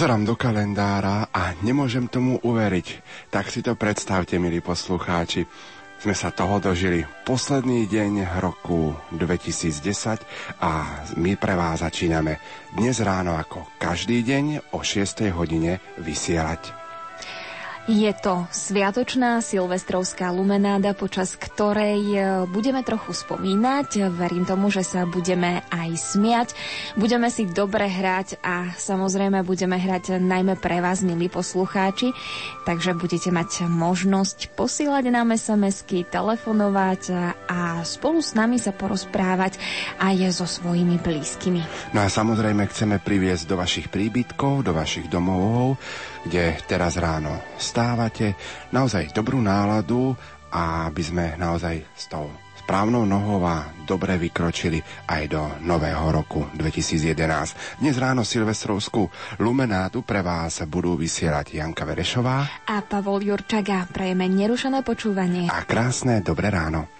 Pozerám do kalendára a nemôžem tomu uveriť. Tak si to predstavte, milí poslucháči. Sme sa toho dožili. Posledný deň roku 2010 a my pre vás začíname dnes ráno ako každý deň o 6. hodine vysielať. Je to sviatočná silvestrovská lumenáda, počas ktorej e, budeme trochu spomínať. Verím tomu, že sa budeme aj smiať. Budeme si dobre hrať a samozrejme budeme hrať najmä pre vás, milí poslucháči. Takže budete mať možnosť posílať nám SMS-ky, telefonovať a spolu s nami sa porozprávať aj so svojimi blízkymi. No a samozrejme chceme priviesť do vašich príbytkov, do vašich domovov kde teraz ráno stávate, naozaj dobrú náladu a aby sme naozaj s tou správnou nohou a dobre vykročili aj do nového roku 2011. Dnes ráno Silvestrovskú lumenádu pre vás budú vysielať Janka Verešová a Pavol Jurčaga. Prajeme nerušené počúvanie. A krásne dobré ráno.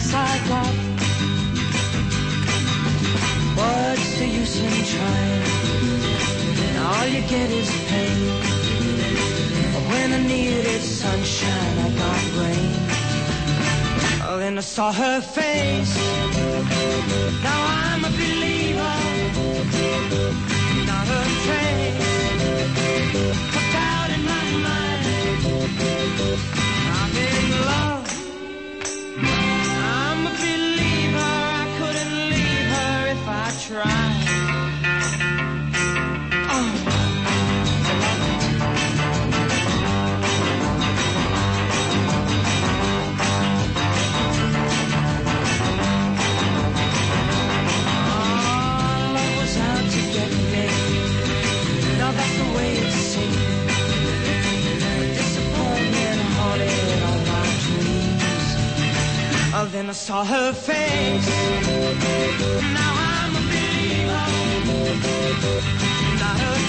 the got. What's the use in trying? All you get is pain. When I needed sunshine, I got rain. Oh, then I saw her face. Now I'm a believer, not a trace. I'm in then I saw her face.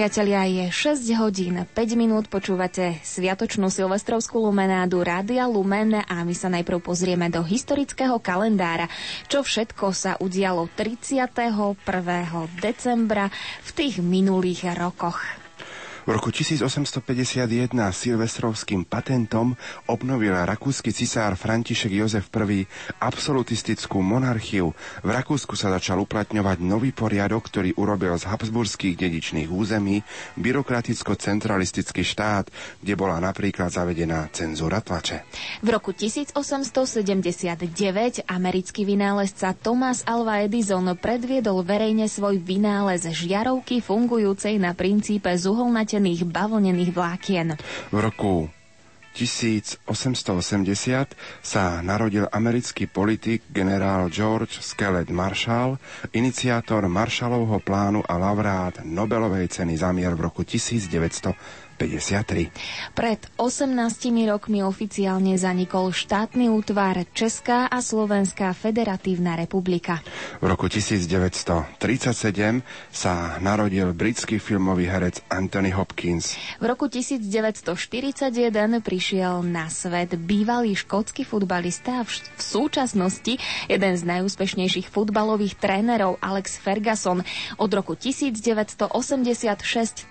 Priatelia, je 6 hodín 5 minút, počúvate Sviatočnú silvestrovskú lumenádu Rádia Lumen a my sa najprv pozrieme do historického kalendára, čo všetko sa udialo 31. decembra v tých minulých rokoch. V roku 1851 silvestrovským patentom obnovil rakúsky cisár František Jozef I absolutistickú monarchiu. V Rakúsku sa začal uplatňovať nový poriadok, ktorý urobil z habsburských dedičných území byrokraticko-centralistický štát, kde bola napríklad zavedená cenzúra tlače. V roku 1879 americký vynálezca Thomas Alva Edison predviedol verejne svoj vynález žiarovky fungujúcej na princípe zuholnateľných bavlnených vlákien. V roku 1880 sa narodil americký politik generál George Skelet Marshall, iniciátor Marshallovho plánu a laureát Nobelovej ceny za mier v roku 1900 53. Pred 18 rokmi oficiálne zanikol štátny útvar Česká a Slovenská federatívna republika. V roku 1937 sa narodil britský filmový herec Anthony Hopkins. V roku 1941 prišiel na svet bývalý škótsky futbalista a v súčasnosti jeden z najúspešnejších futbalových trénerov Alex Ferguson. Od roku 1986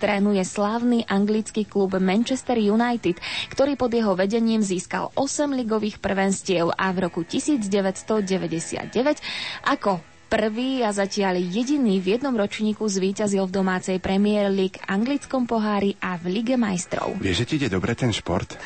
trénuje slávny anglický anglický klub Manchester United, ktorý pod jeho vedením získal 8 ligových prvenstiev a v roku 1999 ako prvý a zatiaľ jediný v jednom ročníku zvíťazil v domácej Premier League, anglickom pohári a v Lige majstrov. Vieš, že ti ide dobre ten šport?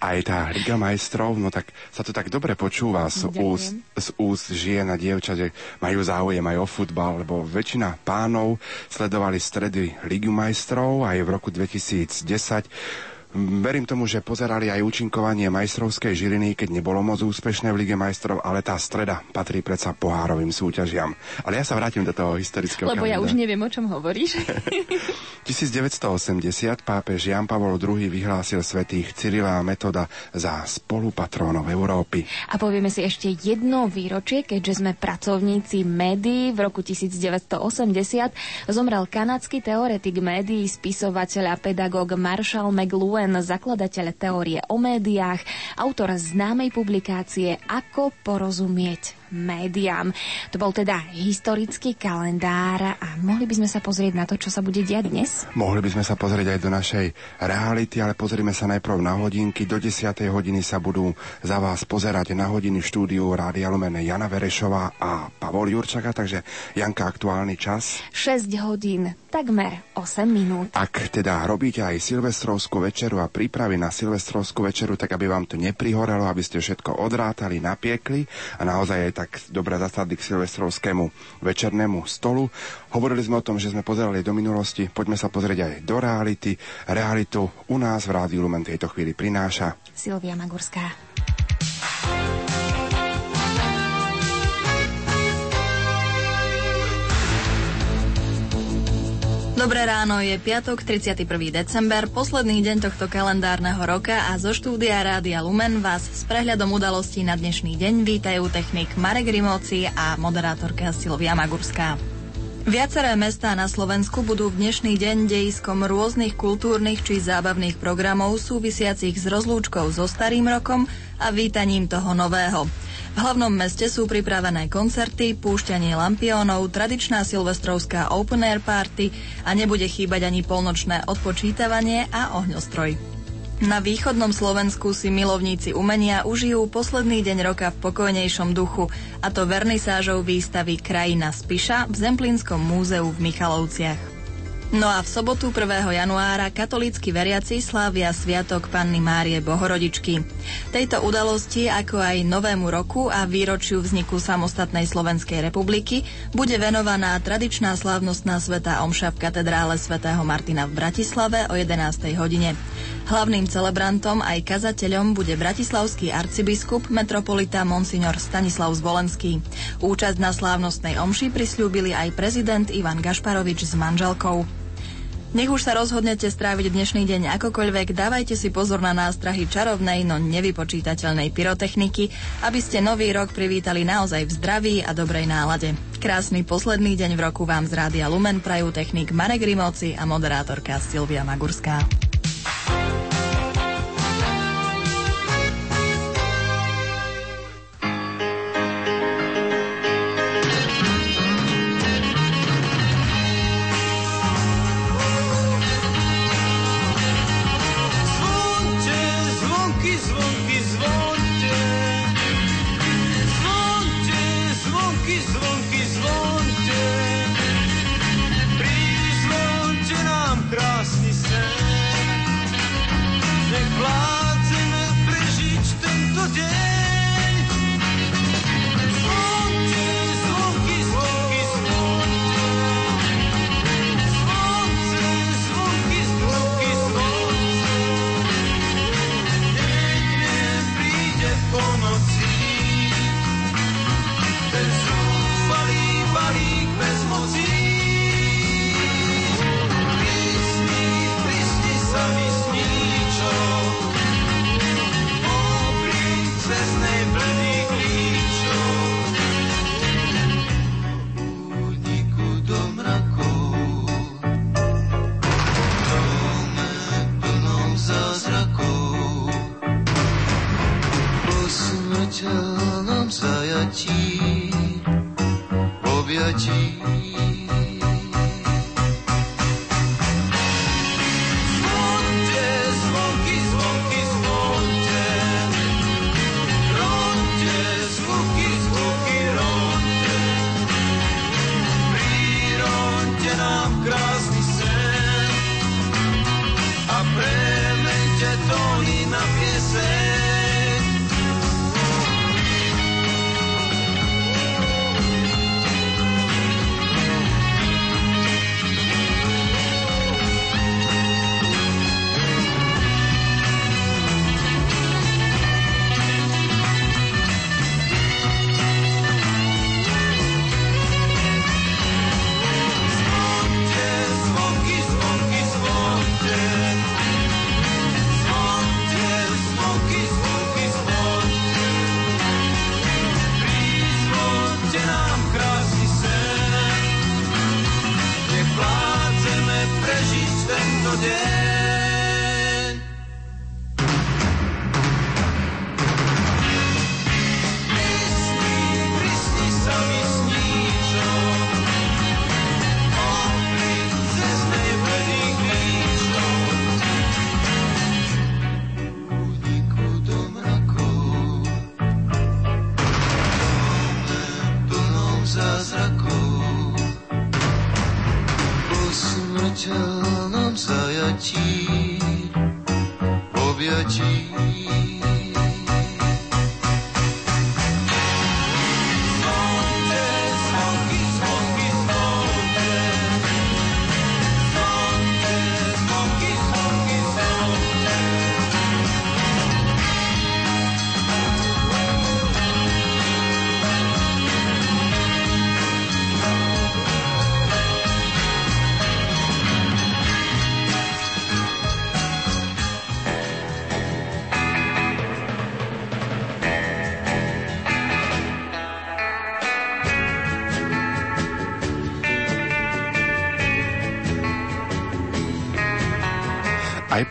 Aj tá Liga majstrov, no tak sa to tak dobre počúva z úst, z úst žien a dievčat, že majú záujem aj o futbal, lebo väčšina pánov sledovali stredy Ligu majstrov aj v roku 2010 Verím tomu, že pozerali aj účinkovanie majstrovskej žiriny, keď nebolo moc úspešné v Lige majstrov, ale tá streda patrí predsa pohárovým súťažiam. Ale ja sa vrátim do toho historického Lebo kalendára. ja už neviem, o čom hovoríš. 1980 pápež Jan Pavol II vyhlásil svetých Cyrila a Metoda za spolupatrónov Európy. A povieme si ešte jedno výročie, keďže sme pracovníci médií. V roku 1980 zomrel kanadský teoretik médií, spisovateľ a pedagóg Marshall McLuhan Cohen, zakladateľ teórie o médiách, autor známej publikácie Ako porozumieť médiám. To bol teda historický kalendár a mohli by sme sa pozrieť na to, čo sa bude diať dnes? Mohli by sme sa pozrieť aj do našej reality, ale pozrime sa najprv na hodinky. Do 10. hodiny sa budú za vás pozerať na hodiny v štúdiu Rádia Lumen Jana Verešová a Pavol Jurčaka, takže Janka, aktuálny čas? 6 hodín, takmer 8 minút. Ak teda robíte aj silvestrovskú večeru a prípravy na silvestrovskú večeru, tak aby vám to neprihorelo, aby ste všetko odrátali, napiekli a naozaj aj tak dobre zasadli k silvestrovskému večernému stolu. Hovorili sme o tom, že sme pozerali do minulosti, poďme sa pozrieť aj do reality. Realitu u nás v Rádiu Lumen tejto chvíli prináša Silvia Magurská. Dobré ráno, je piatok, 31. december, posledný deň tohto kalendárneho roka a zo štúdia Rádia Lumen vás s prehľadom udalostí na dnešný deň vítajú technik Marek Rimóci a moderátorka Silvia Magurská. Viaceré mestá na Slovensku budú v dnešný deň dejiskom rôznych kultúrnych či zábavných programov súvisiacich s rozlúčkou so starým rokom a vítaním toho nového. V hlavnom meste sú pripravené koncerty, púšťanie lampiónov, tradičná silvestrovská open air party a nebude chýbať ani polnočné odpočítavanie a ohňostroj. Na východnom Slovensku si milovníci umenia užijú posledný deň roka v pokojnejšom duchu, a to vernisážou výstavy Krajina Spiša v Zemplínskom múzeu v Michalovciach. No a v sobotu 1. januára katolícky veriaci slávia Sviatok Panny Márie Bohorodičky. Tejto udalosti, ako aj Novému roku a výročiu vzniku samostatnej Slovenskej republiky, bude venovaná tradičná slávnostná sveta Omša v katedrále svätého Martina v Bratislave o 11. hodine. Hlavným celebrantom aj kazateľom bude bratislavský arcibiskup metropolita Monsignor Stanislav Zvolenský. Účasť na slávnostnej omši prisľúbili aj prezident Ivan Gašparovič s manželkou. Nech už sa rozhodnete stráviť dnešný deň akokoľvek, dávajte si pozor na nástrahy čarovnej, no nevypočítateľnej pyrotechniky, aby ste nový rok privítali naozaj v zdraví a dobrej nálade. Krásny posledný deň v roku vám z Rádia Lumen prajú technik Marek Rimoci a moderátorka Silvia Magurská. Zajatí,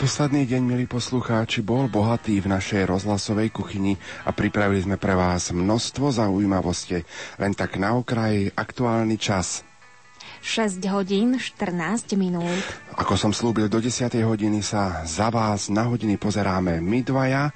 posledný deň, milí poslucháči, bol bohatý v našej rozhlasovej kuchyni a pripravili sme pre vás množstvo zaujímavosti. Len tak na okraji aktuálny čas. 6 hodín 14 minút. Ako som slúbil, do 10. hodiny sa za vás na hodiny pozeráme my dvaja,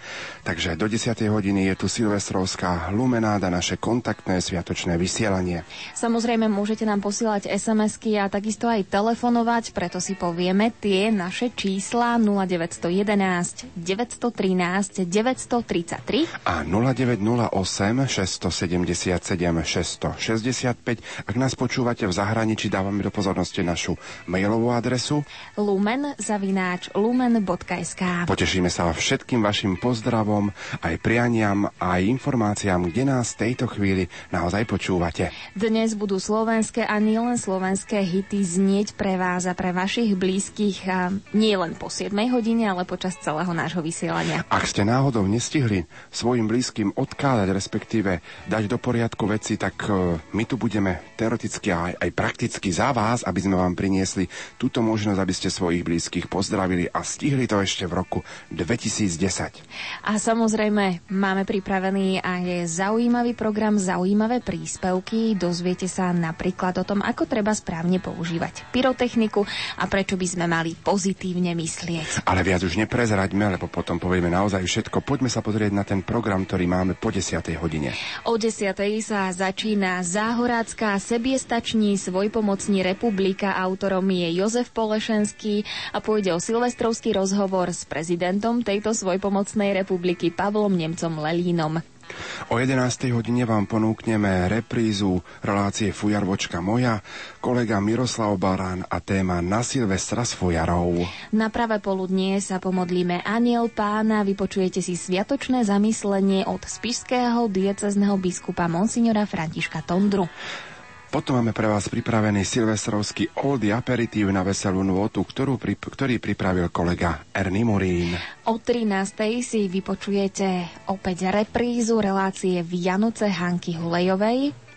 takže do 10. hodiny je tu Silvestrovská lumenáda, naše kontaktné sviatočné vysielanie. Samozrejme, môžete nám posielať SMS-ky a takisto aj telefonovať, preto si povieme tie naše čísla 0911 913 933 A 0908 677 665, ak nás počúvate v zahraničí, dávame do pozornosti našu mailovú adresu. lumen zavináč lumen.sk Potešíme sa všetkým vašim pozdravom, aj prianiam, aj informáciám, kde nás v tejto chvíli naozaj počúvate. Dnes budú slovenské a nielen slovenské hity znieť pre vás a pre vašich blízkych a nie len po 7 hodine, ale počas celého nášho vysielania. Ak ste náhodou nestihli svojim blízkym odkázať, respektíve dať do poriadku veci, tak e, my tu budeme teoreticky aj, aj prakticky za vás, aby sme vám priniesli túto možnosť, aby ste svojich blízkych pozdravili a stihli to ešte v roku 2010. A samozrejme, máme pripravený aj zaujímavý program, zaujímavé príspevky. Dozviete sa napríklad o tom, ako treba správne používať pyrotechniku a prečo by sme mali pozitívne myslieť. Ale viac už neprezraďme, lebo potom povieme naozaj všetko. Poďme sa pozrieť na ten program, ktorý máme po 10. hodine. O 10. sa začína Záhorácká sebiestační svojpomocní republika. Autorom je Jozef Polešenský a pôjde o silvestrovský rozhovor s prezidentom tejto svojpomocnej republiky Pavlom Nemcom Lelínom. O 11. hodine vám ponúkneme reprízu relácie Fujarvočka moja, kolega Miroslav Barán a téma Na Silvestra s Fujarou. Na pravé poludnie sa pomodlíme Aniel pána, vypočujete si sviatočné zamyslenie od spišského diecezneho biskupa Monsignora Františka Tondru. Potom máme pre vás pripravený silvestrovský oldie aperitív na veselú nôtu, ktorú, ktorý pripravil kolega Ernie Murín. O 13. si vypočujete opäť reprízu relácie Vianoce Hanky Hulejovej.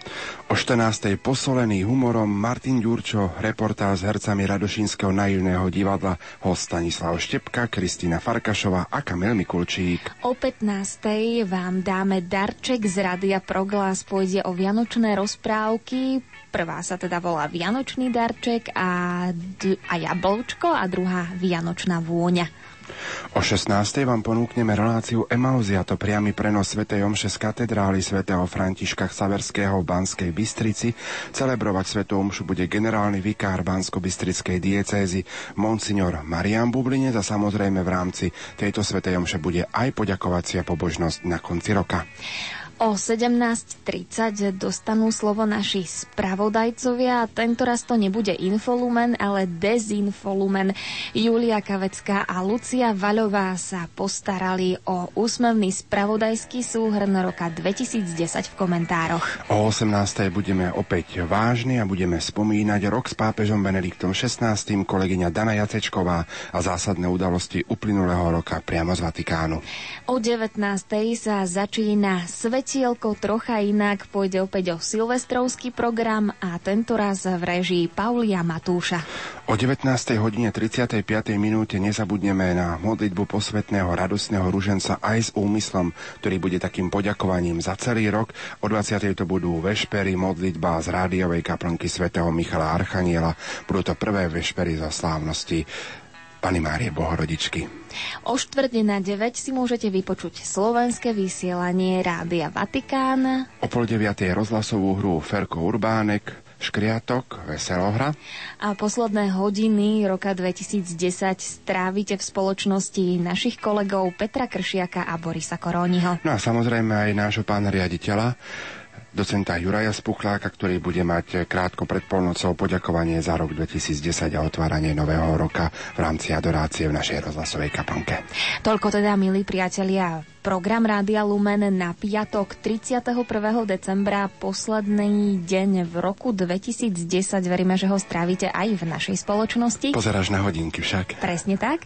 O 14. posolený humorom Martin Ďurčo, reportáž s hercami Radošinského naivného divadla, host Stanislav Štepka, Kristýna Farkašová a Kamil Mikulčík. O 15. vám dáme darček z Radia Proglas. Pôjde o vianočné rozprávky. Prvá sa teda volá Vianočný darček a, d- a jablčko a druhá Vianočná vôňa. O 16. vám ponúkneme reláciu Emauzia, to priamy prenos Sv. Omše z katedrály svätého Františka Xaverského v Banskej Bystrici. Celebrovať Sv. Omšu bude generálny vikár Bansko-Bystrickej diecézy Monsignor Marian Bublinec a samozrejme v rámci tejto Sv. Omše bude aj poďakovacia pobožnosť na konci roka. O 17.30 dostanú slovo naši spravodajcovia a tento raz to nebude Infolumen, ale Dezinfolumen. Julia Kavecká a Lucia Vaľová sa postarali o úsmevný spravodajský súhrn roka 2010 v komentároch. O 18. budeme opäť vážni a budeme spomínať rok s pápežom Benediktom XVI, kolegyňa Dana Jacečková a zásadné udalosti uplynulého roka priamo z Vatikánu. O 19. sa začína Svetielko trocha inak. Pôjde opäť o silvestrovský program a tento raz v režii Paulia Matúša. O 19. hodine 35. minúte nezabudneme na modlitbu posvetného radosného ruženca aj s úmyslom, ktorý bude takým poďakovaním za celý rok. O 20. to budú vešpery, modlitba z rádiovej kaplnky svätého Michala Archaniela. Budú to prvé vešpery za slávnosti Pani Márie Bohorodičky. O štvrte na 9 si môžete vypočuť slovenské vysielanie Rádia Vatikán. O pol deviatej rozhlasovú hru Ferko Urbánek, Škriatok, Veselohra. A posledné hodiny roka 2010 strávite v spoločnosti našich kolegov Petra Kršiaka a Borisa Koróniho. No a samozrejme aj nášho pána riaditeľa, docenta Juraja Spuchláka, ktorý bude mať krátko pred polnocou poďakovanie za rok 2010 a otváranie nového roka v rámci adorácie v našej rozhlasovej kaplnke. Toľko teda, milí priatelia, program Rádia Lumen na piatok 31. decembra, posledný deň v roku 2010. Veríme, že ho strávite aj v našej spoločnosti. Pozeráš na hodinky však. Presne tak.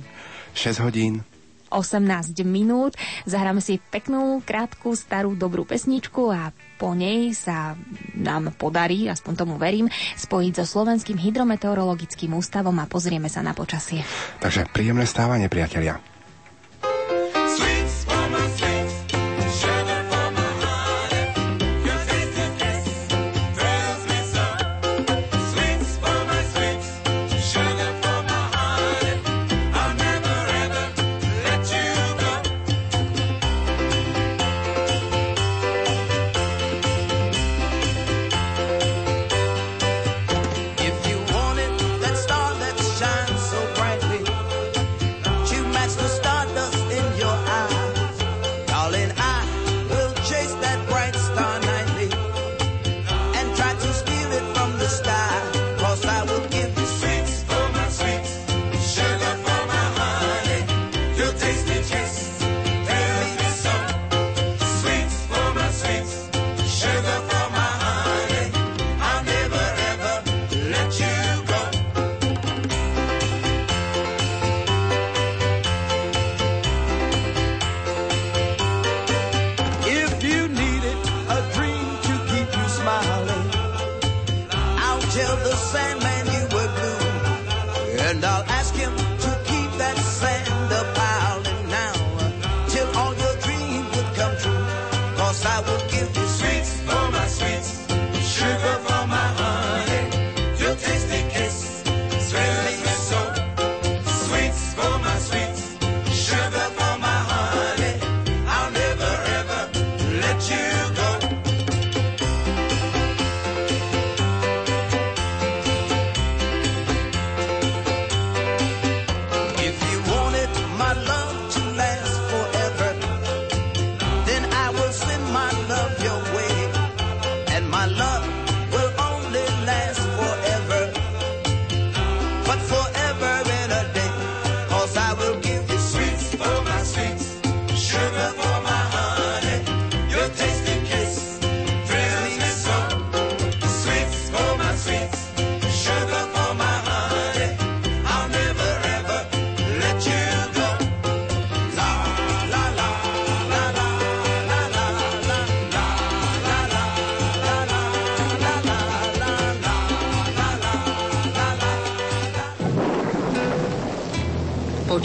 6 hodín. 18 minút. Zahráme si peknú, krátku, starú, dobrú pesničku a po nej sa nám podarí, aspoň tomu verím, spojiť so Slovenským hydrometeorologickým ústavom a pozrieme sa na počasie. Takže príjemné stávanie, priatelia.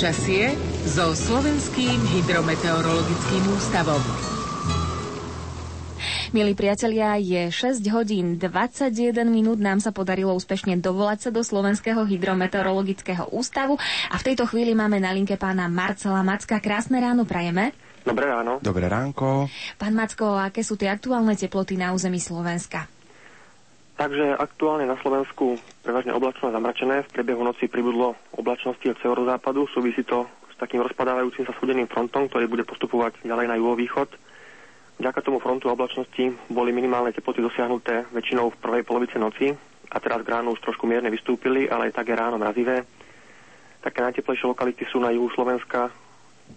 Počasie so Slovenským hydrometeorologickým ústavom. Milí priatelia, je 6 hodín 21 minút. Nám sa podarilo úspešne dovolať sa do Slovenského hydrometeorologického ústavu a v tejto chvíli máme na linke pána Marcela Macka. Krásne ráno prajeme. Dobré ráno. Dobré ránko. Pán Macko, aké sú tie aktuálne teploty na území Slovenska? Takže aktuálne na Slovensku prevažne oblačno zamračené. V priebehu noci pribudlo oblačnosti od severozápadu. Súvisí to s takým rozpadávajúcim sa súdeným frontom, ktorý bude postupovať ďalej na juhovýchod. Vďaka tomu frontu oblačnosti boli minimálne teploty dosiahnuté väčšinou v prvej polovice noci a teraz k ránu už trošku mierne vystúpili, ale aj tak je ráno mrazivé. Také najteplejšie lokality sú na juhu Slovenska,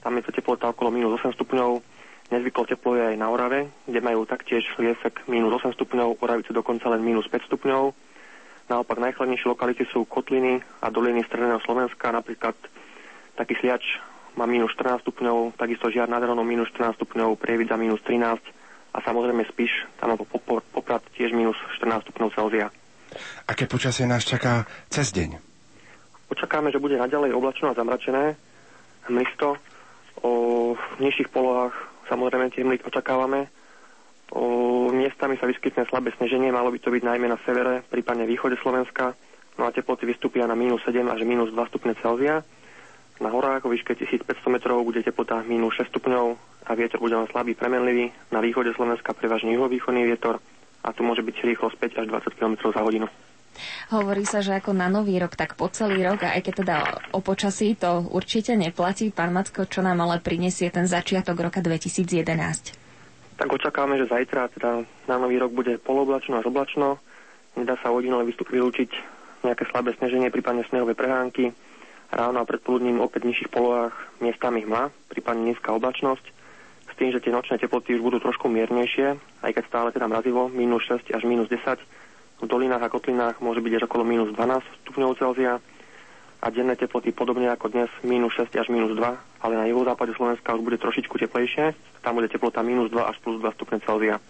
tam je to teplota okolo minus 8 stupňov, nezvyklo teplo je aj na Orave, kde majú taktiež liesek minus 8 stupňov, Oravice dokonca len minus 5 stupňov. Naopak najchladnejšie lokality sú kotliny a doliny stredného Slovenska, napríklad taký sliač má minus 14 stupňov, takisto žiar nad Hronom minus 14 stupňov, Prievidza minus 13 a samozrejme Spiš, tam má Poprad tiež minus 14 stupňov Celzia. Aké počasie nás čaká cez deň? Očakáme, že bude naďalej oblačno a zamračené. Hmlisto o nižších polohách samozrejme tie hmly očakávame. O, miestami sa vyskytne slabé sneženie, malo by to byť najmä na severe, prípadne východe Slovenska. No a teploty vystúpia na minus 7 až minus 2 stupne Celzia. Na horách vo výške 1500 metrov bude teplota minus 6 stupňov a vietor bude len slabý premenlivý. Na východe Slovenska prevažne juhovýchodný vietor a tu môže byť rýchlosť 5 až 20 km za hodinu. Hovorí sa, že ako na nový rok, tak po celý rok, a aj keď teda o počasí to určite neplatí. Pán Macko, čo nám ale prinesie ten začiatok roka 2011? Tak očakáme, že zajtra, teda na nový rok bude poloblačno až oblačno. Nedá sa výstup vylúčiť nejaké slabé sneženie, prípadne snehové prehánky. Ráno a predpoludním opäť v nižších polohách miestami hmla, prípadne nízka oblačnosť. S tým, že tie nočné teploty už budú trošku miernejšie, aj keď stále teda mrazivo, minus 6 až minus 10. V dolinách a kotlinách môže byť až okolo minus 12 stupňov Celzia a denné teploty podobne ako dnes minus 6 až minus 2, ale na juhozápade Slovenska už bude trošičku teplejšie, tam bude teplota minus 2 až plus 2 stupne Celzia.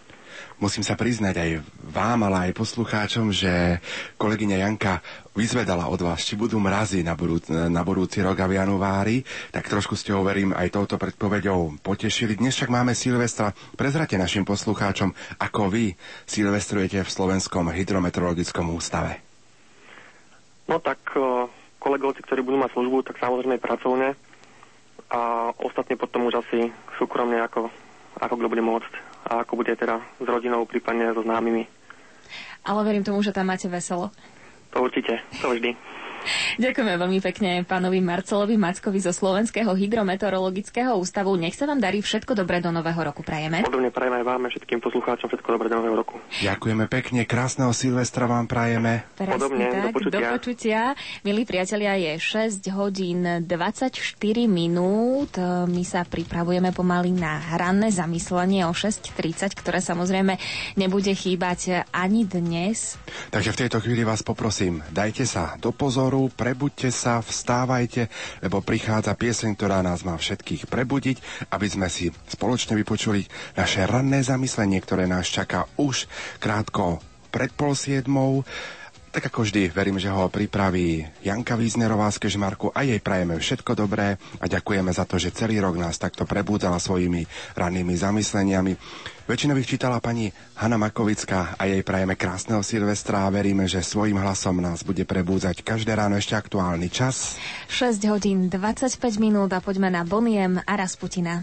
Musím sa priznať aj vám, ale aj poslucháčom, že kolegyňa Janka vyzvedala od vás, či budú mrazy na, budú, na budúci rok a v januári, tak trošku ste ho, verím, aj touto predpovedou potešili. Dnes však máme Silvestra. Prezrate našim poslucháčom, ako vy silvestrujete v Slovenskom hydrometeorologickom ústave. No tak eh, kolegovci, ktorí budú mať službu, tak samozrejme pracovne a ostatní potom už asi súkromne, ako, ako kto bude môcť a ako bude teda s rodinou, prípadne so známymi. Ale verím tomu, že tam máte veselo. To určite, to vždy. Ďakujeme veľmi pekne pánovi Marcelovi Mackovi zo Slovenského hydrometeorologického ústavu. Nech sa vám darí všetko dobré do nového roku, prajeme. Podobne prajeme aj vám a všetkým poslucháčom všetko dobré do nového roku. Ďakujeme pekne, krásneho Silvestra vám prajeme. Presne Podobne, tak, do počutia. do počutia. Milí priatelia, je 6 hodín 24 minút. My sa pripravujeme pomaly na hranné zamyslenie o 6.30, ktoré samozrejme nebude chýbať ani dnes. Takže v tejto chvíli vás poprosím, dajte sa do pozoru, prebuďte sa, vstávajte, lebo prichádza pieseň, ktorá nás má všetkých prebudiť, aby sme si spoločne vypočuli naše ranné zamyslenie, ktoré nás čaká už krátko pred pol siedmou. Tak ako vždy, verím, že ho pripraví Janka Víznerová z Kežmarku a jej prajeme všetko dobré a ďakujeme za to, že celý rok nás takto prebúdzala svojimi rannými zamysleniami. Väčšinou ich čítala pani Hanna Makovická a jej prajeme krásneho Silvestra a veríme, že svojim hlasom nás bude prebúdzať každé ráno ešte aktuálny čas. 6 hodín 25 minút a poďme na Boniem a Rasputina.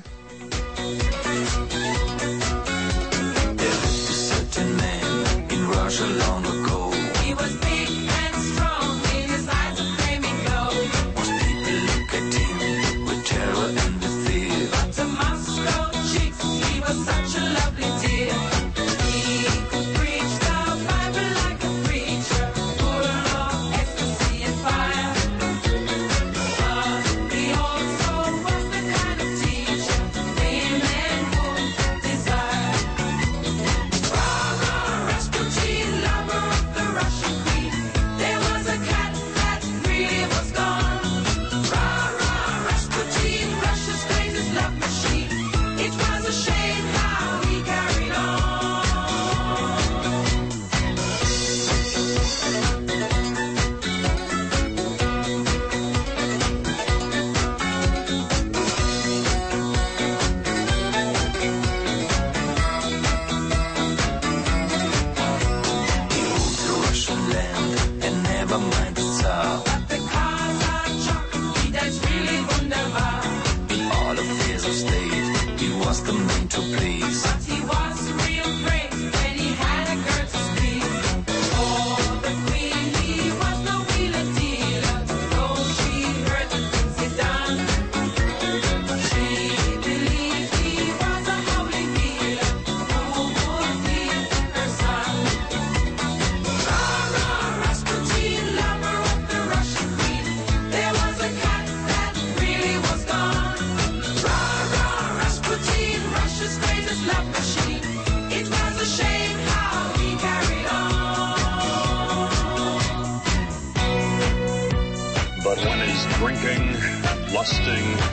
certain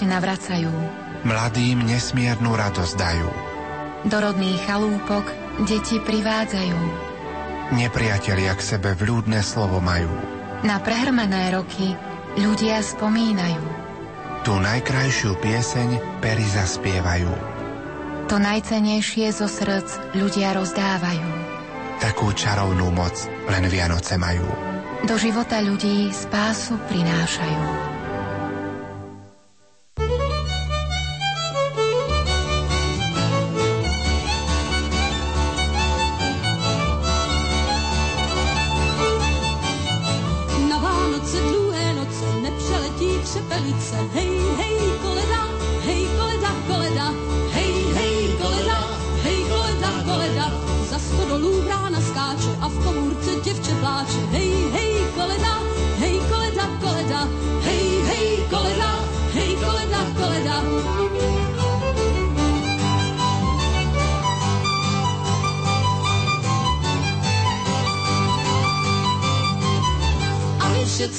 Mladosť navracajú, Mladým nesmiernu radosť dajú. do rodných chalúpok deti privádzajú. Nepriatelia k sebe vľúdne slovo majú. Na prehrmené roky ľudia spomínajú. Tú najkrajšiu pieseň pery zaspievajú. To najcenejšie zo srdc ľudia rozdávajú. Takú čarovnú moc len Vianoce majú. Do života ľudí spásu prinášajú.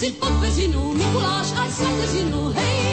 Všetci pod peřinu, Mikuláš aj svateřinu. Hej, hej,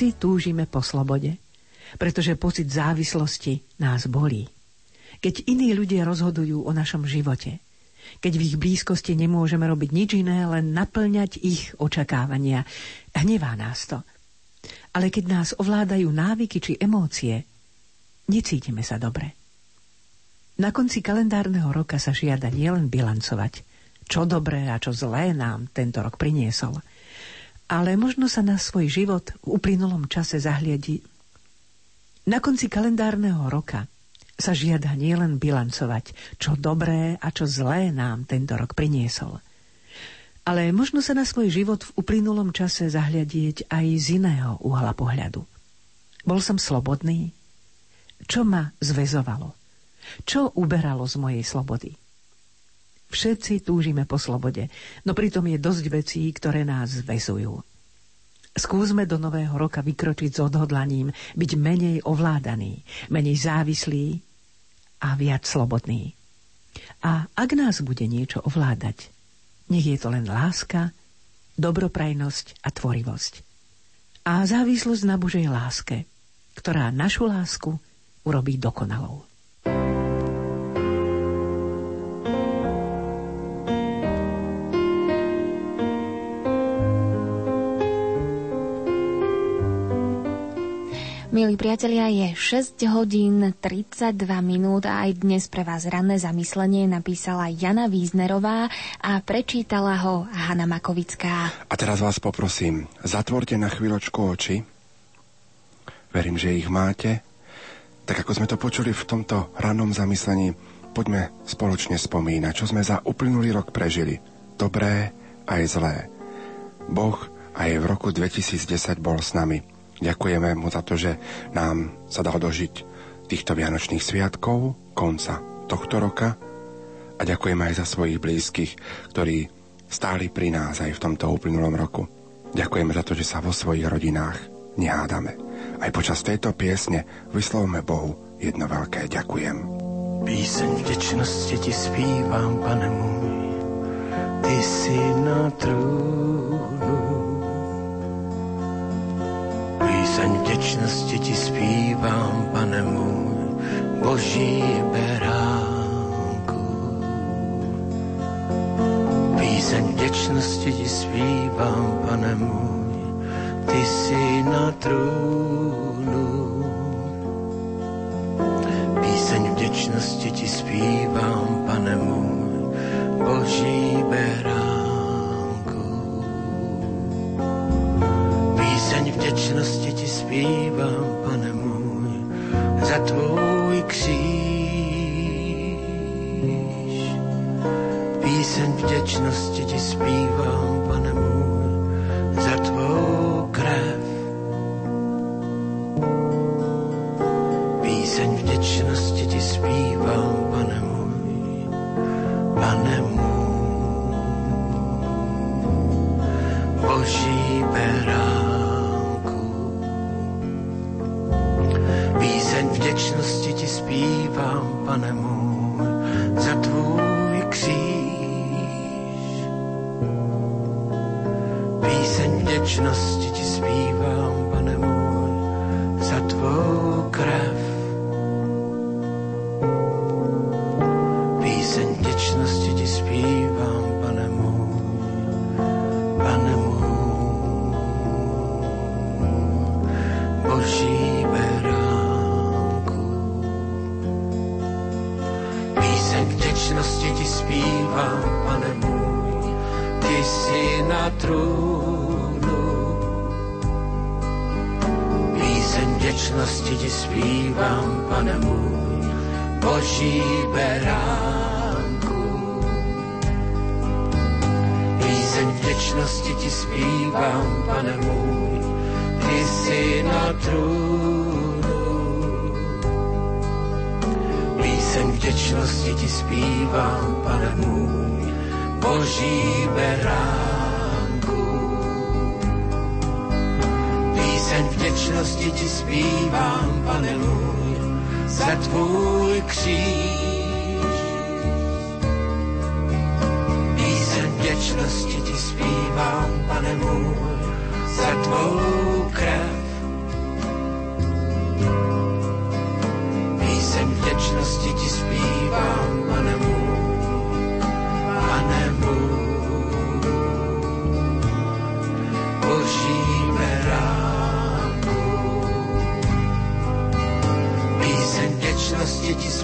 Všetci túžime po slobode, pretože pocit závislosti nás bolí. Keď iní ľudia rozhodujú o našom živote, keď v ich blízkosti nemôžeme robiť nič iné, len naplňať ich očakávania, hnevá nás to. Ale keď nás ovládajú návyky či emócie, necítime sa dobre. Na konci kalendárneho roka sa žiada nielen bilancovať, čo dobré a čo zlé nám tento rok priniesol, ale možno sa na svoj život v uplynulom čase zahliadi. Na konci kalendárneho roka sa žiada nielen bilancovať, čo dobré a čo zlé nám tento rok priniesol. Ale možno sa na svoj život v uplynulom čase zahľadieť aj z iného uhla pohľadu. Bol som slobodný? Čo ma zväzovalo? Čo uberalo z mojej slobody? Všetci túžime po slobode, no pritom je dosť vecí, ktoré nás zväzujú. Skúsme do nového roka vykročiť s odhodlaním, byť menej ovládaný, menej závislý a viac slobodný. A ak nás bude niečo ovládať, nech je to len láska, dobroprajnosť a tvorivosť. A závislosť na Božej láske, ktorá našu lásku urobí dokonalou. Milí priatelia, je 6 hodín 32 minút a aj dnes pre vás ranné zamyslenie napísala Jana Víznerová a prečítala ho Hanna Makovická. A teraz vás poprosím, zatvorte na chvíľočku oči. Verím, že ich máte. Tak ako sme to počuli v tomto rannom zamyslení, poďme spoločne spomínať, čo sme za uplynulý rok prežili. Dobré aj zlé. Boh aj v roku 2010 bol s nami. Ďakujeme mu za to, že nám sa dal dožiť týchto Vianočných sviatkov, konca tohto roka a ďakujeme aj za svojich blízkych, ktorí stáli pri nás aj v tomto uplynulom roku. Ďakujeme za to, že sa vo svojich rodinách nehádame. Aj počas tejto piesne vyslovme Bohu jedno veľké ďakujem. Píseň vděčnosti ti zpívám, pane můj, ty jsi na trůnu. Píseň vděčnosti ti zpívám, pane můj, boží beránku. Píseň vděčnosti ti zpívám, pane můj, ty jsi na trůnu. Píseň vděčnosti ti zpívám, pane můj, boží beránku. Vděčnosti ti zpívám, pane můj, za tvůj kříž. Píseň vděčnosti ti zpívám, pane můj, za tvou krev. Píseň vděčnosti ti zpívám, pane můj, pane můj, boží beránku. Píseň vděčnosti ti zpívám, pane můj, za tvůj kříž. Píseň vděčnosti vděčnosti ti zpívám, pane můj, za tvůj kříž.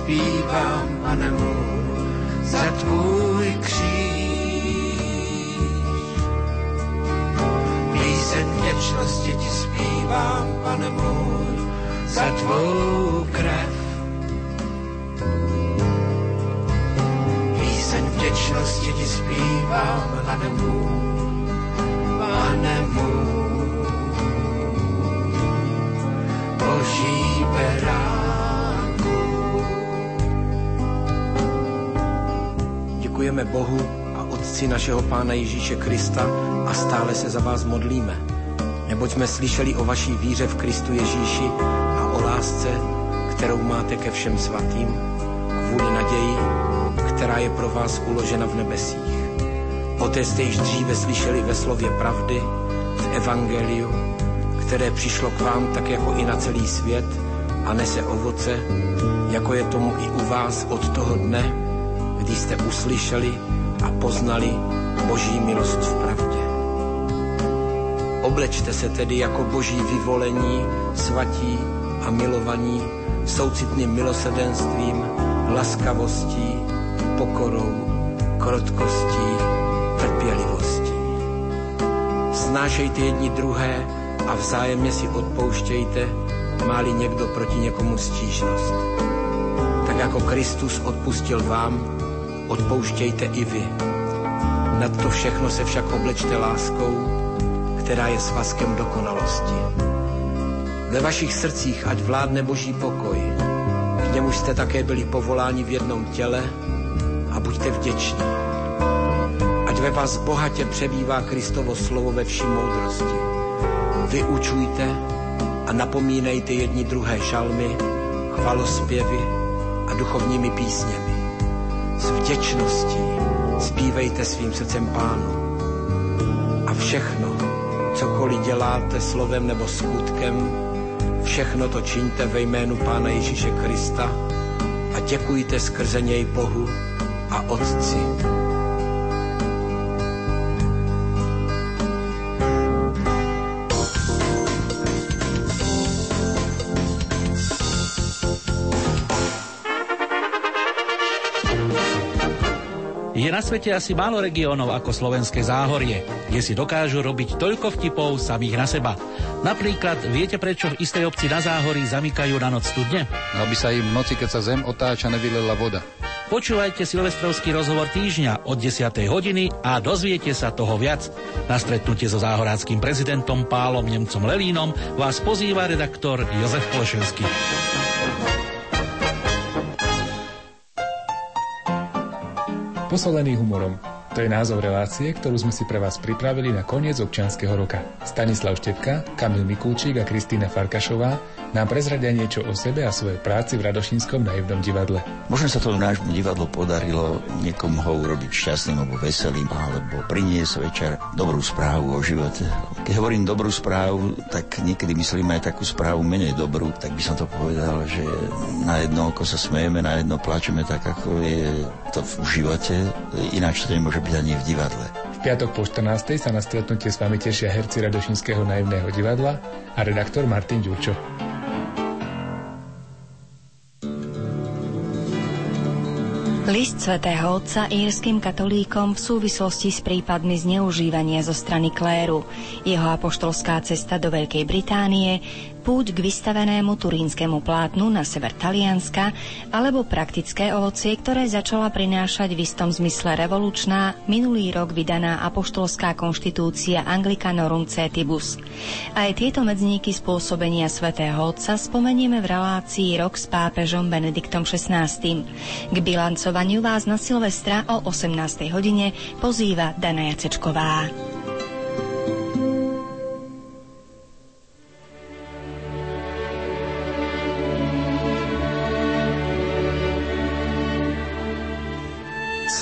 zpívám, pane můj, za tvůj kříž. Píseň vděčnosti ti zpívám, pane můj, za tvou krev. Píseň vděčnosti ti zpívám, pane můj, Bohu a Otci našeho Pána Ježíše Krista a stále se za vás modlíme. Neboť jsme slyšeli o vaší víře v Kristu Ježíši a o lásce, kterou máte ke všem svatým, kvůli naději, která je pro vás uložena v nebesích. O té jste již dříve slyšeli ve slově pravdy, v Evangeliu, které přišlo k vám tak jako i na celý svět a nese ovoce, jako je tomu i u vás od toho dne, kdy jste uslyšeli a poznali Boží milost v pravdě. Oblečte se tedy jako boží vyvolení, svatí a milovaní, soucitným milosrdenstvím, laskavostí, pokorou, krotkostí, trpělivostí. Snášejte jedni druhé a vzájemně si odpouštějte, má-li někdo proti někomu stížnost. Tak jako Kristus odpustil vám, odpouštějte i vy. Nad to všechno se však oblečte láskou, která je svazkem dokonalosti. Ve vašich srdcích ať vládne boží pokoj. K němuž jste také byli povoláni v jednom těle a buďte vděční. Ať ve vás bohatě přebývá Kristovo slovo ve vší moudrosti. Vyučujte a napomínejte jedni druhé šalmy, chvalospěvy a duchovními písněmi. S vděčností zpívejte svým srdcem pánu. A všechno, cokoliv děláte slovem nebo skutkem, všechno to čiňte ve jménu Pána Ježíše Krista a děkujte skrze něj Bohu a Otci. Svete asi málo regiónov ako slovenské záhorie, kde si dokážu robiť toľko vtipov samých na seba. Napríklad, viete prečo v istej obci na záhorí zamykajú na noc studne? Aby sa im v noci, keď sa zem otáča, nevylela voda. Počúvajte silvestrovský rozhovor týždňa od 10. hodiny a dozviete sa toho viac. Na stretnutie so záhoráckým prezidentom Pálom Nemcom Lelínom vás pozýva redaktor Jozef Plešenský. Posolený humorom. To je názov relácie, ktorú sme si pre vás pripravili na koniec občianskeho roka. Stanislav Štepka, Kamil Mikulčík a Kristýna Farkašová nám prezradia niečo o sebe a svojej práci v Radošínskom naivnom divadle. Možno sa to nášmu divadlu podarilo niekomu ho urobiť šťastným alebo veselým, alebo priniesť večer dobrú správu o živote. Keď hovorím dobrú správu, tak niekedy myslím aj takú správu menej dobrú, tak by som to povedal, že na jedno oko sa smejeme, na jedno plačeme tak, ako je to v živote, ináč to nemôže byť ani v divadle. V piatok po 14. sa na stretnutie s vami tešia herci Radošinského naivného divadla a redaktor Martin Ďurčo. List svätého Otca írským katolíkom v súvislosti s prípadmi zneužívania zo strany kléru, jeho apoštolská cesta do Veľkej Británie, púť k vystavenému turínskemu plátnu na sever Talianska alebo praktické ovocie, ktoré začala prinášať v istom zmysle revolučná, minulý rok vydaná apoštolská konštitúcia Anglicanorum Cetibus. Aj tieto medzníky spôsobenia svätého Otca spomenieme v relácii Rok s pápežom Benediktom XVI. K bilancovaniu vás na Silvestra o 18. hodine pozýva Dana Jacečková.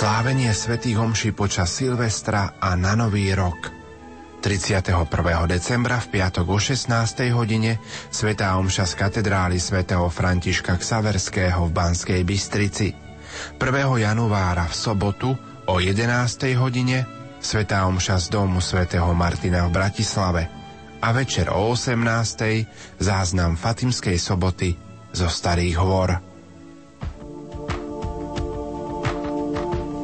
Slávenie svätých homší počas Silvestra a na Nový rok. 31. decembra v piatok o 16. hodine Svetá Omša z katedrály svätého Františka Ksaverského v Banskej Bystrici. 1. januára v sobotu o 11. hodine Svetá Omša z domu svätého Martina v Bratislave a večer o 18. záznam Fatimskej soboty zo Starých hôr.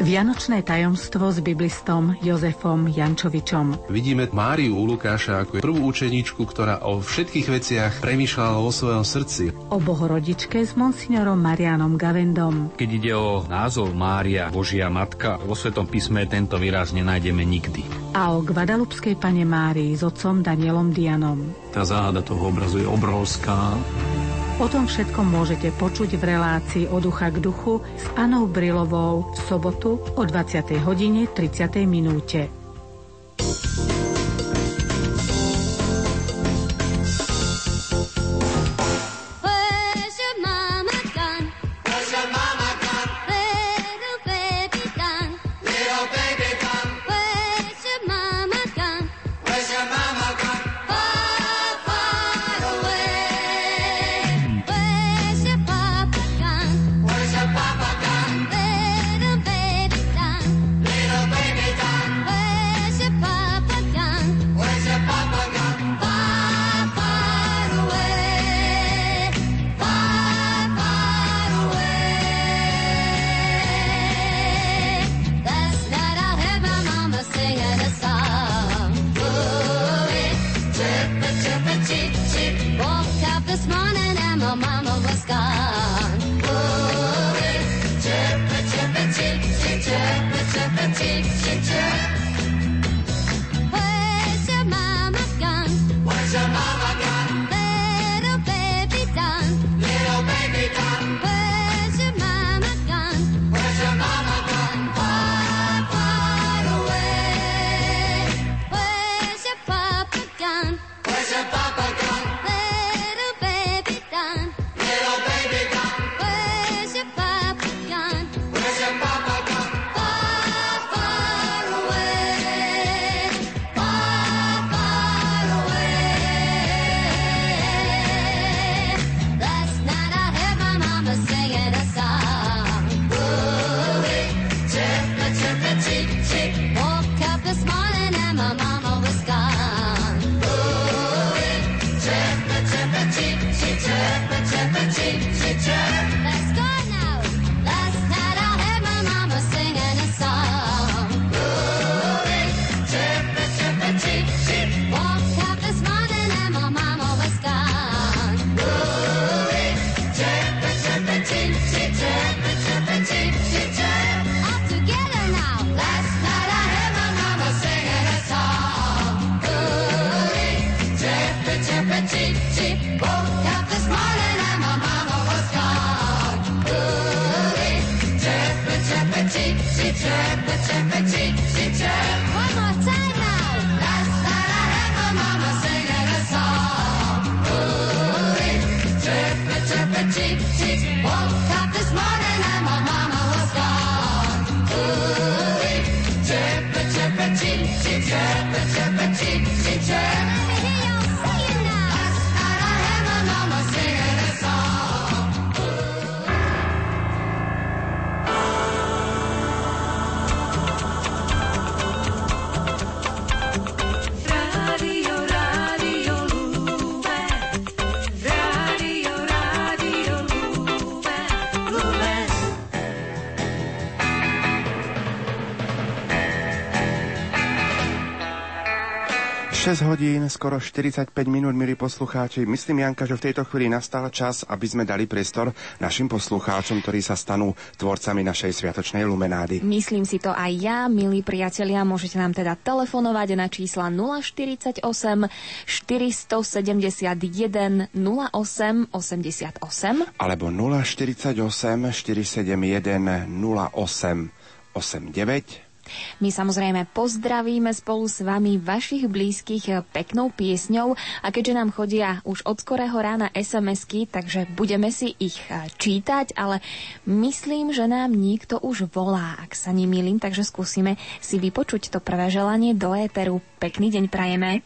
Vianočné tajomstvo s biblistom Jozefom Jančovičom. Vidíme Máriu u Lukáša ako prvú učeníčku, ktorá o všetkých veciach premýšľala vo svojom srdci. O bohorodičke s monsignorom Marianom Gavendom. Keď ide o názov Mária, Božia Matka, vo Svetom písme tento výraz nenájdeme nikdy. A o Guadalupskej pane Márii s otcom Danielom Dianom. Tá záhada toho obrazu je obrovská. O tom všetkom môžete počuť v relácii od ducha k duchu s Anou Brilovou v sobotu o 20. hodine 30. minúte. Hodín, skoro 45 minút, milí poslucháči. Myslím, Janka, že v tejto chvíli nastal čas, aby sme dali priestor našim poslucháčom, ktorí sa stanú tvorcami našej sviatočnej lumenády. Myslím si to aj ja, milí priatelia. Môžete nám teda telefonovať na čísla 048 471 08 88 Alebo 048 471 08 89 my samozrejme pozdravíme spolu s vami vašich blízkych peknou piesňou a keďže nám chodia už od skorého rána SMS-ky, takže budeme si ich e, čítať, ale myslím, že nám niekto už volá, ak sa nemýlim, takže skúsime si vypočuť to prvé želanie do éteru. Pekný deň prajeme.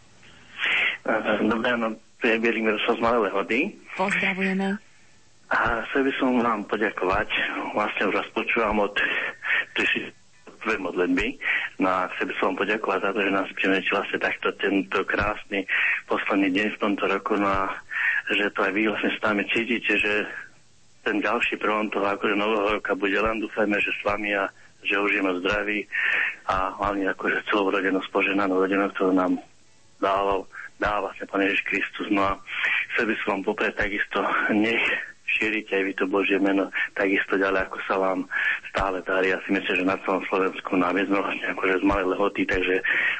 E, dobré ráno, tu je Bielimir z Malej Hody. Pozdravujeme. A chcel by som vám poďakovať. Vlastne už vás počúvam od 3000 množstve modlitby. No a chcem by som vám poďakovať za to, že nás prinúči vlastne takto tento krásny posledný deň v tomto roku. No a že to aj vy vlastne s nami cítite, že ten ďalší prvom toho akože nového roka bude len dúfajme, že s vami a že užijeme zdraví a hlavne akože celú rodinu, spoženanú rodinu, ktorú nám dával, dáva vlastne Pán Ježiš Kristus. No a chcel by som vám poprieť takisto, nech šírite aj vy to Božie meno takisto ďalej, ako sa vám stále darí. Ja si myslím, že na celom Slovensku nám je vlastne akože z malej lehoty, takže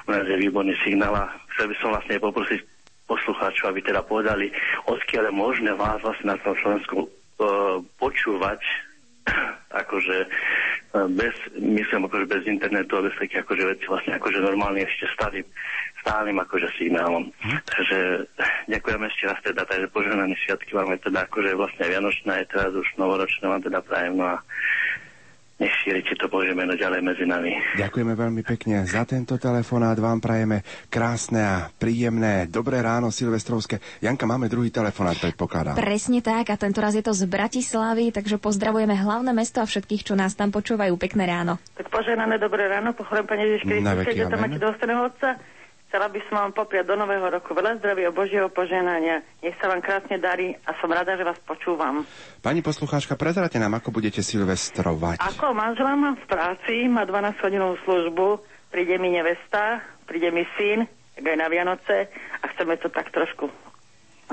u nás je výborný signál a chcel by som vlastne poprosiť poslucháčov, aby teda povedali, odkiaľ je možné vás vlastne na celom Slovensku uh, počúvať akože uh, bez, myslím akože bez internetu a bez takých akože veci vlastne akože normálne ešte stálym, stálym akože signálom. Hm? Takže ďakujem ešte raz teda, takže požehnané sviatky vám aj teda akože vlastne Vianočné, aj teraz už novoročné vám teda prajem, no a nech šírite to Bože meno ďalej medzi nami. Ďakujeme veľmi pekne za tento telefonát. Vám prajeme krásne a príjemné dobré ráno silvestrovské. Janka, máme druhý telefonát, predpokladám. Presne tak a tento raz je to z Bratislavy, takže pozdravujeme hlavné mesto a všetkých, čo nás tam počúvajú. Pekné ráno. Tak poženané dobré ráno, pochorem Pane Ježiš Kristus, keďže tam máte dôstojného Otca. Chcela by som vám popriať do nového roku veľa zdravia, Božieho poženania. Nech sa vám krásne darí a som rada, že vás počúvam. Pani poslucháčka, prezrate nám, ako budete silvestrovať. Ako manžela mám v práci, má 12 hodinovú službu, príde mi nevesta, príde mi syn, aj na Vianoce a chceme to tak trošku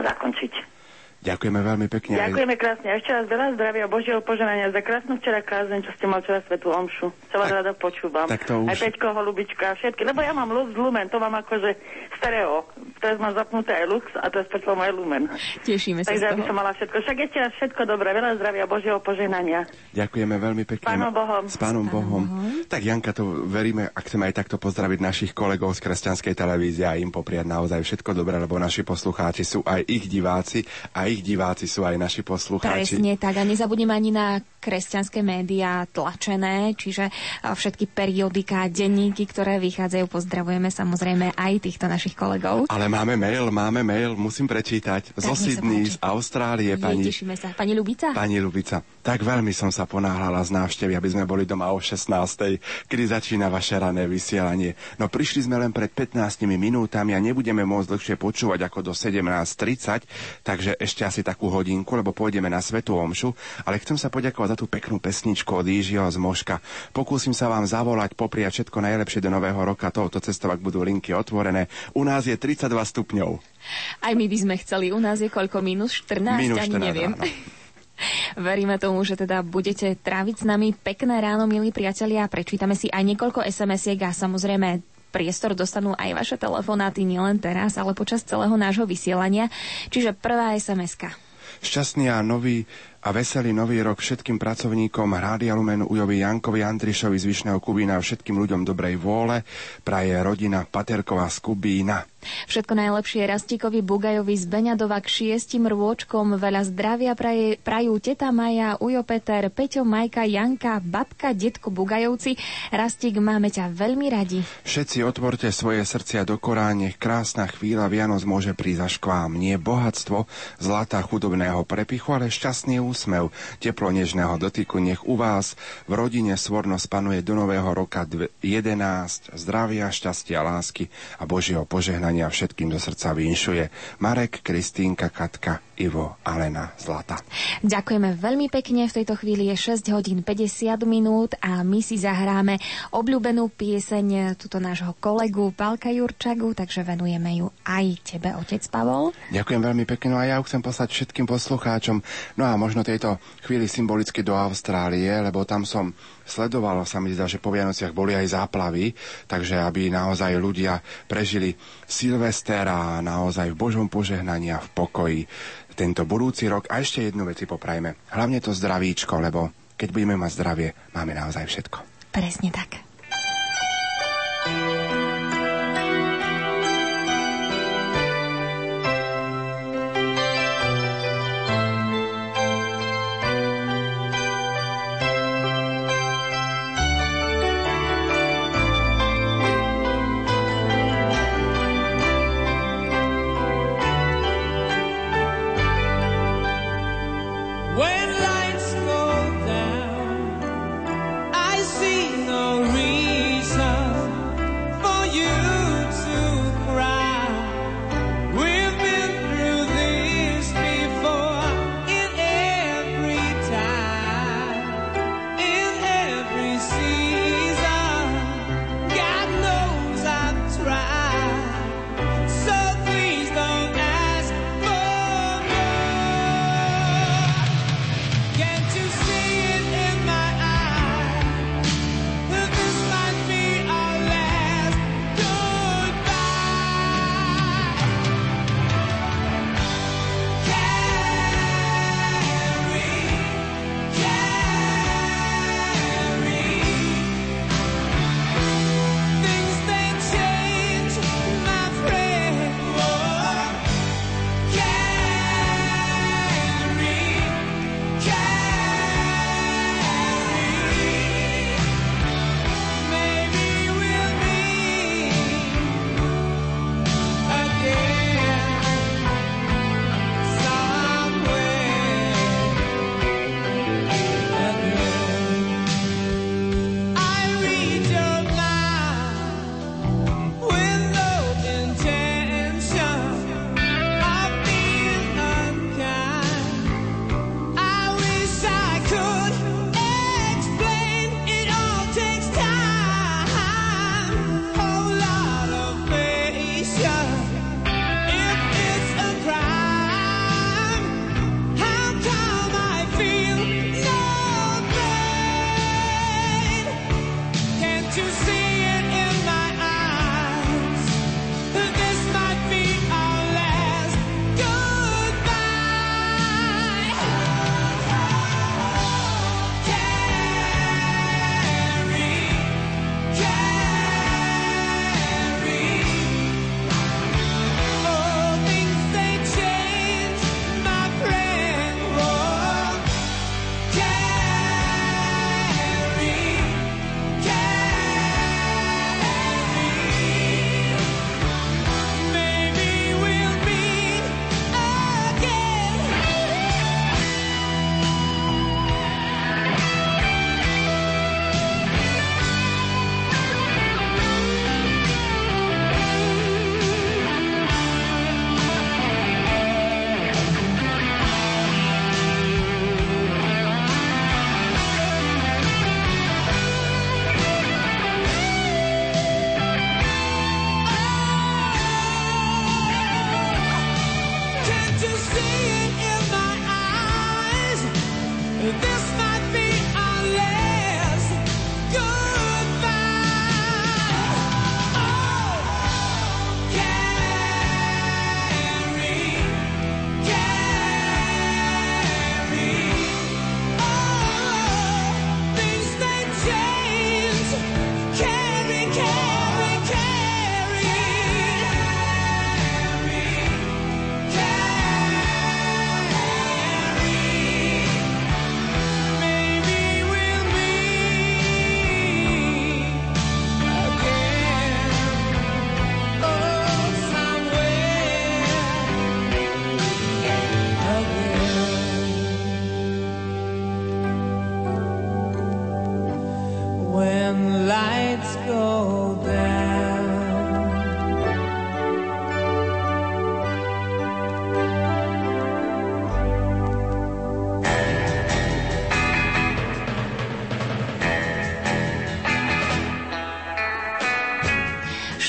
zakončiť. Ďakujeme veľmi pekne. aj- Ďakujeme krásne. A ešte raz veľa zdravia, Božieho poženania za krásnu včera kázeň, čo ste mal včera svetú omšu. Sa vás rada počúvam. tak to už- Aj Peťko, Holubička, všetky. Lebo ja mám Lux Lumen, to mám akože stereo. Teraz mám zapnuté aj Lux a teraz počúvam aj Lumen. Tešíme sa Takže aby som mala všetko. Však ešte raz všetko dobré, veľa zdravia, Božieho poženania. Ďakujeme veľmi pekne. Pánom Bohom. S pánom Bohom. Tak Janka, to veríme, ak chceme aj takto pozdraviť našich kolegov z kresťanskej televízie a im popriať naozaj všetko dobré, lebo naši poslucháči sú aj ich diváci a ich diváci sú aj naši poslucháči. Presne tak a nezabudneme ani na kresťanské médiá tlačené, čiže a, všetky periodika, denníky, ktoré vychádzajú. Pozdravujeme samozrejme aj týchto našich kolegov. Ale máme mail, máme mail, musím prečítať. Zo nech sa Sydney, z Austrálie, pani, tešíme sa. Pani Lubica? pani Lubica. Tak veľmi som sa ponáhľala z návštevy, aby sme boli doma o 16. kedy začína vaše rané vysielanie. No prišli sme len pred 15 minútami a nebudeme môcť dlhšie počúvať ako do 17.30, takže ešte asi takú hodinku, lebo pôjdeme na Svetú Omšu, ale chcem sa poďakovať za tú peknú pesničku od Ížiho z Moška. Pokúsim sa vám zavolať, popriať všetko najlepšie do nového roka, touto cestou, ak budú linky otvorené. U nás je 32 stupňov. Aj my by sme chceli. U nás je koľko? Minus 14? Minus Ani 14, neviem. áno. Veríme tomu, že teda budete tráviť s nami pekné ráno, milí priatelia. Prečítame si aj niekoľko SMS-iek a samozrejme priestor dostanú aj vaše telefonáty nielen teraz, ale počas celého nášho vysielania. Čiže prvá SMS-ka. Šťastný a nový a veselý nový rok všetkým pracovníkom Rádia Lumen Ujovi Jankovi Andrišovi z Vyšného Kubína a všetkým ľuďom dobrej vôle praje rodina Paterková z Kubína. Všetko najlepšie Rastíkovi Bugajovi z Beňadova k šiestim rôčkom. Veľa zdravia praje, prajú teta Maja, Ujo Peter, Peťo, Majka, Janka, babka, detko Bugajovci. Rastík, máme ťa veľmi radi. Všetci otvorte svoje srdcia do Korán, nech krásna chvíľa Vianoc môže prísť až k vám. Nie bohatstvo, zlata chudobného prepichu, ale šťastný úsmev, teplo nežného dotyku. Nech u vás v rodine svornosť panuje do nového roka dve- 11 zdravia, šťastia, lásky a Božieho požehnania všetkým do srdca vinšuje. Marek, Kristínka, Katka, Ivo, Alena, Zlata. Ďakujeme veľmi pekne. V tejto chvíli je 6 hodín 50 minút a my si zahráme obľúbenú pieseň tuto nášho kolegu Palka Jurčagu, takže venujeme ju aj tebe, otec Pavol. Ďakujem veľmi pekne, no a ja ju chcem poslať všetkým poslucháčom, no a možno tejto chvíli symbolicky do Austrálie, lebo tam som sledoval, sa mi zdá, že po Vianociach boli aj záplavy, takže aby naozaj ľudia prežili Silvester a naozaj v Božom požehnaní a v pokoji tento budúci rok. A ešte jednu vec si poprajme. Hlavne to zdravíčko, lebo keď budeme mať zdravie, máme naozaj všetko. Presne tak.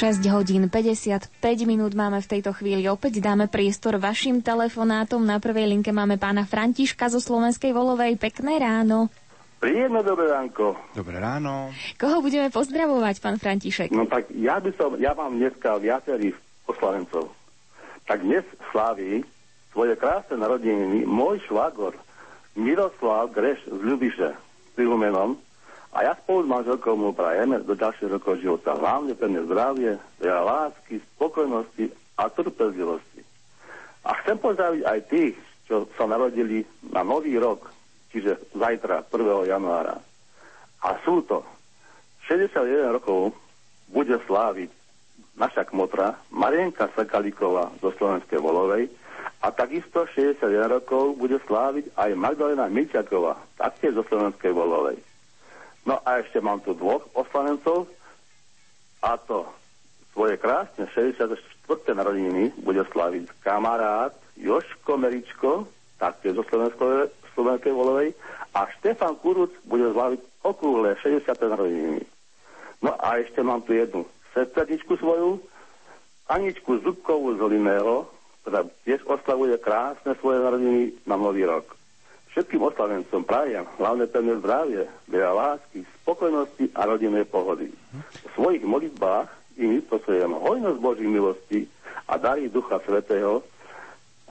6 hodín 55 minút máme v tejto chvíli. Opäť dáme priestor vašim telefonátom. Na prvej linke máme pána Františka zo Slovenskej Volovej. Pekné ráno. Príjemné dobré ránko. Dobré ráno. Koho budeme pozdravovať, pán František? No tak ja by som, ja mám dneska viacerých oslavencov. Tak dnes slaví svoje krásne narodeniny môj švagor Miroslav Greš z Ľubiše, s a ja spolu s manželkou mu prajeme do ďalších rokov života. Hlavne pevné zdravie, veľa lásky, spokojnosti a trpezlivosti. A chcem pozdraviť aj tých, čo sa narodili na nový rok, čiže zajtra, 1. januára. A sú to 61 rokov bude sláviť naša kmotra Marienka Sakalíková zo Slovenskej Volovej a takisto 61 rokov bude sláviť aj Magdalena Miťaková, taktiež zo Slovenskej Volovej. No a ešte mám tu dvoch oslavencov a to svoje krásne 64. narodeniny bude sláviť kamarát Joško Meričko, taktiež zo Slovenskej, Slovenskej Volovej a Štefan Kuruc bude sláviť okrúhle 60. narodeniny. No a ešte mám tu jednu sestrničku svoju, Aničku Zubkovú z Liného, ktorá tiež oslavuje krásne svoje narodiny na Nový rok. Všetkým oslavencom prajem hlavne pevné zdravie, veľa lásky, spokojnosti a rodinnej pohody. V svojich modlitbách im vyprosujem hojnosť Božích milostí a darí Ducha Svetého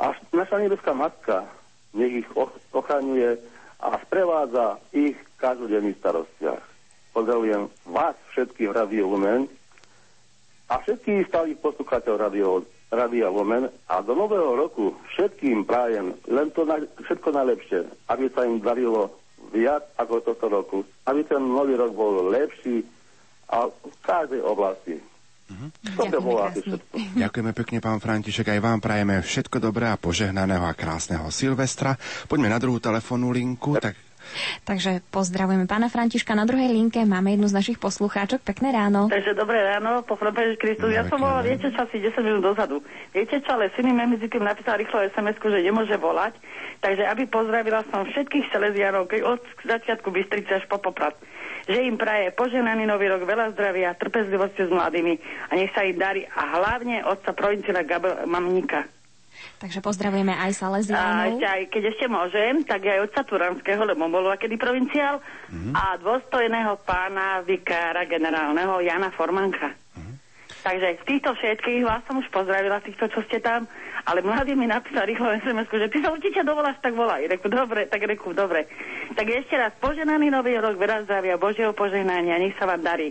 a naša nebeská Matka nech ich och- ochraňuje a sprevádza ich každodenných starostiach. Pozdravujem vás všetkých Radio Lumen a všetkých stálych poslucháčov Radio, Radio Lumen a do nového roku všetkým prajem len to na, všetko najlepšie, aby sa im darilo viac ako tohto roku, aby ten nový rok bol lepší a v každej oblasti. Asi všetko. Ďakujeme pekne, pán František. Aj vám prajeme všetko dobré a požehnaného a krásneho Silvestra. Poďme na druhú telefónnu linku. Tak Takže pozdravujeme pána Františka. Na druhej linke máme jednu z našich poslucháčok. Pekné ráno. Takže dobré ráno, Ježiš Kristus. Ja som volala, viete čo, asi 10 minút dozadu. Viete čo, ale syn mi medzi tým napísal rýchlo sms že nemôže volať. Takže aby pozdravila som všetkých Salesianov, keď od začiatku Bystrice až po Poprad. Že im praje poženaný nový rok, veľa zdravia, trpezlivosti s mladými a nech sa im darí a hlavne otca provincila Gabel Mamníka. Takže pozdravujeme aj A Salesiánov. ešte aj, keď ešte môžem, tak aj otca Turanského, lebo bol kedy provinciál, a dôstojného pána vikára generálneho Jana Formanka. Takže z týchto všetkých vás som už pozdravila, týchto, čo ste tam, ale mladý mi napísal rýchlo sms že ty sa určite dovoláš, tak volaj. Reku, dobre, tak reku, dobre. Tak ešte raz, poženaný nový rok, veľa zdravia, Božieho požehnania, nech sa vám darí.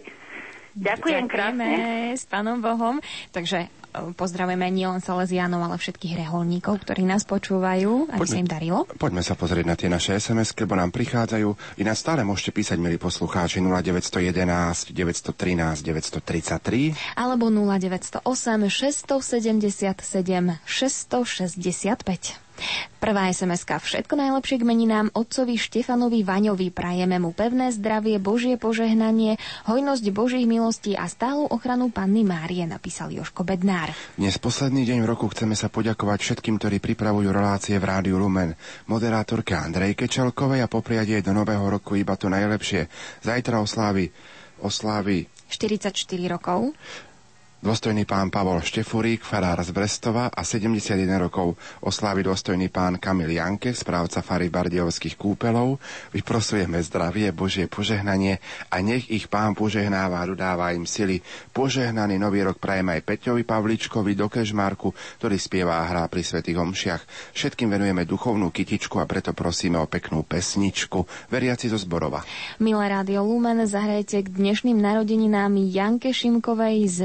Ďakujem krásne. S pánom Bohom. Takže e, pozdravujeme nielen Salesiánov, ale všetkých reholníkov, ktorí nás počúvajú, aby sa im darilo. poďme sa pozrieť na tie naše sms lebo nám prichádzajú. Ináč stále môžete písať, milí poslucháči, 0911 913 933. Alebo 0908 677 665. Prvá sms Všetko najlepšie k meninám otcovi Štefanovi Vaňovi. Prajeme mu pevné zdravie, Božie požehnanie, hojnosť Božích milostí a stálu ochranu Panny Márie, napísal Joško Bednár. Dnes posledný deň v roku chceme sa poďakovať všetkým, ktorí pripravujú relácie v Rádiu Lumen, moderátorke Andrejke Čelkovej a popriať jej do nového roku iba to najlepšie. Zajtra oslávi, oslávi 44 rokov. Dôstojný pán Pavol Štefurík, farár z Brestova a 71 rokov oslávi dôstojný pán Kamil Janke, správca fary Bardejovských kúpelov. Vyprosujeme zdravie, Božie požehnanie a nech ich pán požehnáva a dodáva im sily. Požehnaný nový rok prajem aj Peťovi Pavličkovi do Kežmarku, ktorý spieva a hrá pri svätých omšiach. Všetkým venujeme duchovnú kytičku a preto prosíme o peknú pesničku. Veriaci zo Zborova. Milé Rádio Lumen, zahrajte k dnešným narodeninám Janke Šimkovej z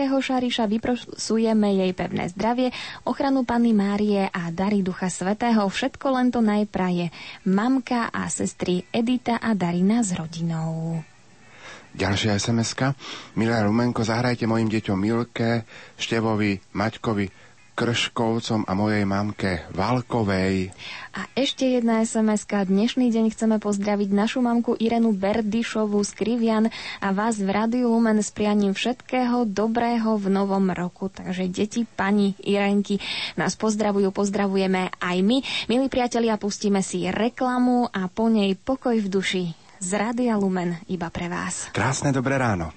Veľkého Šariša. Vyprosujeme jej pevné zdravie, ochranu Panny Márie a dary Ducha Svetého. Všetko len to najpraje. Mamka a sestry Edita a Darina s rodinou. Ďalšia sms Milé Rumenko, zahrajte mojim deťom Milke, Števovi, Maťkovi, Krškovcom a mojej mamke Valkovej. A ešte jedna sms -ka. Dnešný deň chceme pozdraviť našu mamku Irenu Berdyšovú z Krivian a vás v Radiu Lumen s prianím všetkého dobrého v novom roku. Takže deti pani Irenky nás pozdravujú, pozdravujeme aj my. Milí priatelia, pustíme si reklamu a po nej pokoj v duši z Rádia Lumen iba pre vás. Krásne dobré ráno.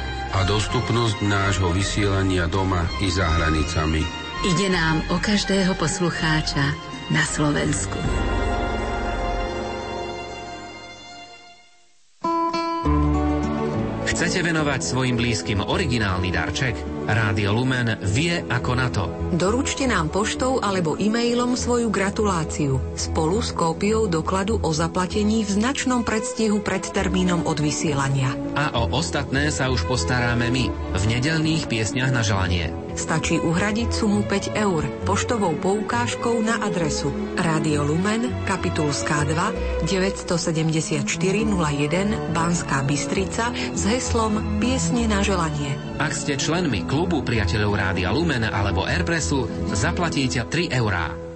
a dostupnosť nášho vysielania doma i za hranicami. Ide nám o každého poslucháča na Slovensku. Chcete venovať svojim blízkym originálny darček? Rádio Lumen vie ako na to. Doručte nám poštou alebo e-mailom svoju gratuláciu spolu s kópiou dokladu o zaplatení v značnom predstihu pred termínom od vysielania. A o ostatné sa už postaráme my v nedelných piesňach na želanie. Stačí uhradiť sumu 5 eur poštovou poukážkou na adresu Radio Lumen, kapitulská 2, 974 01 Banská Bystrica s heslom Piesne na želanie. Ak ste členmi klubu priateľov Rádia Lumen alebo Airpressu, zaplatíte 3 eurá.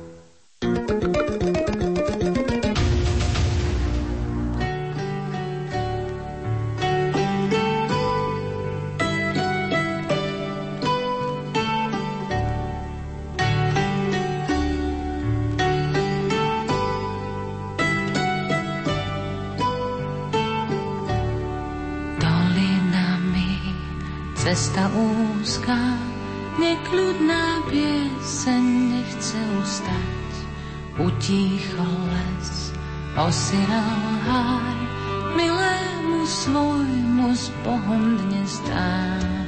Cesta úzka, nekľudná pieseň nechce ustať. Utíchol les, osiral háj, milému svojmu s Bohom dnes dám.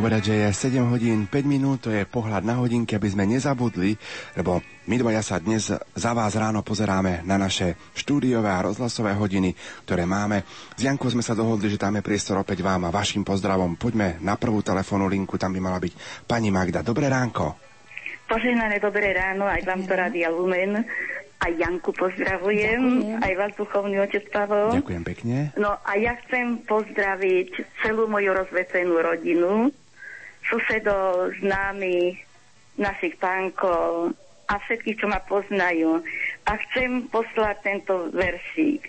Povedať, že je 7 hodín 5 minút, to je pohľad na hodinky, aby sme nezabudli, lebo my dvaja sa dnes za vás ráno pozeráme na naše štúdiové a rozhlasové hodiny, ktoré máme. S Jankou sme sa dohodli, že dáme priestor opäť vám a vašim pozdravom. Poďme na prvú telefónu linku, tam by mala byť pani Magda. Dobré ránko. Požehnané dobré ráno, aj vám to Rádia Lumen. Aj Janku pozdravujem, Ďakujem. aj vás duchovný otec Pavel. Ďakujem pekne. No a ja chcem pozdraviť celú moju rozvecenú rodinu, susedov, známych, našich pánkov a všetkých, čo ma poznajú. A chcem poslať tento veršík.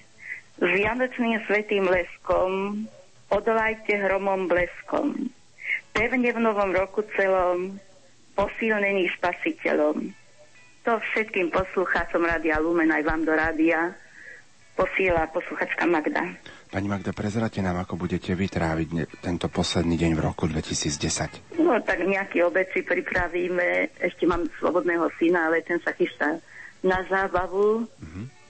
S vianočným svetým leskom odolajte hromom bleskom. Pevne v novom roku celom posilnený spasiteľom. To všetkým poslucháčom Rádia Lumen aj vám do rádia posiela posluchačka Magda. Pani Magda, prezrate nám, ako budete vytráviť tento posledný deň v roku 2010. No tak nejaké obeci pripravíme. Ešte mám slobodného syna, ale ten sa chystá na zábavu.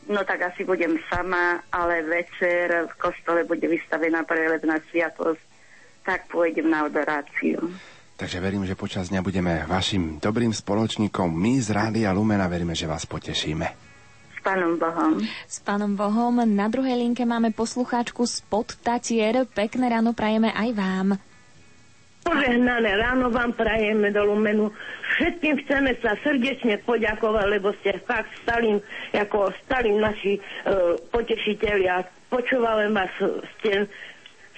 No tak asi budem sama, ale večer v kostole bude vystavená prelebná sviatosť. Tak pôjdem na adoráciu. Takže verím, že počas dňa budeme vašim dobrým spoločníkom. My z Rádia Lumena veríme, že vás potešíme. Pánom Bohom. S pánom Bohom. Na druhej linke máme poslucháčku spod Tatier. Pekné ráno prajeme aj vám. Požehnané ráno vám prajeme do Lumenu. Všetkým chceme sa srdečne poďakovať, lebo ste fakt stali, ako stali naši e, potešiteľia. Počúvame vás, ste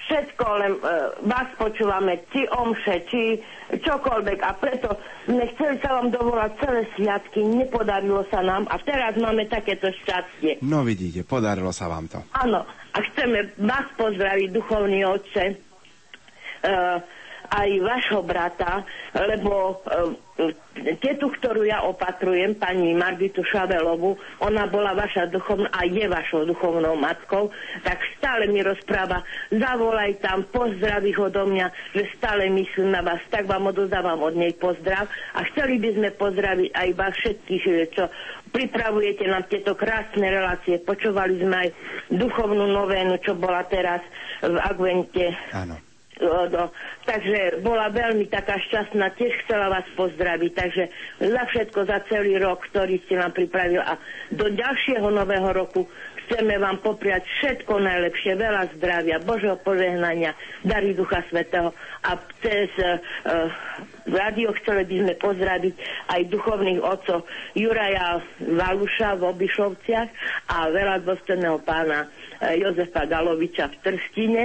všetko, len e, vás počúvame, či omše, či čokoľvek. A preto sme chceli sa vám dovolať celé sviatky, nepodarilo sa nám a teraz máme takéto šťastie. No vidíte, podarilo sa vám to. Áno, a chceme vás pozdraviť, duchovný otče, e, aj vašho brata, lebo e, tetu, ktorú ja opatrujem, pani Margitu Šavelovu, ona bola vaša duchovná a je vašou duchovnou matkou, tak stále mi rozpráva, zavolaj tam, pozdrav ich odo mňa, že stále myslím na vás, tak vám odozávam od nej pozdrav a chceli by sme pozdraviť aj vás všetkých, že čo pripravujete nám tieto krásne relácie. Počúvali sme aj duchovnú novénu, čo bola teraz v Advente. Áno. No, takže bola veľmi taká šťastná, tiež chcela vás pozdraviť, takže za všetko, za celý rok, ktorý ste nám pripravili a do ďalšieho nového roku chceme vám popriať všetko najlepšie, veľa zdravia, Božieho požehnania, dary Ducha Svetého. A cez uh, rádio chceli by sme pozdraviť aj duchovných otcov Juraja Valuša v Obišovciach a veľa dôstojného pána uh, Jozefa Galoviča v Trstine.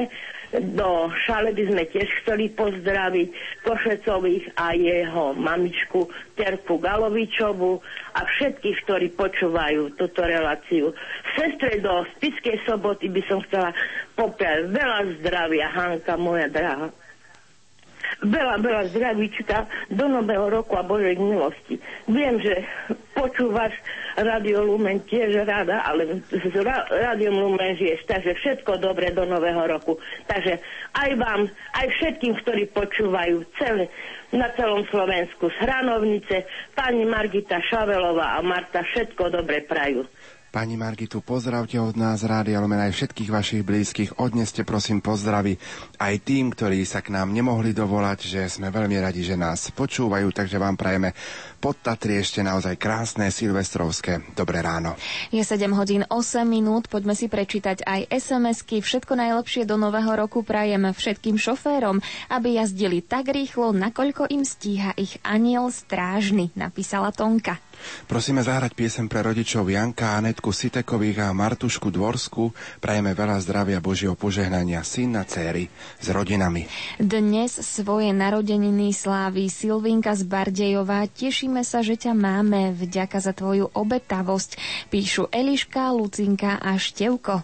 Do šale by sme tiež chceli pozdraviť Košecových a jeho mamičku Terku Galovičovu a všetkých, ktorí počúvajú túto reláciu. Sestre do Spiskej soboty by som chcela popriať veľa zdravia, Hanka, moja drahá. Veľa, veľa zdravíčka do nového roku a Božej milosti. Viem, že počúvaš Radio Lumen tiež rada, ale s ra- Rádiom Lumen žiješ, takže všetko dobre do nového roku. Takže aj vám, aj všetkým, ktorí počúvajú celé, na celom Slovensku z Hranovnice, pani Margita Šavelová a Marta všetko dobre prajú. Pani Margitu, pozdravte od nás Rádia Lumen aj všetkých vašich blízkych. Odneste prosím pozdravy aj tým, ktorí sa k nám nemohli dovolať, že sme veľmi radi, že nás počúvajú, takže vám prajeme pod Tatry ešte naozaj krásne silvestrovské dobré ráno. Je 7 hodín 8 minút, poďme si prečítať aj SMS-ky. Všetko najlepšie do nového roku prajem všetkým šoférom, aby jazdili tak rýchlo, nakoľko im stíha ich aniel strážny, napísala Tonka. Prosíme zahrať piesem pre rodičov Janka, Anetku Sitekových a Martušku Dvorsku. Prajeme veľa zdravia Božieho požehnania syna, céry s rodinami. Dnes svoje narodeniny sláví Silvinka z Bardejova. Tešíme sa, že ťa máme. Vďaka za tvoju obetavosť. Píšu Eliška, Lucinka a Števko.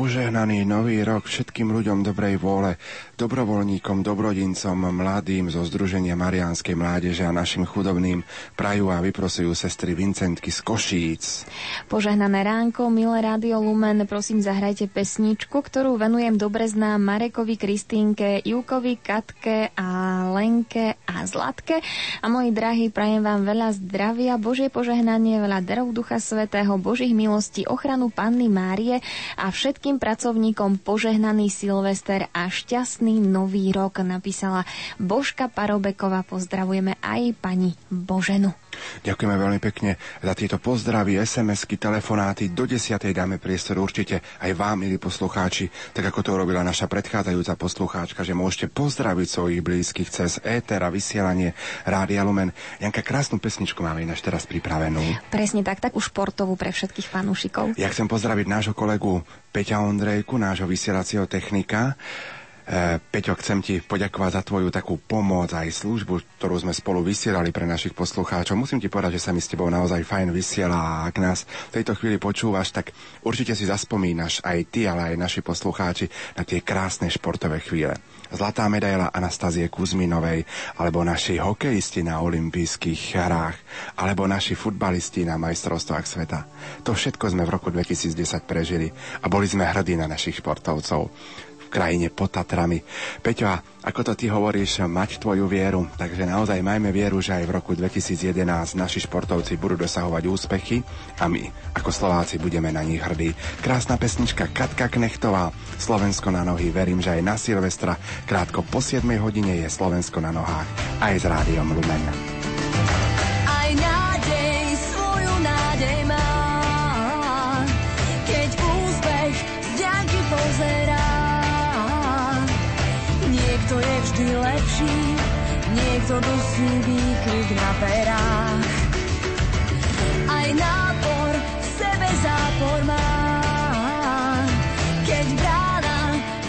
Požehnaný nový rok všetkým ľuďom dobrej vôle, dobrovoľníkom, dobrodincom, mladým zo Združenia Mariánskej mládeže a našim chudobným prajú a vyprosujú sestry Vincentky z Košíc. Požehnané ránko, milé Rádio Lumen, prosím zahrajte pesničku, ktorú venujem dobre znám Marekovi, Kristínke, Júkovi, Katke a Lenke a Zlatke. A moji drahí, prajem vám veľa zdravia, Božie požehnanie, veľa darov Ducha Svetého, Božích milostí, ochranu Panny Márie a všetkým pracovníkom požehnaný Silvester a šťastný nový rok, napísala Božka Parobeková. Pozdravujeme aj pani Boženu. Ďakujeme veľmi pekne za tieto pozdravy, SMS-ky, telefonáty. Do 10. dáme priestor určite aj vám, milí poslucháči, tak ako to urobila naša predchádzajúca poslucháčka, že môžete pozdraviť svojich blízkych cez éter a vysielanie Rádia Lumen. Janka, krásnu pesničku máme ináč teraz pripravenú. Presne tak, takú športovú pre všetkých fanúšikov. Ja chcem pozdraviť nášho kolegu Peťa Ondrejku, nášho vysielacieho technika. E, Peťo, chcem ti poďakovať za tvoju takú pomoc aj službu, ktorú sme spolu vysielali pre našich poslucháčov. Musím ti povedať, že sa mi s tebou naozaj fajn vysiela a ak nás v tejto chvíli počúvaš, tak určite si zaspomínaš aj ty, ale aj naši poslucháči na tie krásne športové chvíle. Zlatá medaila Anastazie Kuzminovej, alebo naši hokejisti na olympijských hrách, alebo naši futbalisti na majstrovstvách sveta. To všetko sme v roku 2010 prežili a boli sme hrdí na našich športovcov krajine pod Tatrami. Peťo, a ako to ty hovoríš, mať tvoju vieru, takže naozaj majme vieru, že aj v roku 2011 naši športovci budú dosahovať úspechy a my, ako Slováci, budeme na nich hrdí. Krásna pesnička Katka Knechtová, Slovensko na nohy, verím, že aj na Silvestra, krátko po 7 hodine je Slovensko na nohách, aj s rádiom Lumen. Niekto je vždy lepší, niekto dusí výkrik na perách. Aj nápor v sebe zápor má. Keď brána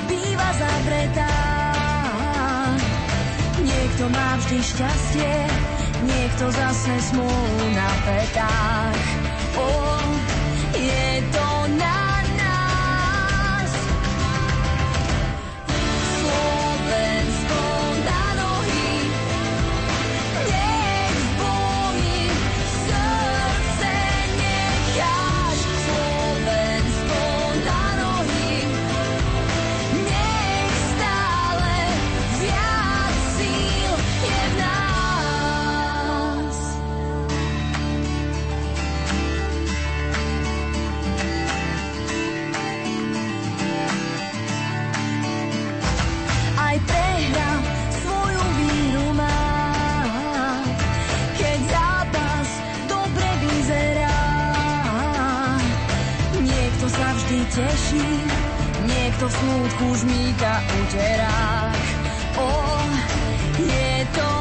býva zavretá. Niekto má vždy šťastie, niekto zase smolu na petách. O, je to vždy teší, niekto v smútku žmýka uterá. O, je to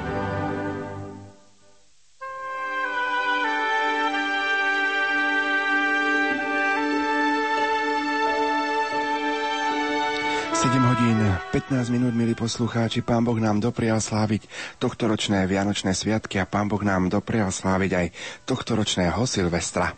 there. 15 minút, milí poslucháči. Pán Boh nám doprial sláviť tohtoročné Vianočné sviatky a Pán Boh nám doprial sláviť aj tohtoročného Silvestra.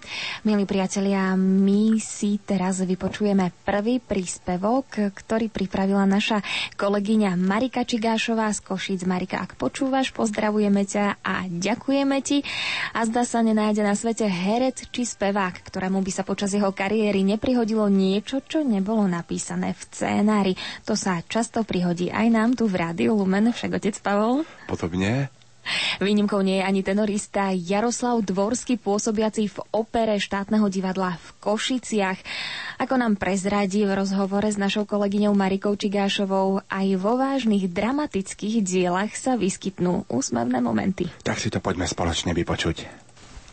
Milí priatelia, my si teraz vypočujeme prvý príspevok, ktorý pripravila naša kolegyňa Marika Čigášová z Košic. Marika, ak počúvaš, pozdravujeme ťa a ďakujeme ti. A zdá sa nenájde na svete herec či spevák, ktorému by sa počas jeho kariéry neprihodilo niečo, čo nebolo napísané v scénári. To sa často prihodí aj nám tu v Rádiu Lumen, však otec Pavol. Podobne. Výnimkou nie je ani tenorista Jaroslav Dvorský, pôsobiaci v opere štátneho divadla v Košiciach. Ako nám prezradí v rozhovore s našou kolegyňou Marikou Čigášovou, aj vo vážnych dramatických dielach sa vyskytnú úsmevné momenty. Tak si to poďme spoločne vypočuť.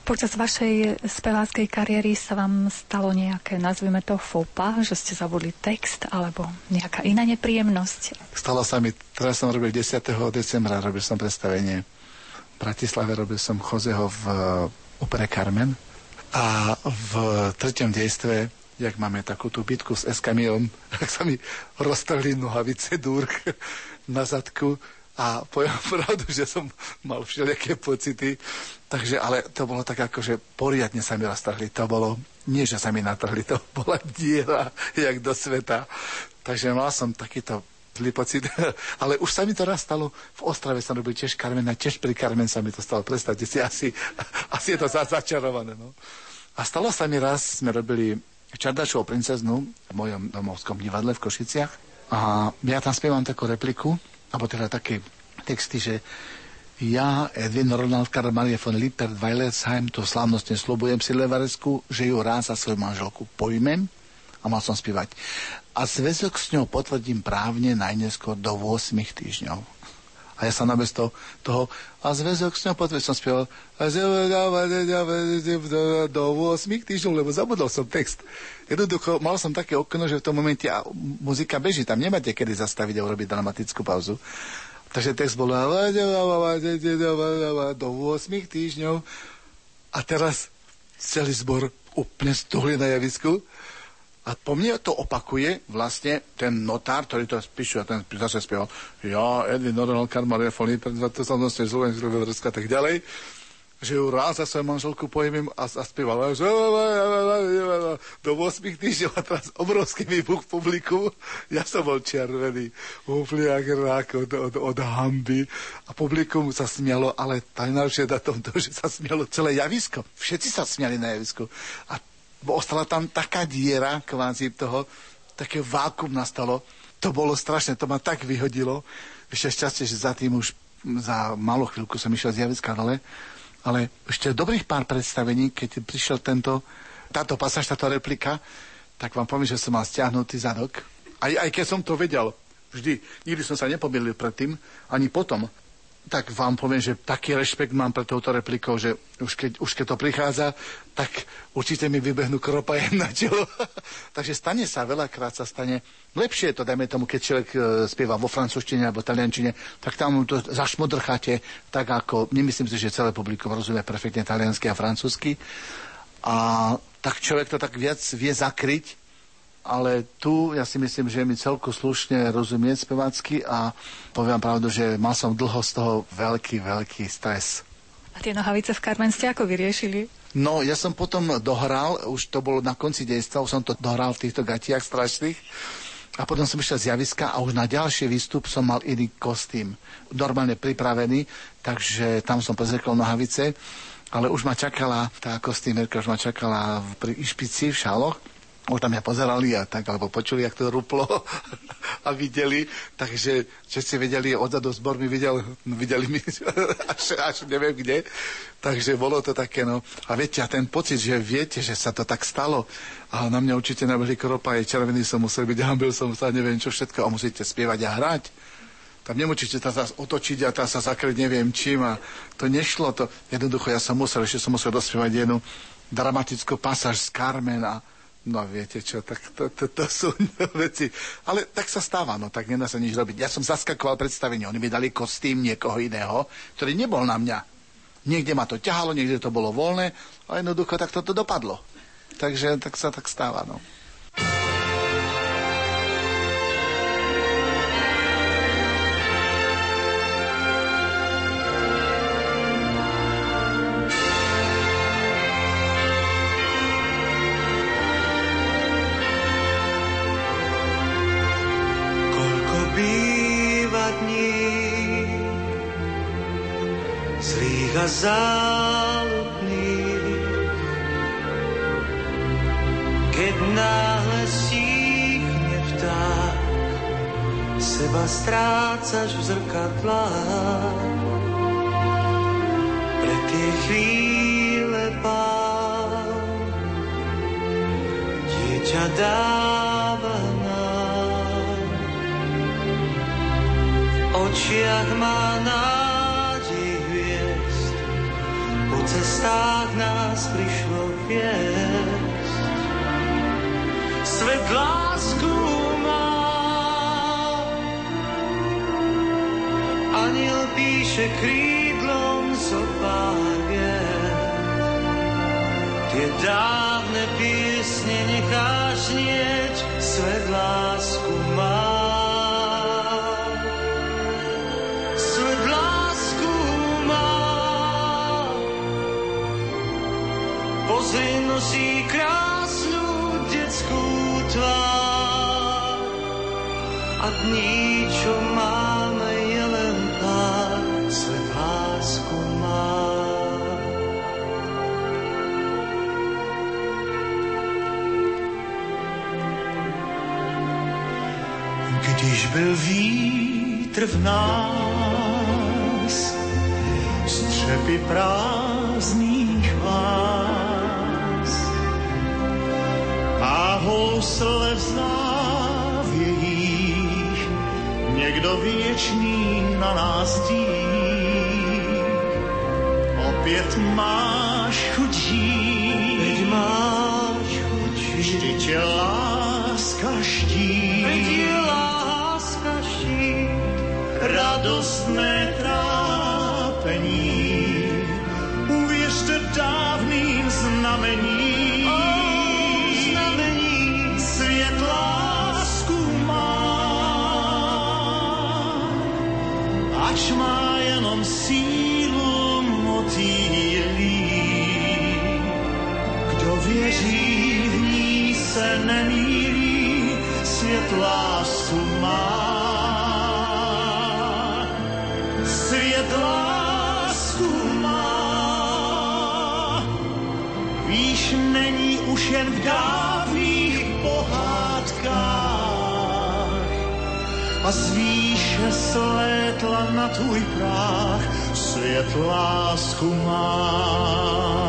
Počas vašej speváckej kariéry sa vám stalo nejaké, nazvime to fopa, že ste zabudli text alebo nejaká iná nepríjemnosť? Stalo sa mi, teraz som robil 10. decembra, robil som predstavenie v Bratislave, robil som Chozeho v opere Carmen a v treťom dejstve jak máme takú tú bitku s Eskamilom, tak sa mi roztrhli nohavice dúrk na zadku a poviem pravdu, že som mal všelijaké pocity, takže ale to bolo tak ako, že poriadne sa mi roztrhli. To bolo, nie že sa mi natrhli, to bola diera, jak do sveta. Takže mal som takýto zlý pocit, ale už sa mi to raz stalo. V Ostrave som robil tiež Carmen a tiež pri Carmen sa mi to stalo. Predstavte si, asi, asi je to za, začarované. No. A stalo sa mi raz, sme robili Čardačovú princeznu v mojom domovskom divadle v Košiciach a ja tam spievam takú repliku alebo teda také texty, že ja, Edwin Ronald Karl von Lippert Weilersheim, to slávnostne slobujem si Levaresku, že ju rád za svoju manželku pojmem a mal som spievať. A zväzok s ňou potvrdím právne najneskôr do 8 týždňov. A ja sa namiesto toho, a zväzok s ňou potvrdím, som spieval do 8 týždňov, lebo zabudol som text. Jednoducho, mal som také okno, že v tom momente a muzika beží, tam nemáte kedy zastaviť a urobiť dramatickú pauzu. Takže text bol do 8 týždňov a teraz celý zbor úplne stuhli na javisku a po mne to opakuje vlastne ten notár, ktorý to spíšu a ten zase spieval ja, Edwin Normal, Karmar, pred 20 sa a tak ďalej že ju raz za svoju manželku pojmem a, a spieval do 8 týždňov a teraz obrovský výbuch publiku. Ja som bol červený, úplne rák od, od, od hamby a publikum sa smialo, ale najnovšie na tom to, že sa smialo celé javisko. Všetci sa smiali na javisku. A ostala tam taká diera kvázi toho, také vákum nastalo. To bolo strašné, to ma tak vyhodilo. Ešte šťastie, že za tým už za malú chvíľku som išiel z javiska dole ale ešte dobrých pár predstavení, keď prišiel tento, táto pasáž, táto replika, tak vám poviem, že som mal stiahnutý zadok. Aj, aj keď som to vedel, vždy, nikdy som sa nepomýlil predtým, ani potom tak vám poviem, že taký rešpekt mám pre touto replikou, že už keď, už keď to prichádza, tak určite mi vybehnú kropa na telo. Takže stane sa, veľakrát sa stane. Lepšie je to, dajme tomu, keď človek e, spieva vo francúzštine alebo taliančine, tak tam to zašmodrcháte, tak ako, nemyslím si, že celé publikum rozumie perfektne taliansky a francúzsky. A tak človek to tak viac vie zakryť, ale tu ja si myslím, že mi celku slušne rozumie spevácky a poviem pravdu, že mal som dlho z toho veľký, veľký stres. A tie nohavice v Carmen ste ako vyriešili? No, ja som potom dohral, už to bolo na konci dejstva, už som to dohral v týchto gatiach strašných. A potom som išiel z javiska a už na ďalší výstup som mal iný kostým. Normálne pripravený, takže tam som prezrekol nohavice. Ale už ma čakala tá kostýmerka, už ma čakala pri išpici v šáloch tam mňa pozerali a tak, alebo počuli, jak to ruplo a videli, takže všetci vedeli, odzadu zbor mi videl, no, videli mi až, až neviem kde, takže bolo to také, no. A viete, a ten pocit, že viete, že sa to tak stalo a na mňa určite nabehli kropa, aj červený som musel byť, hambil som sa, neviem čo všetko a musíte spievať a hrať. Tam nemôžete sa zase otočiť a tá sa zakryť neviem čím a to nešlo. To, jednoducho ja som musel, ešte som musel dospievať jednu dramatickú pasáž z Carmen a No viete čo, tak to, to, to sú veci. Ale tak sa stáva, no tak nedá sa nič robiť. Ja som zaskakoval predstavenie, oni mi dali kostým niekoho iného, ktorý nebol na mňa. Niekde ma to ťahalo, niekde to bolo voľné a jednoducho tak toto dopadlo. Takže tak sa tak stáva, no. A záľudných, keď náhle stíchne vták, seba strácaš v zrkadlách. Pre tie chvíle pán dieťa dáva nám očiach má nádej cestách nás prišlo viesť. Svet lásku má, aniel píše krídlom zo pár. Tie dávne piesne necháš znieť, svet lásku má. Pozri, nosí krásnu detskú tvár. A dní, čo máme, je len. Když byl vítr v nás, střepy prázdných housle v závějích, někdo věčný na nás dí. Opět máš chuť žít, Veď máš chuť vždy tě láska je láska štít, radostné trápení. Nemýlí, svět lásku má. Svět lásku má. Víš, není už jen v dávných pohádkách a z výše slétla na tvůj práh svět lásku má.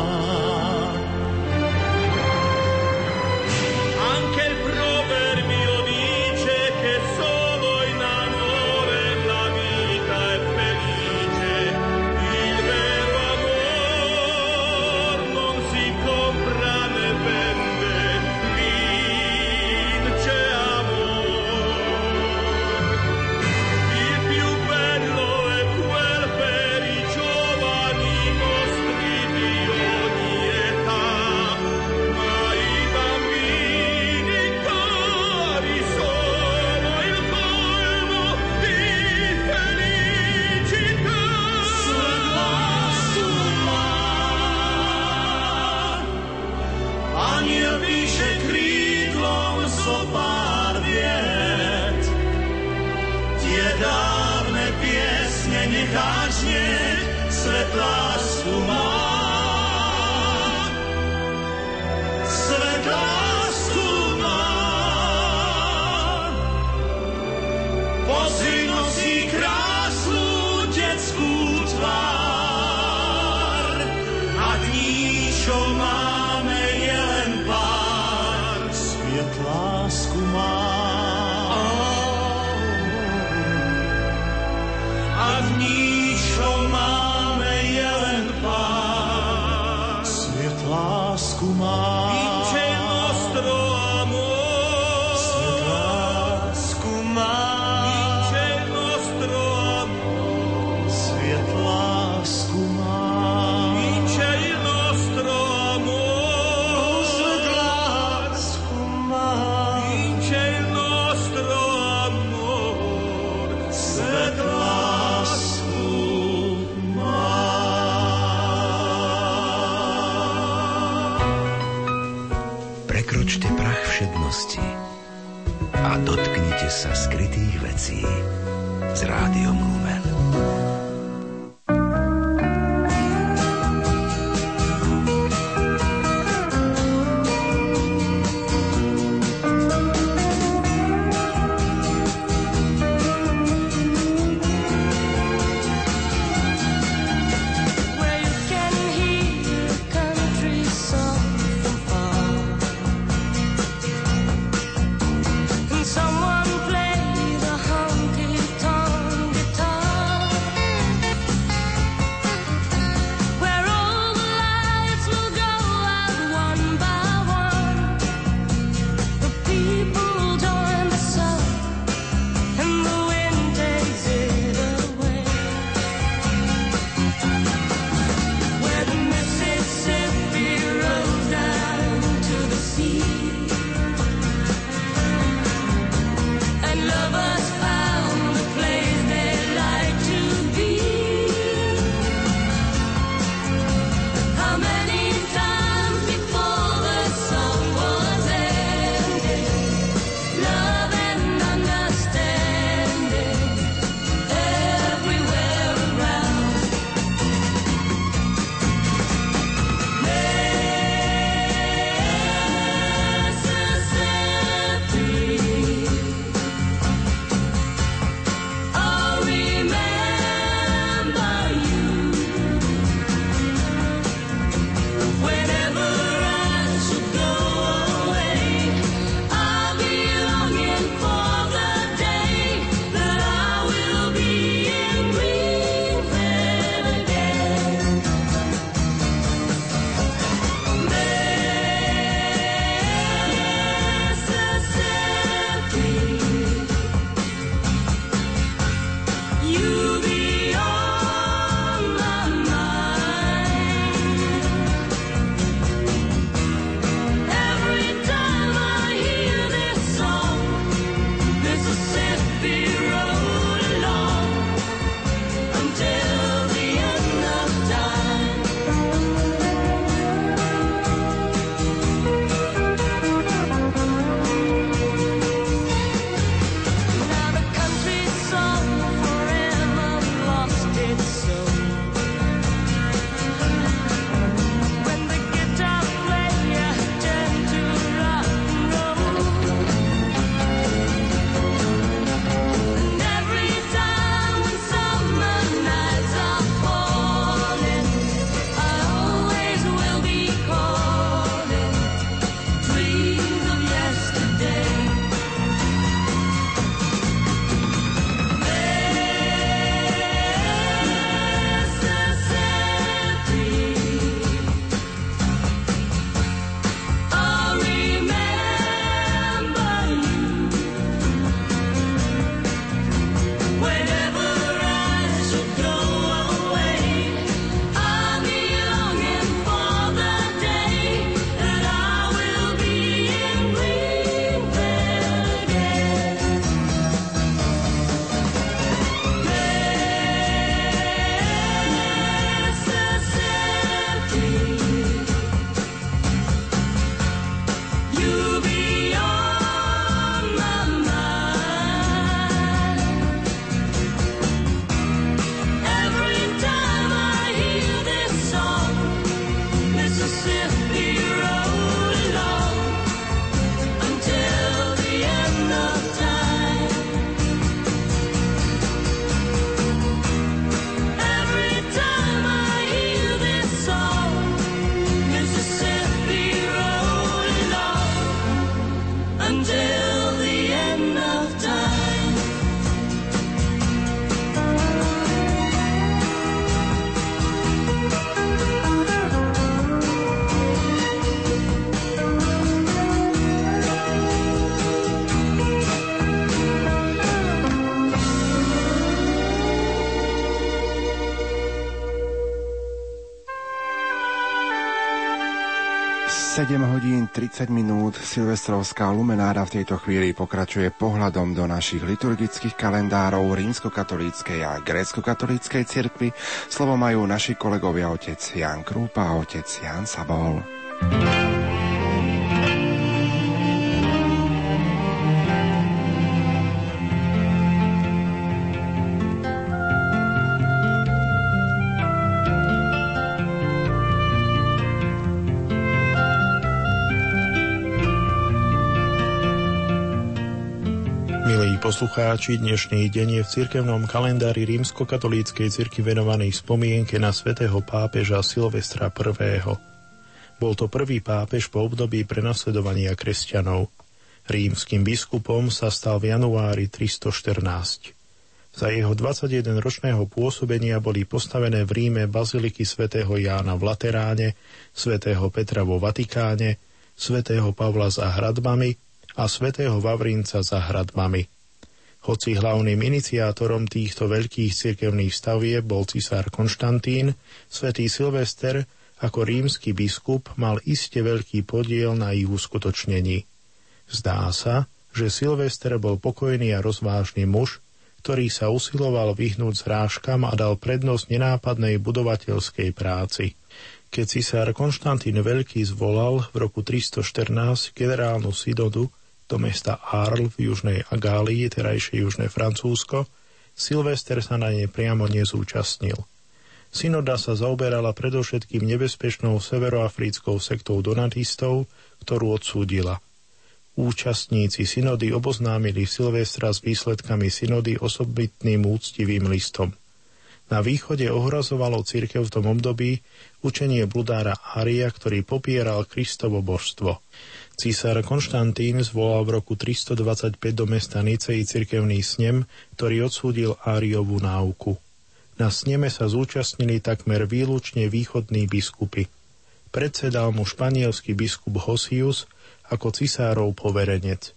7 hodín 30 minút Silvestrovská lumenáda v tejto chvíli pokračuje pohľadom do našich liturgických kalendárov rímskokatolíckej a gréckokatolíckej cirkvi. Slovo majú naši kolegovia otec Jan Krúpa a otec Jan Sabol. Poslucháči, dnešný deň je v cirkevnom kalendári rímskokatolíckej cirky venovaný spomienke na svätého pápeža Silvestra I. Bol to prvý pápež po období prenasledovania kresťanov. Rímským biskupom sa stal v januári 314. Za jeho 21-ročného pôsobenia boli postavené v Ríme baziliky svätého Jána v Lateráne, svätého Petra vo Vatikáne, svätého Pavla za hradbami a svätého Vavrinca za hradbami. Hoci hlavným iniciátorom týchto veľkých cirkevných stavieb bol cisár Konštantín, svätý Silvester ako rímsky biskup mal iste veľký podiel na ich uskutočnení. Zdá sa, že Silvester bol pokojný a rozvážny muž, ktorý sa usiloval vyhnúť zrážkam a dal prednosť nenápadnej budovateľskej práci. Keď cisár Konštantín Veľký zvolal v roku 314 generálnu synodu, do mesta Arles v južnej Agálii, terajšie južné Francúzsko, Silvester sa na nej priamo nezúčastnil. Synoda sa zaoberala predovšetkým nebezpečnou severoafrickou sektou donatistov, ktorú odsúdila. Účastníci synody oboznámili Silvestra s výsledkami synody osobitným úctivým listom. Na východe ohrozovalo církev v tom období učenie bludára Aria, ktorý popieral Kristovo božstvo. Císar Konštantín zvolal v roku 325 do mesta Nicei cirkevný snem, ktorý odsúdil Áriovú náuku. Na sneme sa zúčastnili takmer výlučne východní biskupy. Predsedal mu španielský biskup Hosius ako cisárov poverenec.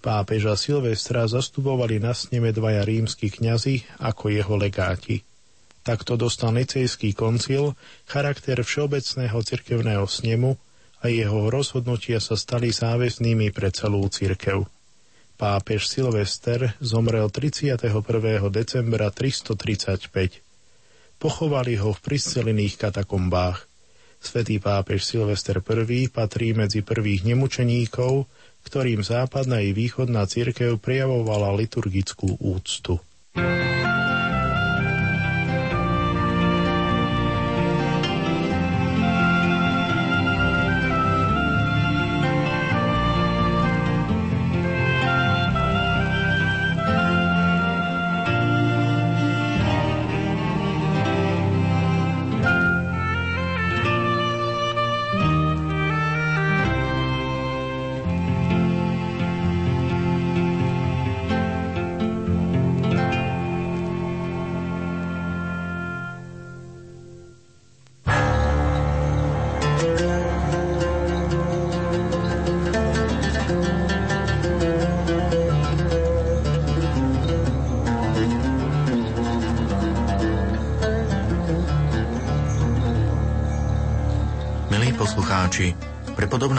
Pápeža Silvestra zastupovali na sneme dvaja rímsky kňazi ako jeho legáti. Takto dostal Nicejský koncil charakter všeobecného cirkevného snemu a jeho rozhodnutia sa stali záväznými pre celú cirkev. Pápež Silvester zomrel 31. decembra 335. Pochovali ho v priscelených katakombách. Svetý pápež Silvester I patrí medzi prvých nemučeníkov, ktorým západná i východná cirkev prijavovala liturgickú úctu. poslucháči,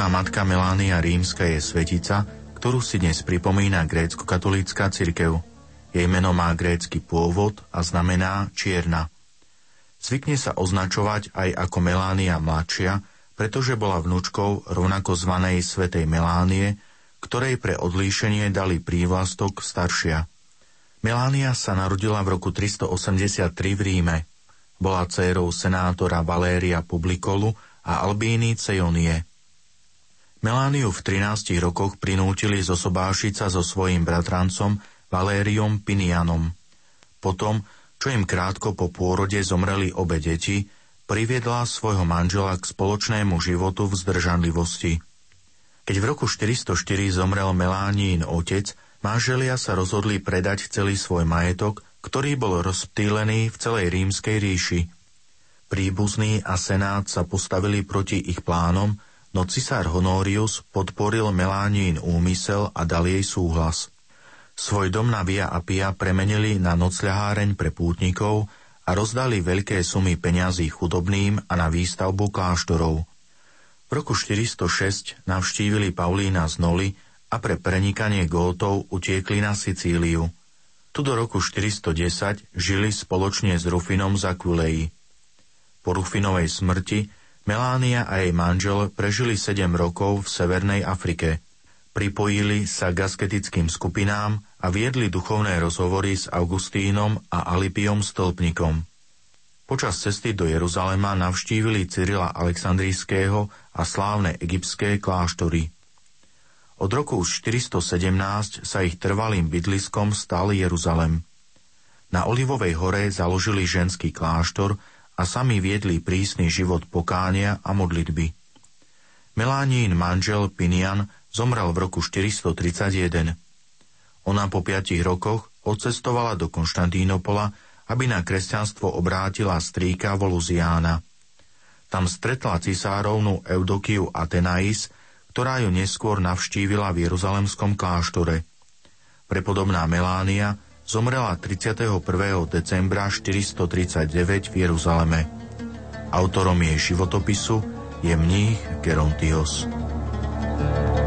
prepodobná matka Melánia Rímska je svetica, ktorú si dnes pripomína grécko-katolícka cirkev. Jej meno má grécky pôvod a znamená čierna. Zvykne sa označovať aj ako Melánia mladšia, pretože bola vnúčkou rovnako zvanej svetej Melánie, ktorej pre odlíšenie dali prívlastok staršia. Melánia sa narodila v roku 383 v Ríme. Bola dcérou senátora Valéria Publikolu a Albíny Cejonie. Melániu v 13 rokoch prinútili zosobášiť sa so svojím bratrancom Valériom Pinianom. Potom, čo im krátko po pôrode zomreli obe deti, priviedla svojho manžela k spoločnému životu v zdržanlivosti. Keď v roku 404 zomrel Melánín otec, manželia sa rozhodli predať celý svoj majetok, ktorý bol rozptýlený v celej rímskej ríši – Príbuzný a senát sa postavili proti ich plánom, no cisár Honorius podporil Melánín úmysel a dal jej súhlas. Svoj dom na Via Apia premenili na nocľaháreň pre pútnikov a rozdali veľké sumy peňazí chudobným a na výstavbu kláštorov. V roku 406 navštívili Paulína z Noli a pre prenikanie Gótov utiekli na Sicíliu. Tu do roku 410 žili spoločne s Rufinom z Aquileji. Po Rufinovej smrti Melánia a jej manžel prežili 7 rokov v Severnej Afrike. Pripojili sa k asketickým skupinám a viedli duchovné rozhovory s Augustínom a Alipiom Stolpnikom. Počas cesty do Jeruzalema navštívili Cyrila Aleksandrijského a slávne egyptské kláštory. Od roku 417 sa ich trvalým bydliskom stal Jeruzalem. Na Olivovej hore založili ženský kláštor a sami viedli prísny život pokánia a modlitby. Melánín manžel Pinian zomrel v roku 431. Ona po piatich rokoch odcestovala do Konštantínopola, aby na kresťanstvo obrátila strýka Voluziána. Tam stretla cisárovnu Eudokiu Atenais, ktorá ju neskôr navštívila v Jeruzalemskom kláštore. Prepodobná Melánia zomrela 31. decembra 439 v Jeruzaleme. Autorom jej životopisu je mních Gerontios. Diery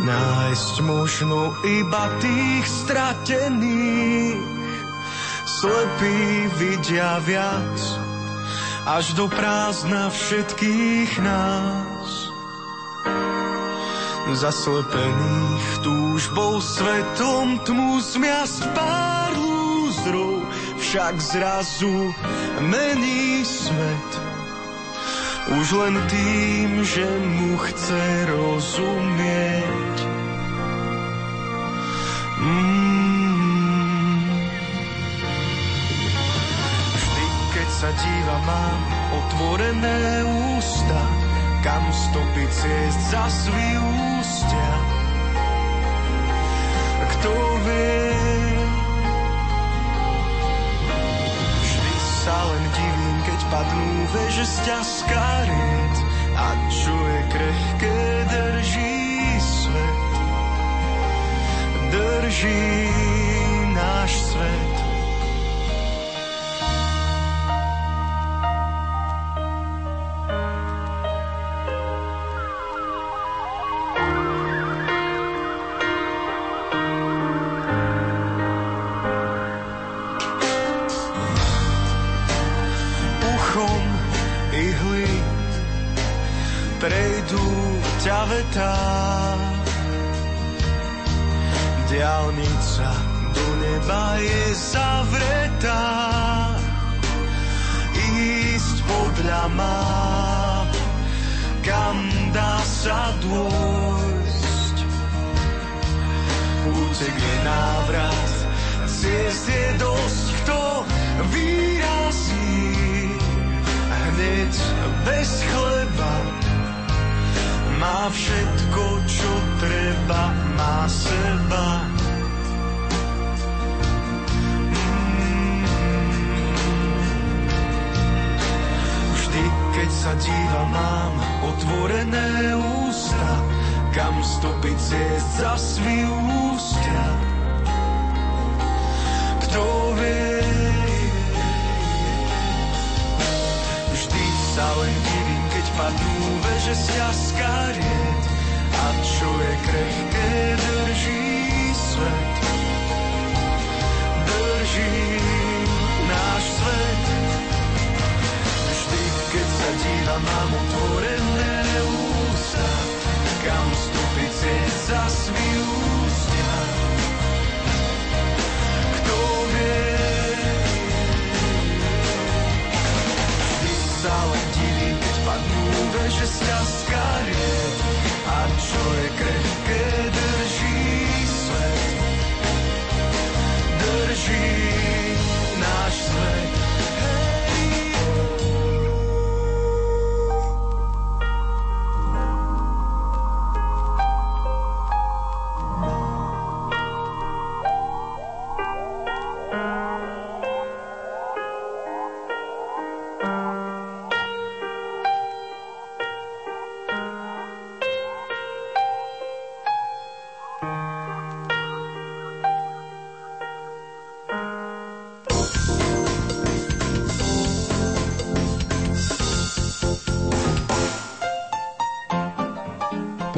nájsť možno iba tých stratených. Slepí vidia viac, až do prázdna všetkých nás. Zaslepených túžbou svetom tmu zmiasť pár lúzrov, však zrazu mení svet. Už len tým, že mu chce rozumieť. Mm. Vždy, keď sa díva, mám otvorené ústa, kam stopy ciest zas vyústia. Kto vie, divím, keď padnú veže z ried a čo je krehké, drží svet. Drží náš svet.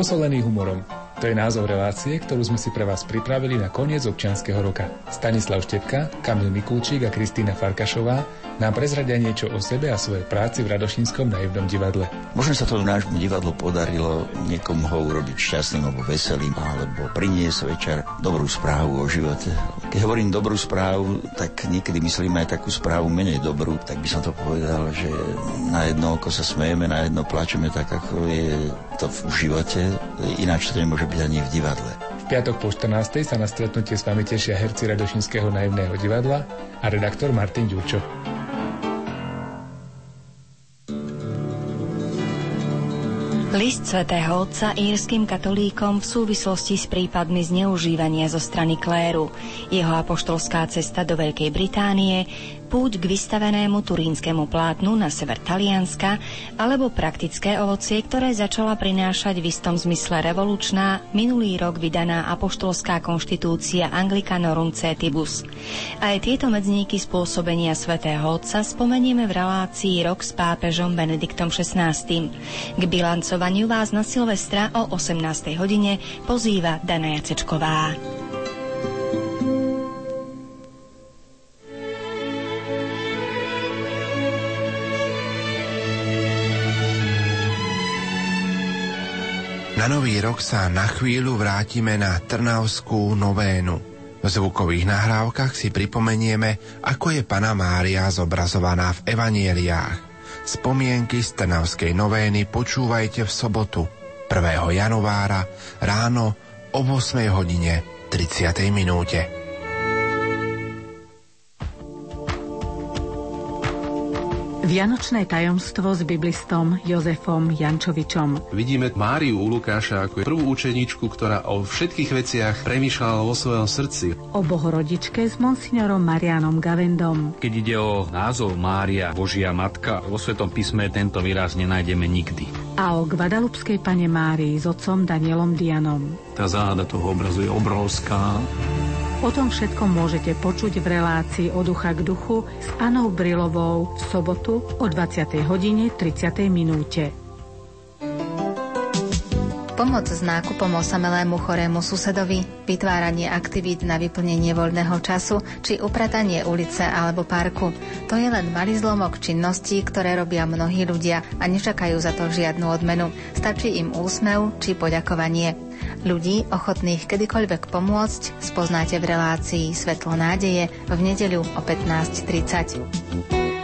Posolený humorom. To je názov relácie, ktorú sme si pre vás pripravili na koniec občianskeho roka. Stanislav Štepka, Kamil Mikulčík a Kristýna Farkašová nám prezradia niečo o sebe a svojej práci v Radošínskom naivnom divadle. Možno sa to nášmu divadlu podarilo niekomu ho urobiť šťastným alebo veselým, alebo priniesť večer dobrú správu o živote. Keď hovorím dobrú správu, tak niekedy myslím aj takú správu menej dobrú, tak by som to povedal, že na jedno oko sa smejeme, na jedno plačeme tak, ako je to v živote, ináč to nemôže byť ani v divadle. V piatok po 14. sa na stretnutie s vami tešia herci Radošinského naivného divadla a redaktor Martin Ďurčo. List svätého Otca írským katolíkom v súvislosti s prípadmi zneužívania zo strany kléru, jeho apoštolská cesta do Veľkej Británie, púť k vystavenému turínskemu plátnu na sever Talianska alebo praktické ovocie, ktoré začala prinášať v istom zmysle revolučná, minulý rok vydaná apoštolská konštitúcia Anglicanorum Cetibus. Aj tieto medzníky spôsobenia svätého Otca spomenieme v relácii Rok s pápežom Benediktom XVI. K bilancovaniu vás na Silvestra o 18. hodine pozýva Dana Jacečková. Rok sa na chvíľu vrátime na Trnavskú novénu. V zvukových nahrávkach si pripomenieme, ako je Pana Mária zobrazovaná v evanieliách. Spomienky z Trnavskej novény počúvajte v sobotu 1. januára ráno o 8 hodine 30. minúte. Vianočné tajomstvo s biblistom Jozefom Jančovičom. Vidíme Máriu u Lukáša ako prvú učeničku, ktorá o všetkých veciach premýšľala vo svojom srdci. O bohorodičke s monsignorom Marianom Gavendom. Keď ide o názov Mária, Božia Matka, vo Svetom písme tento výraz nenájdeme nikdy. A o Gvadalupskej pane Márii s otcom Danielom Dianom. Tá záhada toho obrazu je obrovská. O tom všetkom môžete počuť v relácii od ducha k duchu s Anou Brilovou v sobotu o 20. hodine 30. minúte. Pomoc s nákupom osamelému chorému susedovi, vytváranie aktivít na vyplnenie voľného času či upratanie ulice alebo parku. To je len malý zlomok činností, ktoré robia mnohí ľudia a nečakajú za to žiadnu odmenu. Stačí im úsmev či poďakovanie. Ľudí, ochotných kedykoľvek pomôcť, spoznáte v relácii Svetlo nádeje v nedeľu o 15.30.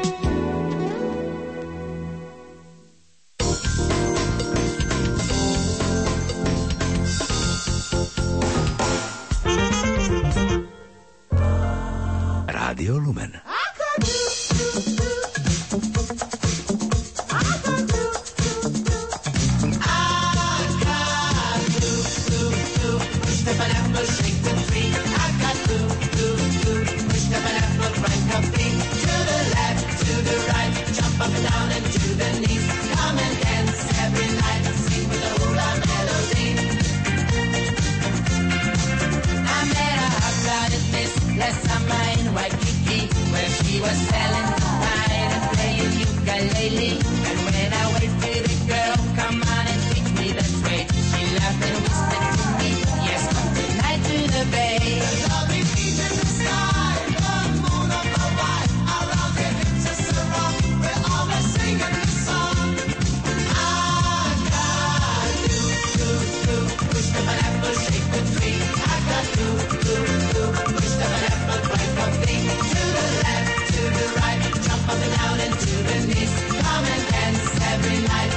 every night.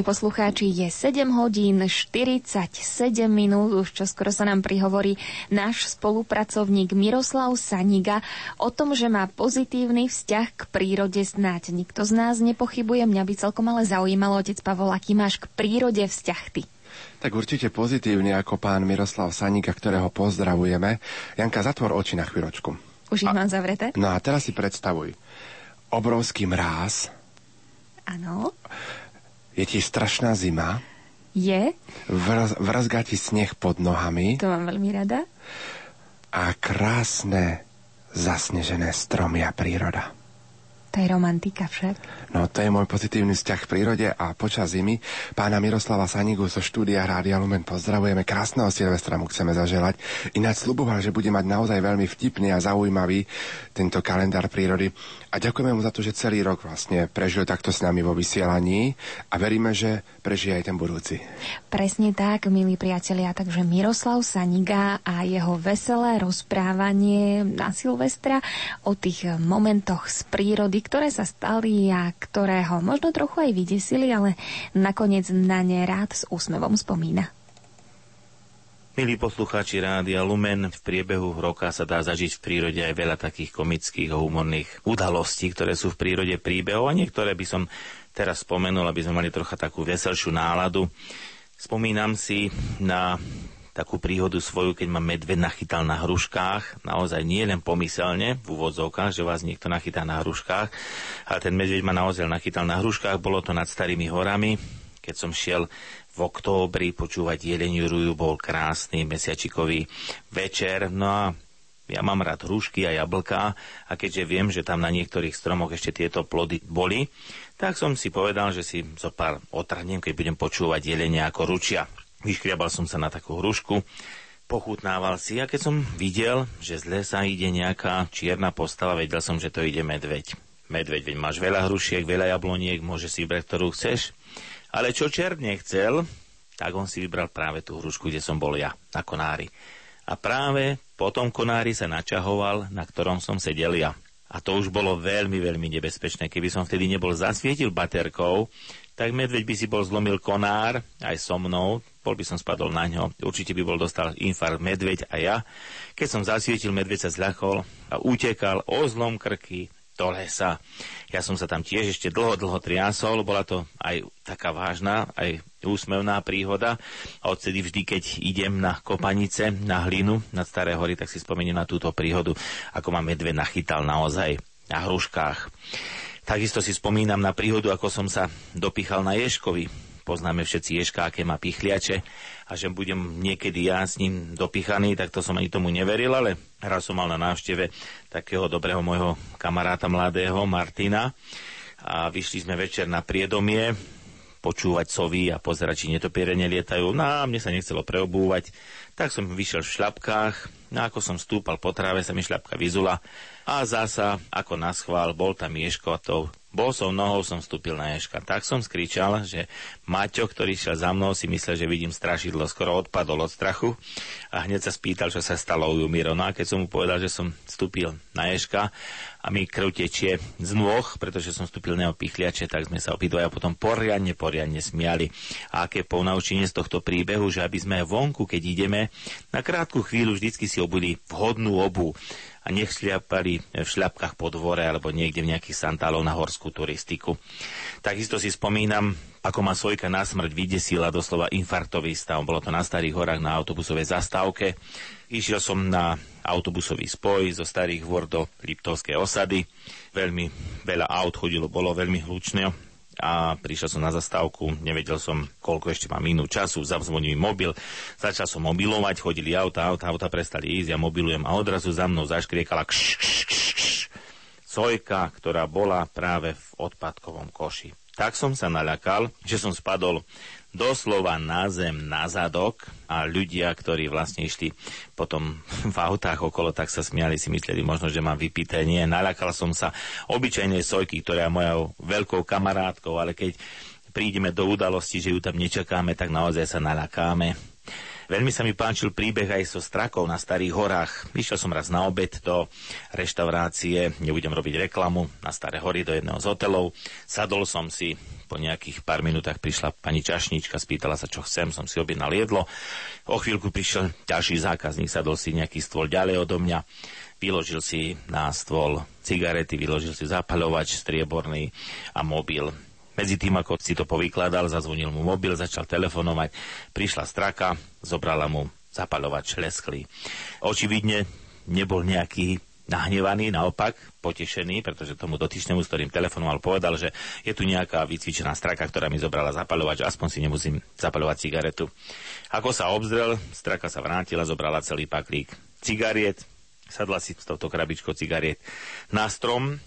Milí poslucháči, je 7 hodín 47 minút, už čo skoro sa nám prihovorí náš spolupracovník Miroslav Saniga o tom, že má pozitívny vzťah k prírode snáď. Nikto z nás nepochybuje, mňa by celkom ale zaujímalo, otec Pavol, aký máš k prírode vzťah ty. Tak určite pozitívne ako pán Miroslav Sanika, ktorého pozdravujeme. Janka, zatvor oči na chvíľočku. Už ich mám zavreté? No a teraz si predstavuj. Obrovský mráz, Áno. Je ti strašná zima, Je? vrz, vrzga ti sneh pod nohami To mám veľmi rada. a krásne zasnežené stromy a príroda. To je romantika však. No to je môj pozitívny vzťah k prírode a počas zimy pána Miroslava Sanigu zo štúdia Rádia Lumen pozdravujeme. Krásneho Silvestra mu chceme zaželať. Ináč sluboval, že bude mať naozaj veľmi vtipný a zaujímavý tento kalendár prírody. A ďakujeme mu za to, že celý rok vlastne prežil takto s nami vo vysielaní a veríme, že prežije aj ten budúci. Presne tak, milí priatelia, takže Miroslav Saniga a jeho veselé rozprávanie na Silvestra o tých momentoch z prírody, ktoré sa stali a ktoré ho možno trochu aj vydesili, ale nakoniec na ne rád s úsmevom spomína. Milí poslucháči Rádia Lumen, v priebehu roka sa dá zažiť v prírode aj veľa takých komických a humorných udalostí, ktoré sú v prírode príbehov a niektoré by som teraz spomenul, aby sme mali trocha takú veselšiu náladu. Spomínam si na takú príhodu svoju, keď ma medved nachytal na hruškách. Naozaj nie len pomyselne v úvodzovkách, že vás niekto nachytá na hruškách, ale ten medveď ma naozaj nachytal na hruškách. Bolo to nad starými horami, keď som šiel v októbri počúvať jeleniu ruju, bol krásny mesiačikový večer. No a ja mám rád hrušky a jablká a keďže viem, že tam na niektorých stromoch ešte tieto plody boli, tak som si povedal, že si zo pár otrhnem, keď budem počúvať jelenia ako ručia. Vyškriabal som sa na takú hrušku, pochutnával si a keď som videl, že z lesa ide nejaká čierna postava, vedel som, že to ide medveď. Medveď, veď máš veľa hrušiek, veľa jabloniek, môže si vybrať, ktorú chceš. Ale čo čert nechcel, tak on si vybral práve tú hrušku, kde som bol ja, na konári. A práve po tom konári sa načahoval, na ktorom som sedel ja. A to už bolo veľmi, veľmi nebezpečné. Keby som vtedy nebol zasvietil baterkou, tak medveď by si bol zlomil konár aj so mnou, bol by som spadol na ňo, určite by bol dostal infarkt medveď a ja. Keď som zasvietil, medveď sa zľakol a utekal o zlom krky do lesa. Ja som sa tam tiež ešte dlho, dlho triasol, bola to aj taká vážna, aj úsmevná príhoda. A odtedy vždy, keď idem na kopanice, na hlinu, na Staré hory, tak si spomeniem na túto príhodu, ako ma medve nachytal naozaj na hruškách. Takisto si spomínam na príhodu, ako som sa dopichal na Ješkovi. Poznáme všetci Ješka, aké má pichliače a že budem niekedy ja s ním dopichaný, tak to som ani tomu neveril, ale raz som mal na návšteve takého dobrého môjho kamaráta mladého, Martina. A vyšli sme večer na priedomie počúvať sovy a pozerať, či netopiere nelietajú. No a mne sa nechcelo preobúvať, tak som vyšiel v šľapkách, no ako som stúpal po tráve, sa mi šľapka vyzula a zasa, ako na schvál, bol tam Ješko a tou bosou nohou som vstúpil na Ješka. Tak som skričal, že Maťo, ktorý šiel za mnou, si myslel, že vidím strašidlo, skoro odpadol od strachu a hneď sa spýtal, čo sa stalo u Jumiro. No a keď som mu povedal, že som vstúpil na Ješka a mi krv tečie z nôh, pretože som vstúpil na jeho pichliače, tak sme sa obidvaja potom poriadne, poriadne smiali. A aké ponaučenie z tohto príbehu, že aby sme vonku, keď ideme, na krátku chvíľu vždycky si obuli vhodnú obu a nech šliapali v šľapkách po dvore alebo niekde v nejakých santálov na horskú turistiku. Takisto si spomínam, ako ma Sojka na smrť vydesila doslova infarktový stav. Bolo to na Starých horách na autobusovej zastávke. Išiel som na autobusový spoj zo Starých hôr do Liptovskej osady. Veľmi veľa aut chodilo, bolo veľmi hlučné a prišiel som na zastávku, nevedel som, koľko ešte mám minút času, zazvonil mi mobil, začal som mobilovať, chodili auta, auta, auta prestali ísť, ja mobilujem a odrazu za mnou zaškriekala kš, kš, kš, kš, sojka, ktorá bola práve v odpadkovom koši. Tak som sa naľakal, že som spadol doslova na zem, na zadok a ľudia, ktorí vlastne išli potom v autách okolo, tak sa smiali, si mysleli možno, že mám vypité. Nie, naľakal som sa obyčajnej sojky, ktorá je mojou veľkou kamarátkou, ale keď prídeme do udalosti, že ju tam nečakáme, tak naozaj sa naľakáme. Veľmi sa mi páčil príbeh aj so strakou na Starých horách. Išiel som raz na obed do reštaurácie, nebudem robiť reklamu, na Staré hory do jedného z hotelov. Sadol som si, po nejakých pár minútach prišla pani čašnička, spýtala sa, čo chcem, som si objednal jedlo. O chvíľku prišiel ďalší zákazník, sadol si nejaký stôl ďalej odo mňa, vyložil si na stôl cigarety, vyložil si zapaľovač strieborný a mobil. Medzi tým, ako si to povykladal, zazvonil mu mobil, začal telefonovať, prišla straka, zobrala mu zapaľovač lesklý. Očividne nebol nejaký nahnevaný, naopak potešený, pretože tomu dotyčnému, s ktorým telefonoval, povedal, že je tu nejaká vycvičená straka, ktorá mi zobrala zapaľovač, aspoň si nemusím zapaľovať cigaretu. Ako sa obzrel, straka sa vrátila, zobrala celý paklík cigariet, sadla si s touto krabičkou cigariet na strom,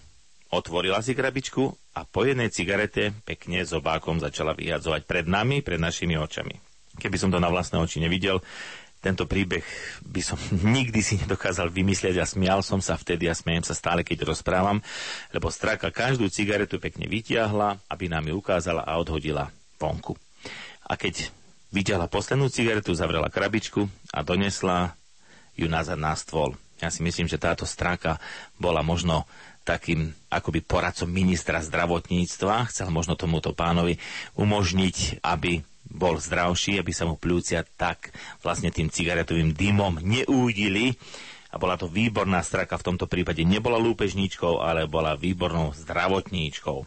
otvorila si krabičku a po jednej cigarete pekne zobákom začala vyhadzovať pred nami, pred našimi očami. Keby som to na vlastné oči nevidel, tento príbeh by som nikdy si nedokázal vymyslieť a smial som sa vtedy a smejem sa stále, keď rozprávam, lebo straka každú cigaretu pekne vytiahla, aby nám ju ukázala a odhodila vonku. A keď vyťahla poslednú cigaretu, zavrela krabičku a donesla ju nazad na stôl. Ja si myslím, že táto straka bola možno takým akoby poradcom ministra zdravotníctva. Chcel možno tomuto pánovi umožniť, aby bol zdravší, aby sa mu pľúcia tak vlastne tým cigaretovým dymom neúdili. A bola to výborná straka, v tomto prípade nebola lúpežníčkou, ale bola výbornou zdravotníčkou.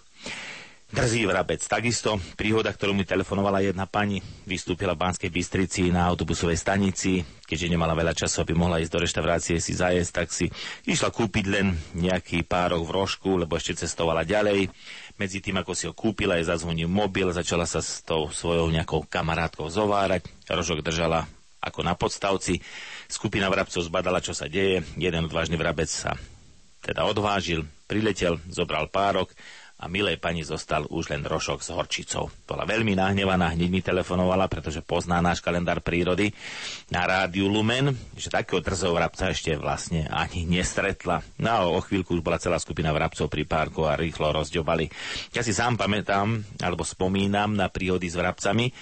Drzý vrabec. Takisto príhoda, ktorú mi telefonovala jedna pani, vystúpila v Banskej Bystrici na autobusovej stanici, keďže nemala veľa času, aby mohla ísť do reštaurácie si zajesť, tak si išla kúpiť len nejaký párok v rožku, lebo ešte cestovala ďalej. Medzi tým, ako si ho kúpila, je zazvonil mobil, začala sa s tou svojou nejakou kamarátkou zovárať. Rožok držala ako na podstavci. Skupina vrabcov zbadala, čo sa deje. Jeden odvážny vrabec sa teda odvážil, priletel, zobral párok a milej pani zostal už len rošok s horčicou. Bola veľmi nahnevaná, hneď mi telefonovala, pretože pozná náš kalendár prírody na rádiu Lumen, že takého drzov vrabca ešte vlastne ani nestretla. No a o chvíľku už bola celá skupina vrabcov pri párku a rýchlo rozďobali. Ja si sám pamätám, alebo spomínam na príhody s vrabcami. E,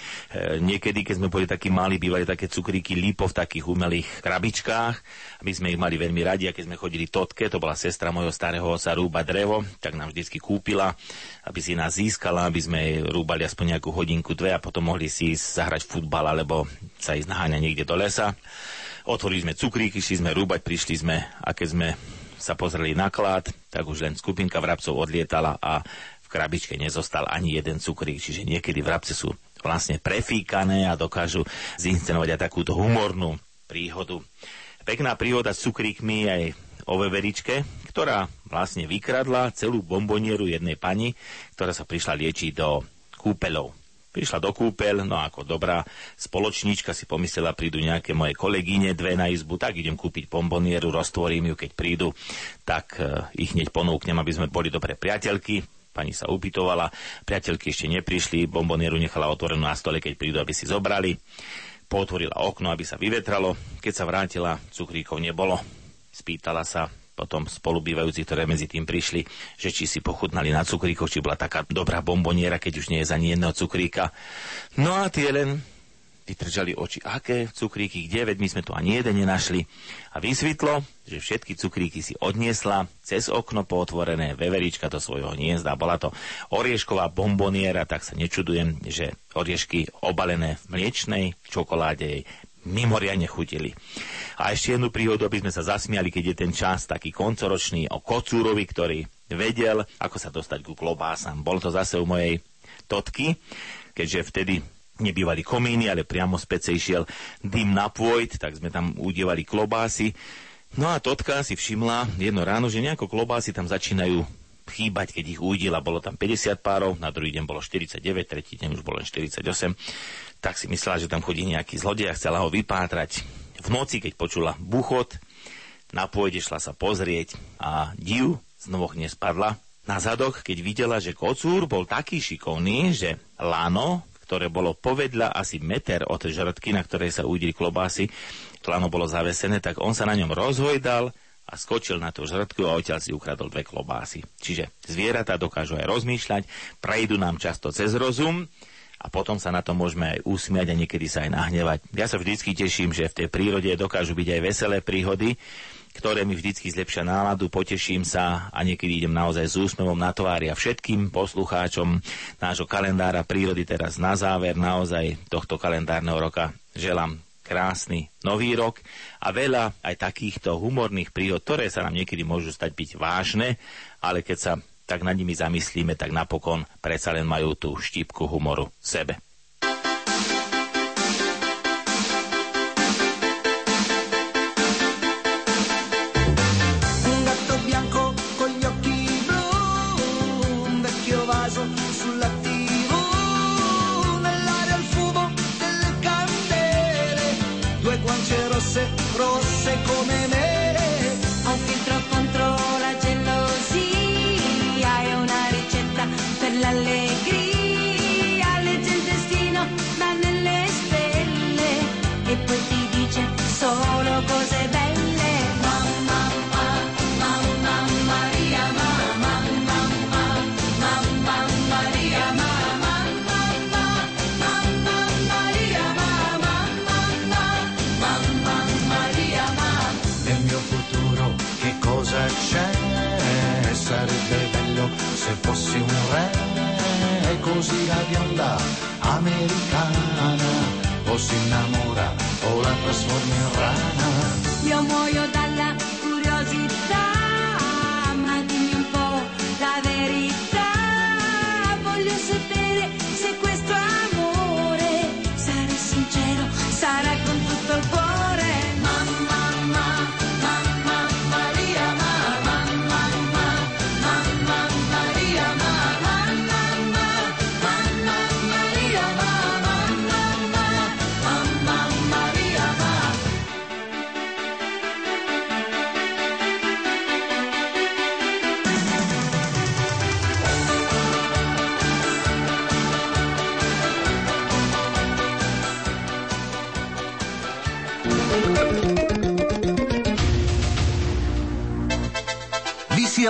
niekedy, keď sme boli takí mali, bývali také cukríky lípo v takých umelých krabičkách. My sme ich mali veľmi radi a keď sme chodili totke, to bola sestra mojho starého osa rúba drevo, tak nám vždycky kúpila aby si nás získala, aby sme jej rúbali aspoň nejakú hodinku, dve a potom mohli si ísť zahrať futbal alebo sa ísť naháňať niekde do lesa. Otvorili sme cukríky, šli sme rúbať, prišli sme a keď sme sa pozreli na klad, tak už len skupinka vrabcov odlietala a v krabičke nezostal ani jeden cukrík, čiže niekedy vrabce sú vlastne prefíkané a dokážu zinscenovať aj takúto humornú príhodu. Pekná príhoda s cukríkmi aj o veveričke, ktorá vlastne vykradla celú bombonieru jednej pani, ktorá sa prišla liečiť do kúpeľov. Prišla do kúpeľ, no ako dobrá spoločníčka si pomyslela, prídu nejaké moje kolegyne, dve na izbu, tak idem kúpiť bombonieru, roztvorím ju, keď prídu, tak uh, ich hneď ponúknem, aby sme boli dobré priateľky. Pani sa upytovala, priateľky ešte neprišli, bombonieru nechala otvorenú na stole, keď prídu, aby si zobrali. Potvorila okno, aby sa vyvetralo. Keď sa vrátila, cukríkov nebolo. Spýtala sa potom spolubývajúci, ktoré medzi tým prišli, že či si pochutnali na cukríkoch, či bola taká dobrá bomboniera, keď už nie je ani jedného cukríka. No a tie len vytržali oči, aké cukríky, kde, veď my sme tu ani jeden nenašli. A vysvetlo, že všetky cukríky si odniesla cez okno pootvorené veverička do svojho hniezda. Bola to oriešková bomboniera, tak sa nečudujem, že oriešky obalené v mliečnej čokoláde jej mimoriadne chutili. A ešte jednu príhodu, aby sme sa zasmiali, keď je ten čas taký koncoročný o kocúrovi, ktorý vedel, ako sa dostať ku klobásam. Bol to zase u mojej totky, keďže vtedy nebývali komíny, ale priamo z pece išiel dym na pôjt, tak sme tam udievali klobásy. No a Totka si všimla jedno ráno, že nejako klobásy tam začínajú chýbať, keď ich uvidela. Bolo tam 50 párov, na druhý deň bolo 49, tretí deň už bolo len 48. Tak si myslela, že tam chodí nejaký zlodej a chcela ho vypátrať. V noci, keď počula buchot, na pôjde šla sa pozrieť a div znovu nespadla. Na zadoch, keď videla, že kocúr bol taký šikovný, že lano, ktoré bolo povedľa asi meter od žrtky, na ktorej sa udili klobásy, lano bolo zavesené, tak on sa na ňom rozhojdal a skočil na tú žrtku a odtiaľ si ukradol dve klobásy. Čiže zvieratá dokážu aj rozmýšľať, prejdú nám často cez rozum a potom sa na to môžeme aj usmiať a niekedy sa aj nahnevať. Ja sa vždycky teším, že v tej prírode dokážu byť aj veselé príhody, ktoré mi vždycky zlepšia náladu, poteším sa a niekedy idem naozaj s úsmevom na tvári a všetkým poslucháčom nášho kalendára prírody teraz na záver naozaj tohto kalendárneho roka želám krásny nový rok a veľa aj takýchto humorných príhod, ktoré sa nám niekedy môžu stať byť vážne, ale keď sa tak nad nimi zamyslíme, tak napokon predsa len majú tú štípku humoru v sebe.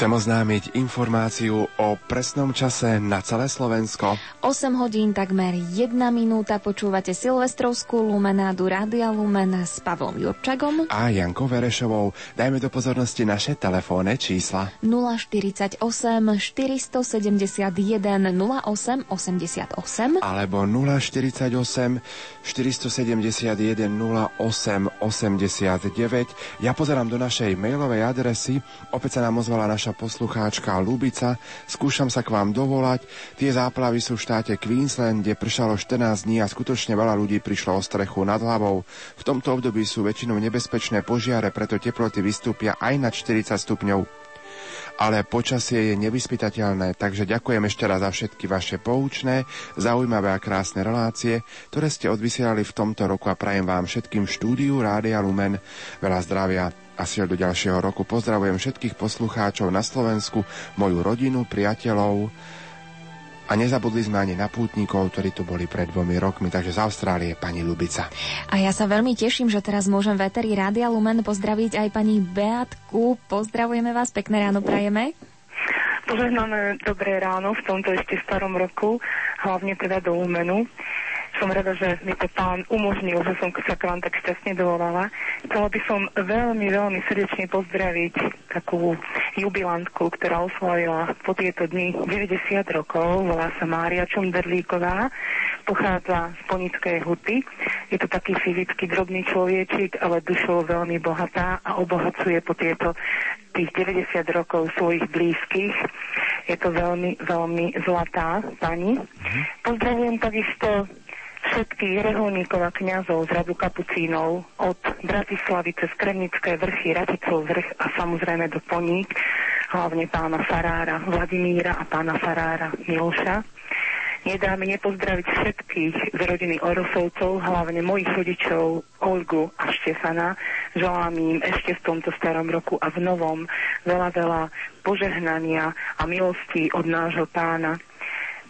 Chcem oznámiť informáciu o presnom čase na celé Slovensko. 8 hodín takmer 1 minúta počúvate Silvestrovskú lumenádu Rádia Lumen s Pavlom Jurčagom A Jankou Verešovou dajme do pozornosti naše telefónne čísla. 048 471 08 88 alebo 048 471 08 89. Ja pozerám do našej mailovej adresy, opäť sa nám ozvala naša poslucháčka Lubica, skúšam sa k vám dovolať. Tie záplavy sú v štáte Queensland, kde pršalo 14 dní a skutočne veľa ľudí prišlo o strechu nad hlavou. V tomto období sú väčšinou nebezpečné požiare, preto teploty vystúpia aj na 40 stupňov ale počasie je nevyspytateľné, takže ďakujem ešte raz za všetky vaše poučné, zaujímavé a krásne relácie, ktoré ste odvysielali v tomto roku a prajem vám všetkým štúdiu Rádia Lumen veľa zdravia a siel do ďalšieho roku. Pozdravujem všetkých poslucháčov na Slovensku, moju rodinu, priateľov A nezabudli sme ani na pútnikov, ktorí tu boli pred dvomi rokmi, takže z Austrálie pani Lubica. A ja sa veľmi teším, že teraz môžem v Eteri Rádia Lumen pozdraviť aj pani Beatku. Pozdravujeme vás, pekné ráno prajeme. Požehnané dobré ráno v tomto ešte starom roku, hlavne teda do Lumenu. Som rada, že mi to pán umožnil, že som sa k vám tak šťastne dovolala. Chcela by som veľmi, veľmi srdečne pozdraviť takú jubilantku, ktorá oslavila po tieto dni 90 rokov. Volá sa Mária Čunderlíková, pochádza z Ponickej huty. Je to taký fyzicky drobný človečik, ale dušou veľmi bohatá a obohacuje po tieto tých 90 rokov svojich blízkych. Je to veľmi, veľmi zlatá pani. Pozdravujem takisto všetkých reholníkov a kňazov z radu kapucínov od Bratislavy cez Kremnické vrchy, Raticov vrch a samozrejme do Poník, hlavne pána Farára Vladimíra a pána Farára Miloša. Nedá mi nepozdraviť všetkých z rodiny Orosovcov, hlavne mojich rodičov Olgu a Štefana. Želám im ešte v tomto starom roku a v novom veľa, veľa požehnania a milosti od nášho pána.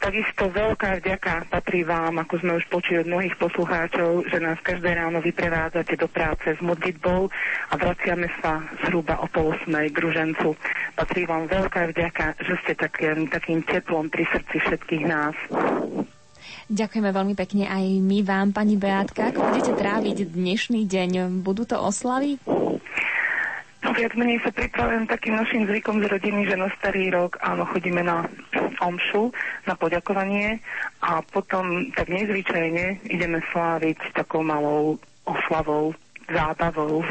Takisto veľká vďaka patrí vám, ako sme už počuli od mnohých poslucháčov, že nás každé ráno vyprevádzate do práce s modlitbou a vraciame sa zhruba o pol osmej k ružencu. Patrí vám veľká vďaka, že ste takým, takým teplom pri srdci všetkých nás. Ďakujeme veľmi pekne aj my vám, pani Beátka. Ako budete tráviť dnešný deň? Budú to oslavy? No, viac menej sa pripravujem takým našim zvykom z rodiny, že na starý rok áno, chodíme na omšu, na poďakovanie a potom tak nezvyčajne ideme sláviť takou malou oslavou zábavou.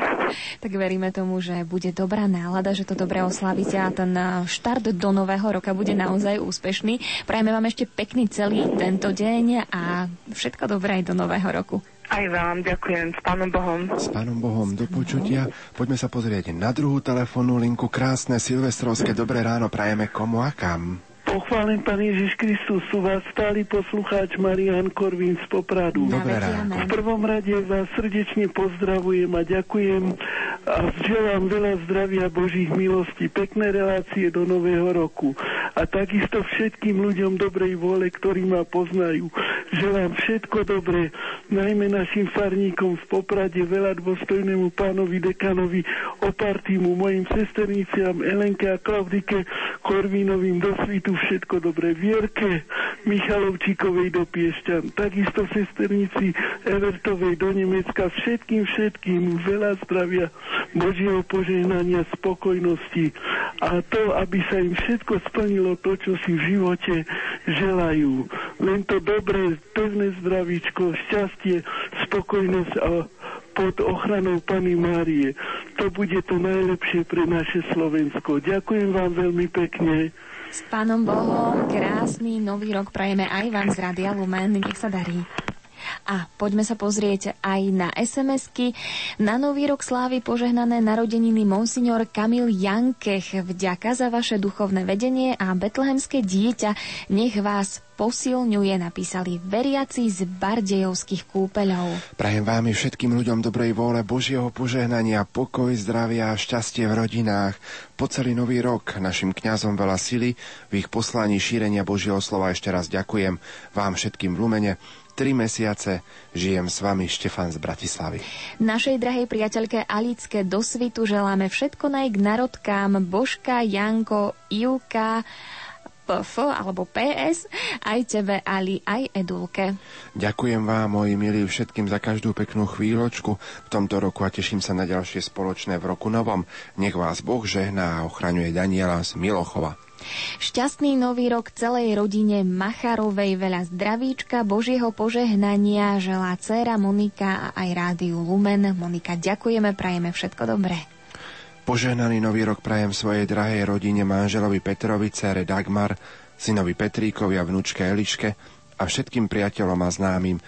Tak veríme tomu, že bude dobrá nálada, že to dobre oslavíte a ten štart do nového roka bude naozaj úspešný. Prajeme vám ešte pekný celý tento deň a všetko dobré aj do nového roku. Aj vám ďakujem. S Pánom Bohom. S Pánom Bohom do počutia. Poďme sa pozrieť na druhú telefónnu linku. Krásne silvestrovské dobré ráno prajeme komu a kam. Pochválen Pán Ježiš Kristus, sú vás stály poslucháč Marian Korvín z Popradu. V prvom rade vás srdečne pozdravujem a ďakujem a želám veľa zdravia Božích milostí, pekné relácie do nového roku. A takisto všetkým ľuďom dobrej vôle, ktorí ma poznajú. Želám všetko dobré, najmä našim farníkom v Poprade, veľa dôstojnému pánovi dekanovi Opartimu, mojim sesterniciam Elenke a Klaudike Korvínovým do svitu všetko dobré. Vierke Michalovčíkovej do Piešťan, takisto sesternici Evertovej do Nemecka, všetkým, všetkým veľa zdravia, Božieho požehnania, spokojnosti a to, aby sa im všetko splnilo to, čo si v živote želajú. Len to dobré, pevné zdravíčko, šťastie, spokojnosť a pod ochranou Pany Márie. To bude to najlepšie pre naše Slovensko. Ďakujem vám veľmi pekne. S Pánom Bohom krásny nový rok prajeme aj vám z Radia Lumen. Nech sa darí. A poďme sa pozrieť aj na SMS-ky. Na Nový rok slávy požehnané narodeniny Monsignor Kamil Jankech. Vďaka za vaše duchovné vedenie a betlehemské dieťa. Nech vás posilňuje, napísali veriaci z Bardejovských kúpeľov. Prajem vám i všetkým ľuďom dobrej vôle Božieho požehnania, pokoj, zdravia a šťastie v rodinách. Po celý nový rok našim kňazom veľa sily v ich poslaní šírenia Božieho slova ešte raz ďakujem vám všetkým v Lumene. Tri mesiace žijem s vami Štefan z Bratislavy. Našej drahej priateľke Alické do svitu želáme všetko naj k narodkám Božka, Janko, Ivka, PF alebo PS, aj tebe, Ali, aj Edulke. Ďakujem vám, moji milí, všetkým za každú peknú chvíľočku v tomto roku a teším sa na ďalšie spoločné v roku novom. Nech vás Boh žehná a ochraňuje Daniela z Milochova. Šťastný nový rok celej rodine Macharovej, veľa zdravíčka, Božieho požehnania, želá dcéra Monika a aj rádiu Lumen. Monika, ďakujeme, prajeme všetko dobré. Požehnaný nový rok prajem svojej drahej rodine manželovi Petrovi, cére Dagmar, synovi Petríkovi a vnúčke Eliške a všetkým priateľom a známym.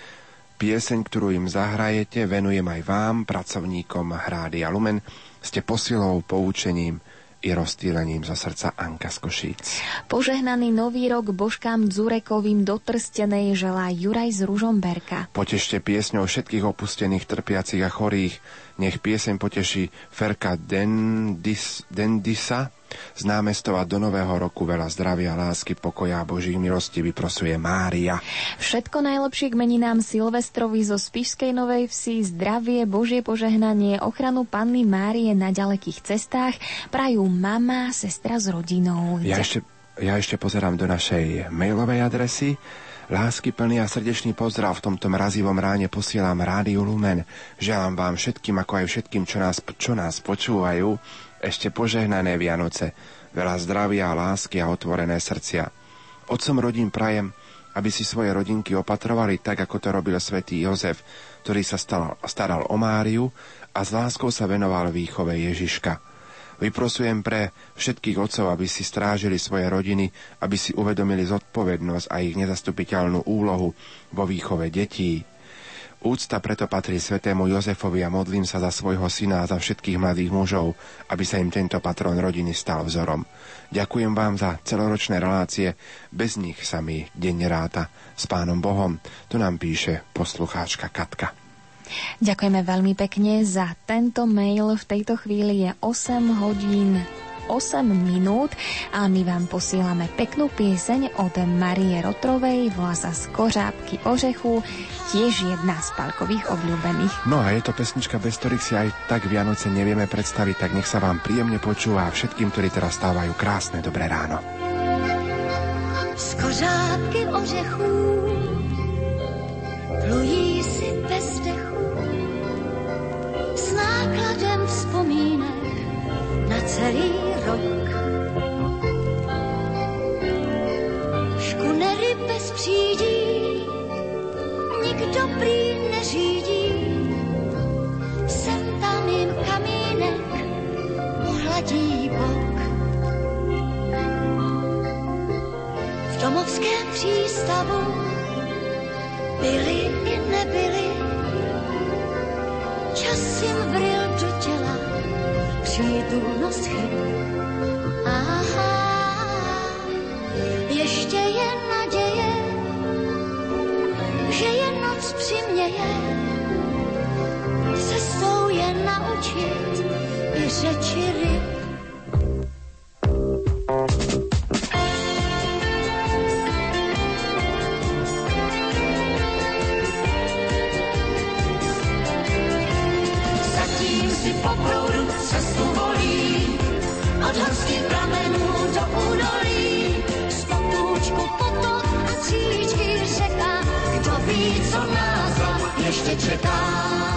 Pieseň, ktorú im zahrajete, venujem aj vám, pracovníkom Hrádia Lumen. Ste posilou, poučením i rozstýlením zo srdca Anka z Košíc. Požehnaný nový rok Božkám Dzurekovým do Trstenej želá Juraj z Ružomberka. Potešte piesňou všetkých opustených, trpiacich a chorých. Nech pieseň poteší Ferka Dendis, Dendisa Z námestova do nového roku veľa zdravia, lásky, pokoja a Božích milostí vyprosuje Mária. Všetko najlepšie k meninám Silvestrovi zo Spišskej Novej Vsi, zdravie, Božie požehnanie, ochranu Panny Márie na ďalekých cestách prajú mama, sestra s rodinou. Ja ešte, ja ešte pozerám do našej mailovej adresy. Lásky plný a srdečný pozdrav v tomto mrazivom ráne posielam Rádiu Lumen. Želám vám všetkým, ako aj všetkým, čo nás, čo nás počúvajú, ešte požehnané Vianoce, veľa zdravia, lásky a otvorené srdcia. Otcom rodín prajem, aby si svoje rodinky opatrovali tak, ako to robil svätý Jozef, ktorý sa staral, staral o Máriu a s láskou sa venoval výchove Ježiška. Vyprosujem pre všetkých otcov, aby si strážili svoje rodiny, aby si uvedomili zodpovednosť a ich nezastupiteľnú úlohu vo výchove detí. Úcta preto patrí svetému Jozefovi a modlím sa za svojho syna a za všetkých mladých mužov, aby sa im tento patron rodiny stal vzorom. Ďakujem vám za celoročné relácie, bez nich sa mi deň ráta. S pánom Bohom, tu nám píše poslucháčka Katka. Ďakujeme veľmi pekne za tento mail. V tejto chvíli je 8 hodín 8 minút a my vám posielame peknú pieseň od Marie Rotrovej, volá sa z Kořápky ořechu, tiež jedna z palkových obľúbených. No a je to pesnička, bez ktorých si aj tak Vianoce nevieme predstaviť, tak nech sa vám príjemne počúva a všetkým, ktorí teraz stávajú krásne dobré ráno. Z kořápky ořechů plují si bez dechu s nákladem vzpomínek na celý rok. Škunery bez přídí nikdo prý neřídí. Sem tam jen kamínek pohladí bok. V domovském přístavu byli i nebyli. Čas jim vril do těla přítomnost chyb. Aha, ještě je naděje, že je noc přiměje. Cestou je naučit i řeči ryb. Od horských pramenů do údolí. Z potůčku a tříčky řeka, kdo ví, co nás ještě čeká.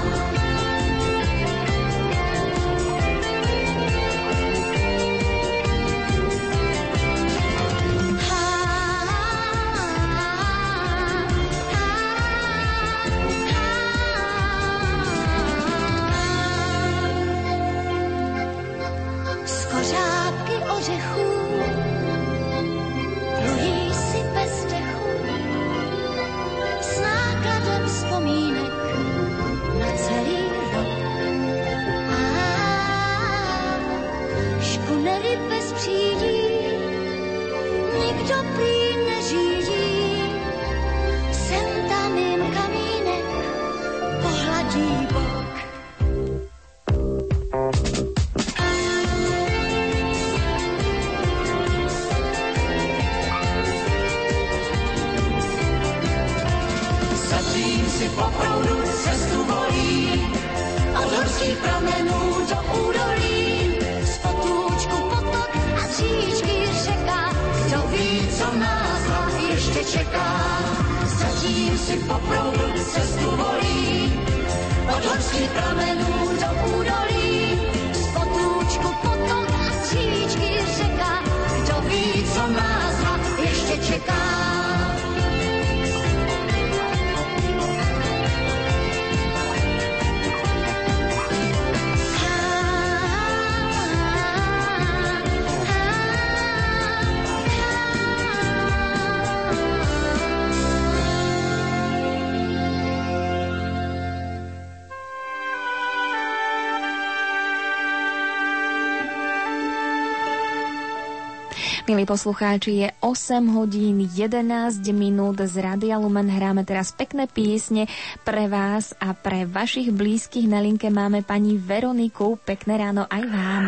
Milí poslucháči, je 8 hodín 11 minút z Radia Lumen. Hráme teraz pekné piesne pre vás a pre vašich blízkych. Na linke máme pani Veroniku. Pekné ráno aj vám.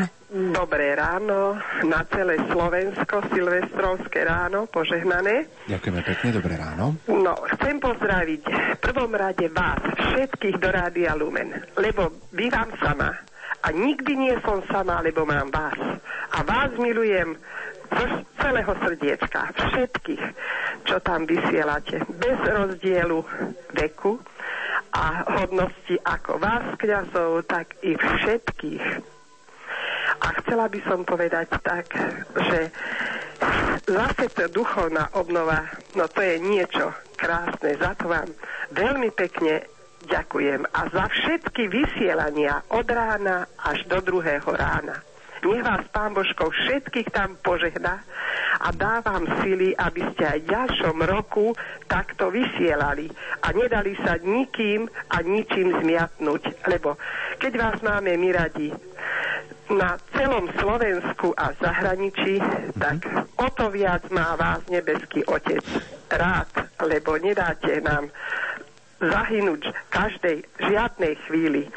Dobré ráno na celé Slovensko, silvestrovské ráno, požehnané. Ďakujeme pekne, dobré ráno. No, chcem pozdraviť v prvom rade vás, všetkých do Rádia Lumen, lebo bývam sama a nikdy nie som sama, lebo mám vás. A vás milujem celého srdiečka, všetkých, čo tam vysielate, bez rozdielu veku a hodnosti ako vás, kňazov, tak i všetkých. A chcela by som povedať tak, že zase to duchovná obnova, no to je niečo krásne. Za to vám veľmi pekne ďakujem. A za všetky vysielania od rána až do druhého rána. Nech vás Pán Božko všetkých tam požehná a dá vám sily, aby ste aj v ďalšom roku takto vysielali a nedali sa nikým a ničím zmiatnúť. Lebo keď vás máme my radi na celom Slovensku a zahraničí, tak o to viac má vás nebeský Otec rád, lebo nedáte nám zahynúť každej žiadnej chvíli.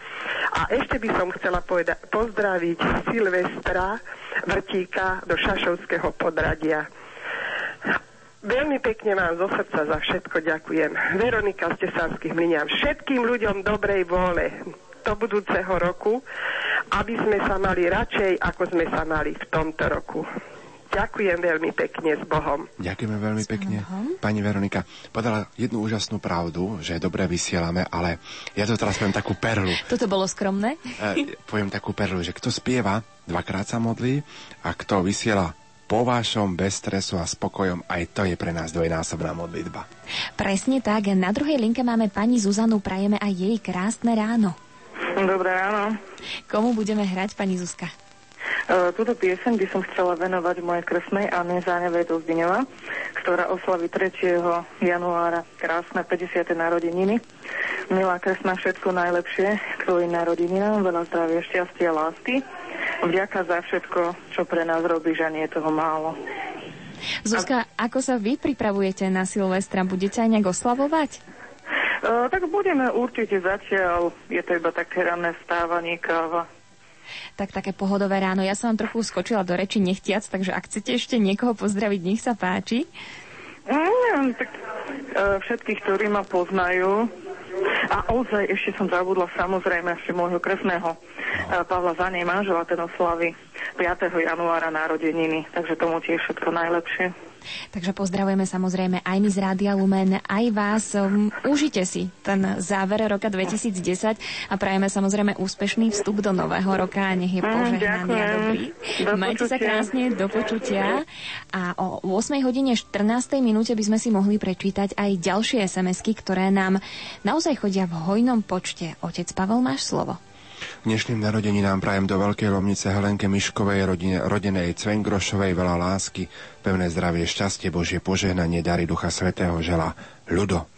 A ešte by som chcela poveda- pozdraviť Silvestra Vrtíka do Šašovského podradia. Veľmi pekne vám zo srdca za všetko ďakujem. Veronika z Tesanských mlyniam. Všetkým ľuďom dobrej vôle do budúceho roku, aby sme sa mali radšej, ako sme sa mali v tomto roku. Ďakujem veľmi pekne s Bohom. Ďakujeme veľmi pekne. Pani Veronika podala jednu úžasnú pravdu, že dobre vysielame, ale ja to teraz poviem takú perlu. Toto bolo skromné? E, poviem takú perlu, že kto spieva, dvakrát sa modlí a kto vysiela po vašom, bez stresu a spokojom, aj to je pre nás dvojnásobná modlitba. Presne tak. Na druhej linke máme pani Zuzanu, prajeme aj jej krásne ráno. Dobré ráno. Komu budeme hrať, pani Zuzka? Uh, túto pieseň by som chcela venovať mojej kresnej Anne Zánevej do ktorá oslaví 3. januára krásne 50. narodeniny. Milá kresná, všetko najlepšie k tvojim narodeninám, veľa zdravia, šťastia a lásky. Vďaka za všetko, čo pre nás robíš a nie je toho málo. Zuzka, ako sa vy pripravujete na Silvestra? Budete aj nejak oslavovať? Uh, tak budeme určite zatiaľ, je to iba také ranné stávanie, káva. Tak také pohodové ráno. Ja som vám trochu skočila do reči nechtiac, takže ak chcete ešte niekoho pozdraviť, nech sa páči. Mm, tak uh, všetkých, ktorí ma poznajú, a ozaj ešte som zabudla samozrejme ešte môjho kresného uh, Pavla Zanej manžela, ten oslavy 5. januára narodeniny, takže tomu tiež všetko najlepšie. Takže pozdravujeme samozrejme aj my z Rádia Lumen, aj vás. Um, užite si ten záver roka 2010 a prajeme samozrejme úspešný vstup do nového roka a nech je požehnaný a dobrý. Do Majte sa krásne, do počutia. A o 8 hodine 14. minúte by sme si mohli prečítať aj ďalšie SMS-ky, ktoré nám naozaj chodia v hojnom počte. Otec Pavel, máš slovo. Dnešným narodeninám prajem do Veľkej Lomnice Helenke Miškovej, rodine, rodenej Cvengrošovej veľa lásky, pevné zdravie, šťastie, Božie požehnanie, dary Ducha Svetého žela Ľudo.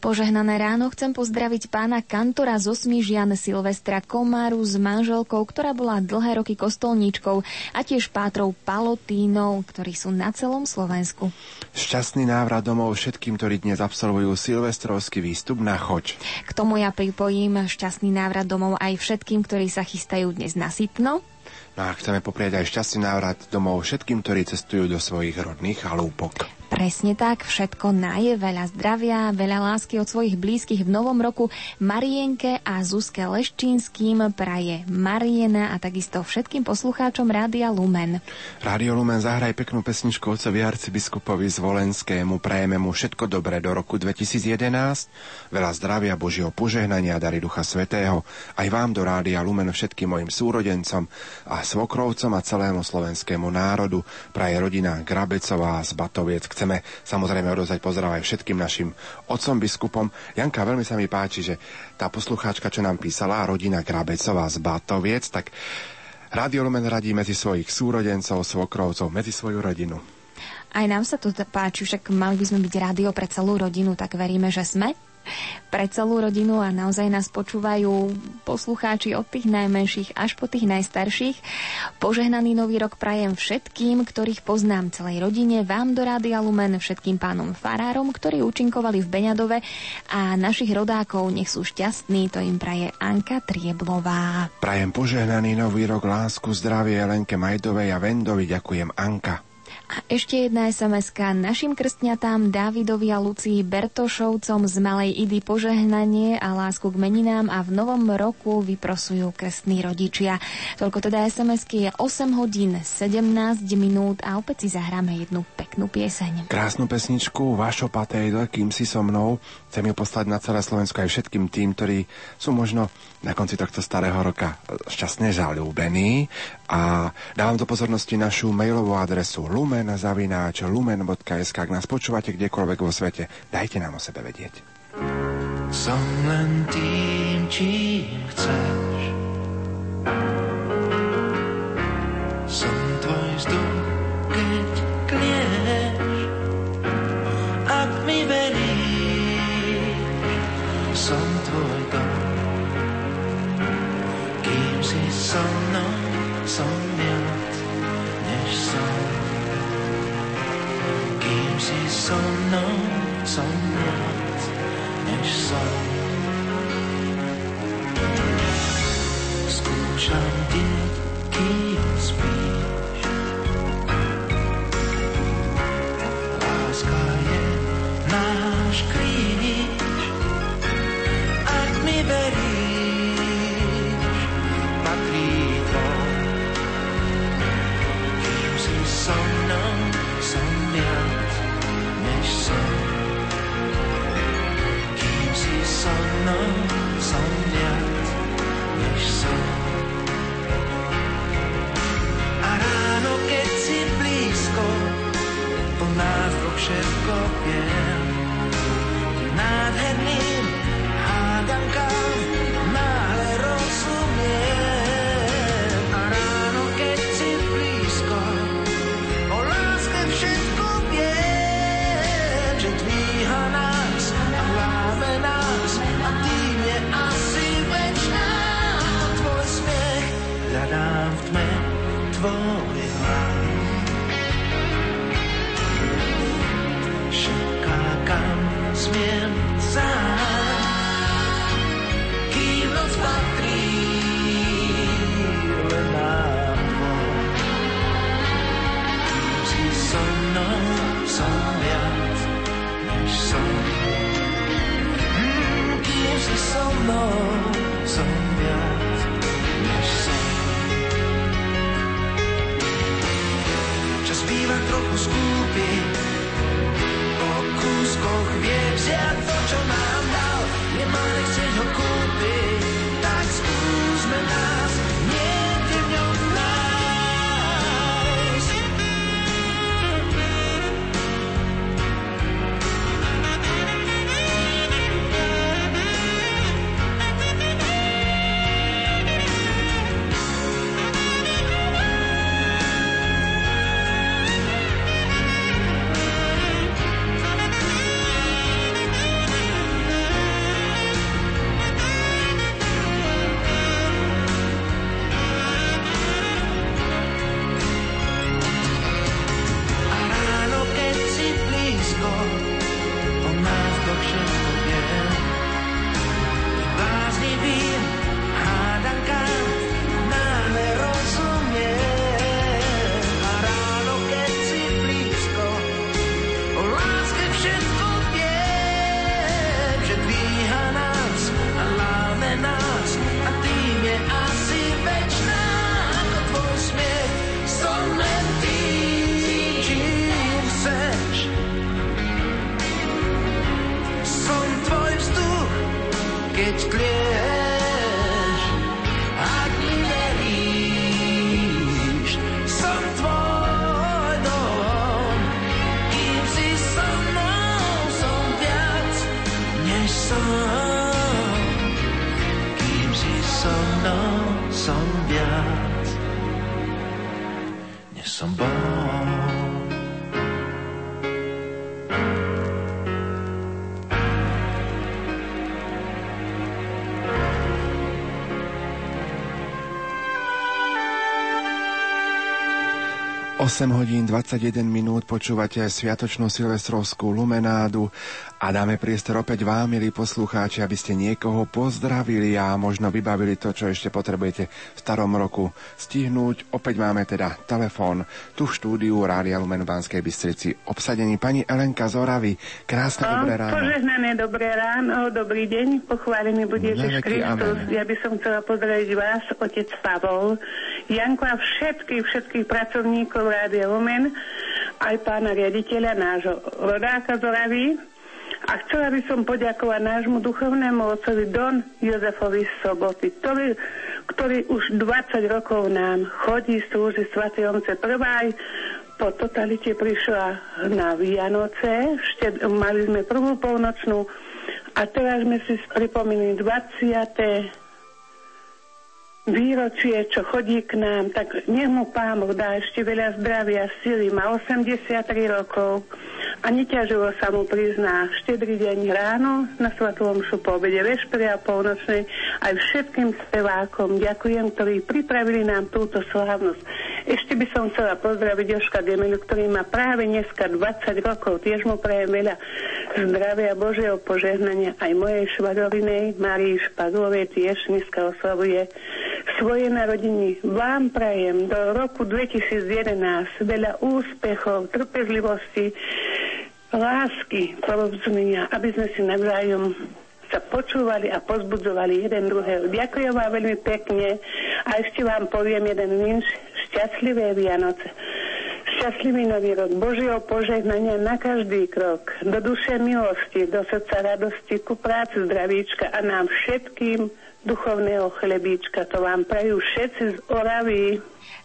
Požehnané ráno chcem pozdraviť pána kantora z Osmižian Silvestra Komáru s manželkou, ktorá bola dlhé roky kostolníčkou a tiež pátrou Palotínov, ktorí sú na celom Slovensku. Šťastný návrat domov všetkým, ktorí dnes absolvujú silvestrovský výstup na choč. K tomu ja pripojím šťastný návrat domov aj všetkým, ktorí sa chystajú dnes na Sitno. No a chceme poprieť aj šťastný návrat domov všetkým, ktorí cestujú do svojich rodných halúpok. Presne tak, všetko naje, veľa zdravia, veľa lásky od svojich blízkych v novom roku. Marienke a Zuzke Leščínským praje Mariena a takisto všetkým poslucháčom Rádia Lumen. Rádio Lumen zahraj peknú pesničku otcovi arcibiskupovi Zvolenskému. Prajeme mu všetko dobré do roku 2011. Veľa zdravia, Božieho požehnania, dary Ducha Svetého. Aj vám do Rádia Lumen všetkým mojim súrodencom a svokrovcom a celému slovenskému národu. Praje rodina Grabecová z Batoviec. Chceme samozrejme odozvať pozdrav aj všetkým našim otcom biskupom. Janka, veľmi sa mi páči, že tá poslucháčka, čo nám písala, rodina Grabecová z Batoviec, tak Rádio Lumen radí medzi svojich súrodencov, svokrovcov, medzi svoju rodinu. Aj nám sa to páči, však mali by sme byť rádio pre celú rodinu, tak veríme, že sme. Pre celú rodinu a naozaj nás počúvajú poslucháči od tých najmenších až po tých najstarších. Požehnaný nový rok prajem všetkým, ktorých poznám celej rodine, vám do Rádia Lumen, všetkým pánom farárom, ktorí účinkovali v Beňadove a našich rodákov nech sú šťastní, to im praje Anka Trieblová. Prajem požehnaný nový rok, lásku, zdravie Lenke Majdovej a Vendovi, ďakujem Anka. A ešte jedna sms našim krstňatám Dávidovi a Lucii Bertošovcom z Malej Idy požehnanie a lásku k meninám a v novom roku vyprosujú krstní rodičia. Toľko teda sms je 8 hodín 17 minút a opäť si zahráme jednu peknú pieseň. Krásnu pesničku Vašo Patejdo, kým si so mnou. Chcem ju poslať na celé Slovensko aj všetkým tým, ktorí sú možno na konci tohto starého roka šťastne zalúbení. A dávam do pozornosti našu mailovú adresu lumen.lumen.sk Ak nás počúvate kdekoľvek vo svete, dajte nám o sebe vedieť. Som len tým, čím chceš. Som tvoj vzduch, keď klieš. Ak mi veríš, som tvoj dom. Kým si so mnou, som viac než som. Kým si so mnou, som viac než som. Skúšam ti, kým spíš. Láska je náš kríž. Ak mi veríš, mnou, som viac než. A ráno, keď si blízko, po nás dvoch všetko viem. Nádherným hádankám kam smiem sám, kým noc patrí len nám. Kým si so mnou, som viac než som. Mm, Kým si so mnou, som viac než som. Čas býva trochu skúpi, po kúskoch vie vziať to, čo nám dal. Nemá nechceť ho kúpiť, 8 hodín 21 minút počúvate Sviatočnú silvestrovskú lumenádu a dáme priestor opäť vám, milí poslucháči, aby ste niekoho pozdravili a možno vybavili to, čo ešte potrebujete v starom roku stihnúť. Opäť máme teda telefón tu v štúdiu Rádia Lumen v Banskej Bystrici. Obsadení pani Elenka Zoravy. Krásne dobré ráno. Požehnané dobré ráno, dobrý deň, pochválený bude Ježiš Kristus. Ja by som chcela pozdraviť vás, otec Pavol, Janko a všetkých, všetkých pracovníkov Rádia Lumen, aj pána riaditeľa nášho rodáka Zoravy. A chcela by som poďakovať nášmu duchovnému otcovi Don Jozefovi Soboty, ktorý, ktorý už 20 rokov nám chodí, slúži Sv. Omce prvá po totalite prišla na Vianoce, ešte mali sme prvú polnočnú a teraz sme si pripomínali 20 výročie, čo chodí k nám, tak nech mu pán dá ešte veľa zdravia, sily. Má 83 rokov a neťaživo sa mu prizná štedrý deň ráno na Svatovom šu po obede, vešpere a polnočnej aj všetkým spevákom. Ďakujem, ktorí pripravili nám túto slávnosť. Ešte by som chcela pozdraviť Joška Gemelu, ktorý má práve dneska 20 rokov. Tiež mu prajem veľa zdravia Božieho požehnania aj mojej švadorinej Marii Špadlovej tiež dneska oslavuje svoje narodiny. Vám prajem do roku 2011 veľa úspechov, trpezlivosti, lásky, porozumenia, aby sme si navzájom sa počúvali a pozbudzovali jeden druhého. Ďakujem vám veľmi pekne a ešte vám poviem jeden vinš. Šťastlivé Vianoce. Šťastlivý nový rok, Božieho požehnania na každý krok, do duše milosti, do srdca radosti, ku práci zdravíčka a nám všetkým duchovného chlebíčka. To vám prajú všetci z Oravy.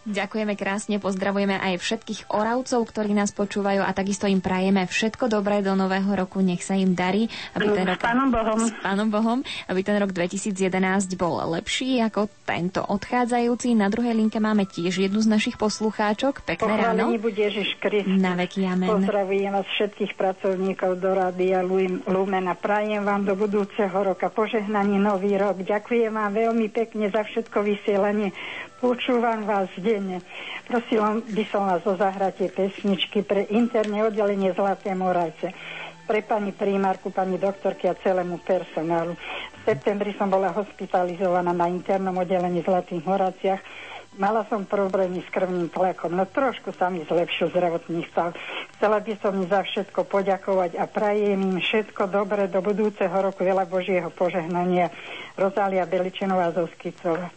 Ďakujeme krásne, pozdravujeme aj všetkých oravcov, ktorí nás počúvajú a takisto im prajeme všetko dobré do nového roku, nech sa im darí. Aby ten rok, S Pánom Bohom. S Pánom Bohom, aby ten rok 2011 bol lepší ako tento odchádzajúci. Na druhej linke máme tiež jednu z našich poslucháčok. Pekné ráno. Bude Ježiš Kristus. Na veky amen. Pozdravujem vás všetkých pracovníkov do Rádia Lumen a prajem vám do budúceho roka požehnaný nový rok. Ďakujem vám veľmi pekne za všetko vysielanie. Počúvam vás denne. Prosím by som vás o zahratie pesničky pre interné oddelenie Zlaté Moravce pre pani primárku, pani doktorky a celému personálu. V septembri som bola hospitalizovaná na internom oddelení Zlatých Moraciach. Mala som problémy s krvným tlakom, no trošku sa mi zlepšil zdravotný stav. Chcela by som im za všetko poďakovať a prajem im všetko dobré do budúceho roku, veľa Božieho požehnania. Rozália Beličenová zo Skicova.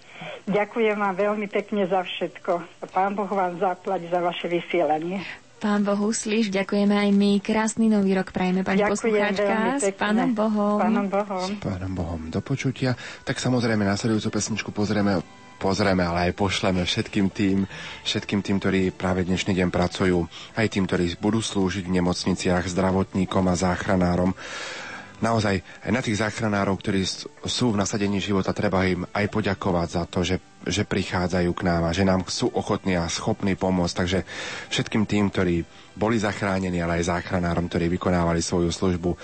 Ďakujem vám veľmi pekne za všetko. Pán Boh vám zaplať za vaše vysielanie. Pán Boh uslíš, ďakujeme aj my. Krásny nový rok prajeme, pani Ďakujem poslucháčka. S. Pánom Bohom. Pánom Bohom. S Pánom Bohom do počutia. Tak samozrejme nasledujúcu pesničku pozrieme pozrieme, ale aj pošleme všetkým tým, všetkým tým, ktorí práve dnešný deň pracujú, aj tým, ktorí budú slúžiť v nemocniciach, zdravotníkom a záchranárom. Naozaj aj na tých záchranárov, ktorí sú v nasadení života, treba im aj poďakovať za to, že, že prichádzajú k nám a že nám sú ochotní a schopní pomôcť. Takže všetkým tým, ktorí boli zachránení, ale aj záchranárom, ktorí vykonávali svoju službu,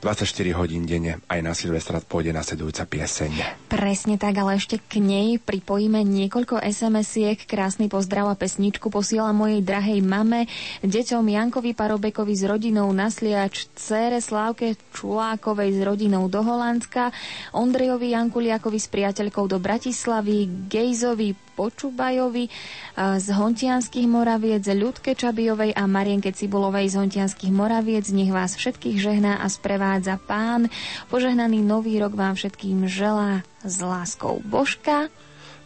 24 hodín denne aj na Silvestra pôjde nasledujúca pieseň. Presne tak, ale ešte k nej pripojíme niekoľko SMS-iek. Krásny pozdrav a pesničku posiela mojej drahej mame, deťom Jankovi Parobekovi s rodinou na Sliač, cére Slávke Čulákovej s rodinou do Holandska, Ondrejovi Jankuliakovi s priateľkou do Bratislavy, Gejzovi Počubajovi z Hontianských Moraviec, Ľudke Čabijovej a Marienke Cibulovej z Hontianských Moraviec. Nech vás všetkých žehná a sprevádza pán. Požehnaný nový rok vám všetkým želá s láskou Božka.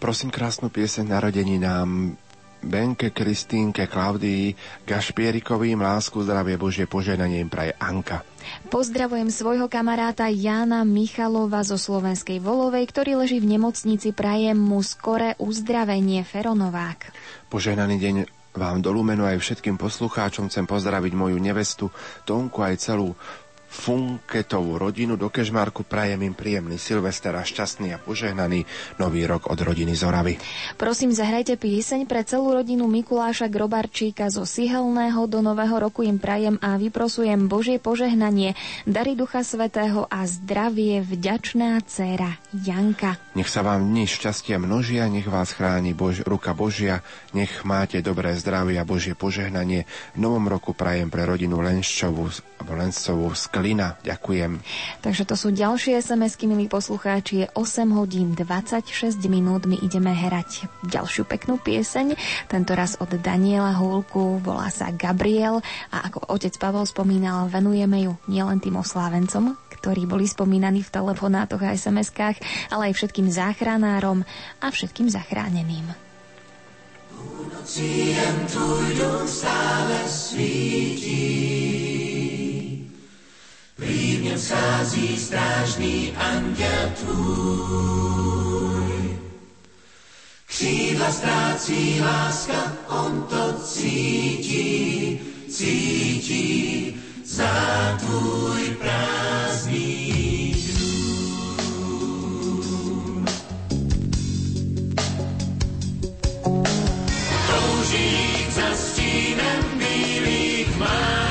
Prosím krásnu pieseň narodení nám Benke, Kristínke, Klaudii, Gašpierikovým, lásku, zdravie Božie, požehnanie im praje Anka. Pozdravujem svojho kamaráta Jana Michalova zo Slovenskej Volovej, ktorý leží v nemocnici. Prajem mu skore uzdravenie Feronovák. Požehnaný deň vám do Lumenu aj všetkým poslucháčom chcem pozdraviť moju nevestu Tonku aj celú Funketovú rodinu. Do Kežmarku prajem im príjemný Silvester a šťastný a požehnaný nový rok od rodiny Zoravy. Prosím, zahrajte pieseň pre celú rodinu Mikuláša Grobarčíka zo Sihelného. Do nového roku im prajem a vyprosujem Božie požehnanie, dary Ducha Svetého a zdravie vďačná dcéra Janka. Nech sa vám dni šťastia množia, nech vás chráni Bož, ruka Božia, nech máte dobré zdravie a Božie požehnanie. V novom roku prajem pre rodinu Lenščovú, alebo Lenščovú z Klina. Ďakujem. Takže to sú ďalšie SMS-ky, milí poslucháči. Je 8 hodín 26 minút. My ideme herať ďalšiu peknú pieseň. Tento raz od Daniela Hulku. Volá sa Gabriel. A ako otec Pavel spomínal, venujeme ju nielen tým oslávencom, ktorí boli spomínaní v telefonátoch a SMS-kách, ale aj všetkým záchranárom a všetkým zachráneným. noci jen tvůj dům stále svítí. Prý v něm schází strážný anděl tvůj. Křídla ztrácí láska, on to cítí, cítí za tvůj prázdný dům. Touží za stínem bílých mágů.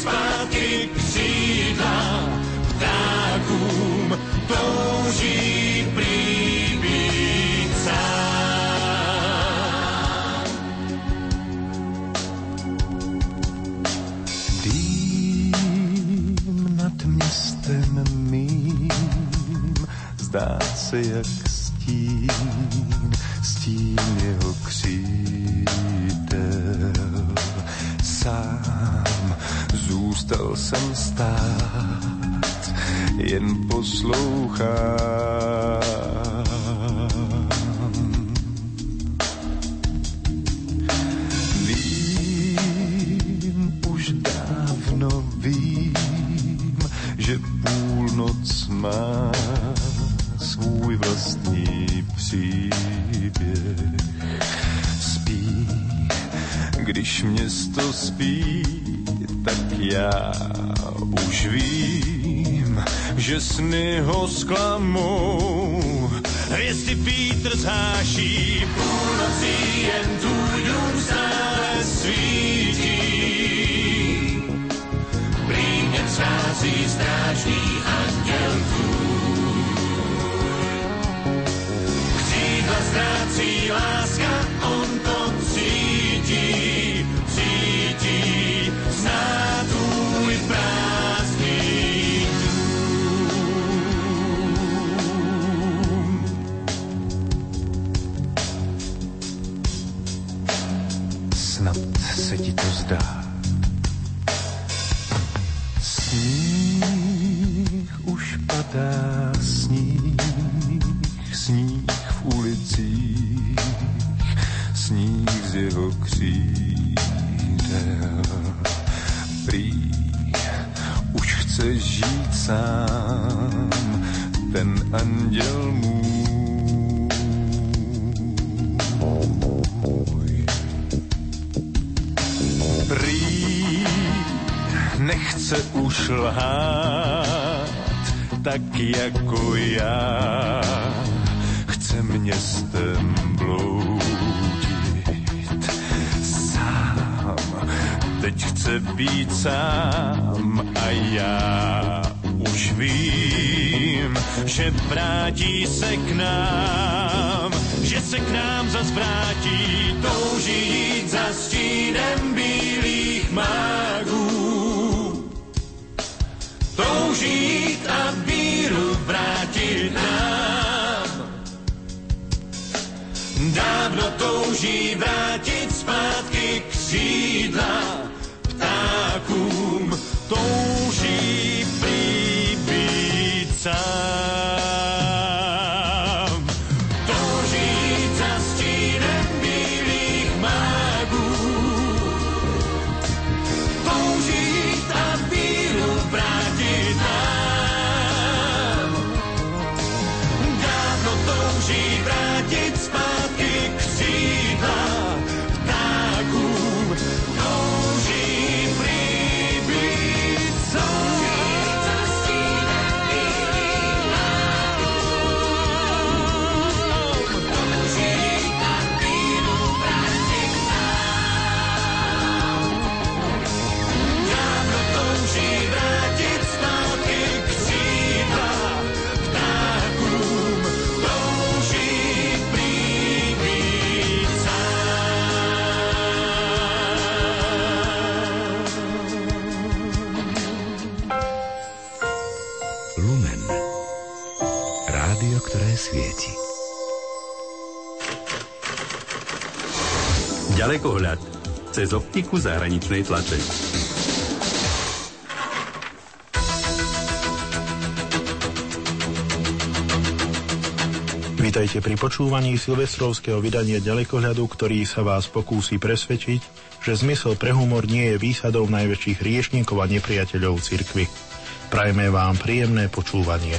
Zpátky křídla ptákům. Touží prý sám. Nad městem mým zdá se jak stín, stín jeho křídel. Sám zůstal jsem stát, jen poslouchám. Vím, už dávno vím, že půlnoc má svůj vlastní příběh. Spí, když město spí, tak já už vím, že sny ho zklamou. Hvězdy vítr zháší, půlnocí jen tvůj dům stále svítí. Mě schází strážný anděl tvůj. Křídla ztrácí láska, on to cítí, zdá. Sníh už padá, sníh, sníh v ulicích, sníh z jeho křídel. Prý už chce žít sám, ten anděl můj. Nechce už lhát, tak jako já. Chce městem bloudit sám. Teď chce být sám a já už vím, že vrátí se k nám, že se k nám zas vrátí, touží jít za stínem bílých mágů. Touží jít a víru vrátit nám. Dávno touží vrátit zpátky křídla Ďalekohľad cez optiku zahraničnej tlače. Vítajte pri počúvaní silvestrovského vydania Ďalekohľadu, ktorý sa vás pokúsi presvedčiť, že zmysel pre humor nie je výsadou najväčších riešníkov a nepriateľov cirkvy. Prajme vám príjemné počúvanie.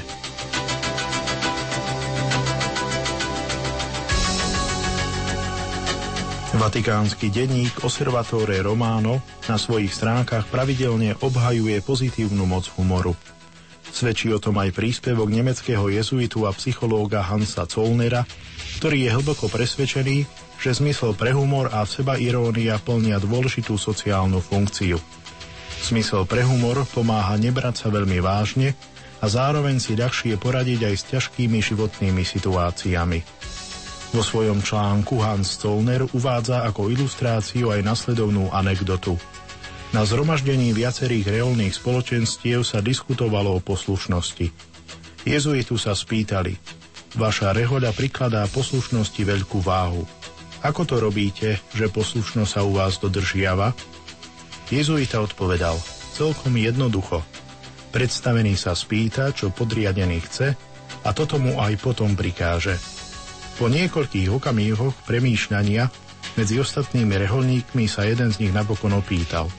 Vatikánsky denník Osservatore Romano na svojich stránkach pravidelne obhajuje pozitívnu moc humoru. Svedčí o tom aj príspevok nemeckého jezuitu a psychológa Hansa Zollnera, ktorý je hlboko presvedčený, že zmysel pre humor a seba irónia plnia dôležitú sociálnu funkciu. Smysel pre humor pomáha nebrať sa veľmi vážne a zároveň si ľahšie poradiť aj s ťažkými životnými situáciami. Vo svojom článku Hans Zollner uvádza ako ilustráciu aj nasledovnú anekdotu. Na zhromaždení viacerých reálnych spoločenstiev sa diskutovalo o poslušnosti. Jezuitu sa spýtali, vaša rehoľa prikladá poslušnosti veľkú váhu. Ako to robíte, že poslušnosť sa u vás dodržiava? Jezuita odpovedal, celkom jednoducho. Predstavený sa spýta, čo podriadený chce a toto mu aj potom prikáže. Po niekoľkých okamihoch premýšľania medzi ostatnými reholníkmi sa jeden z nich napokon opýtal.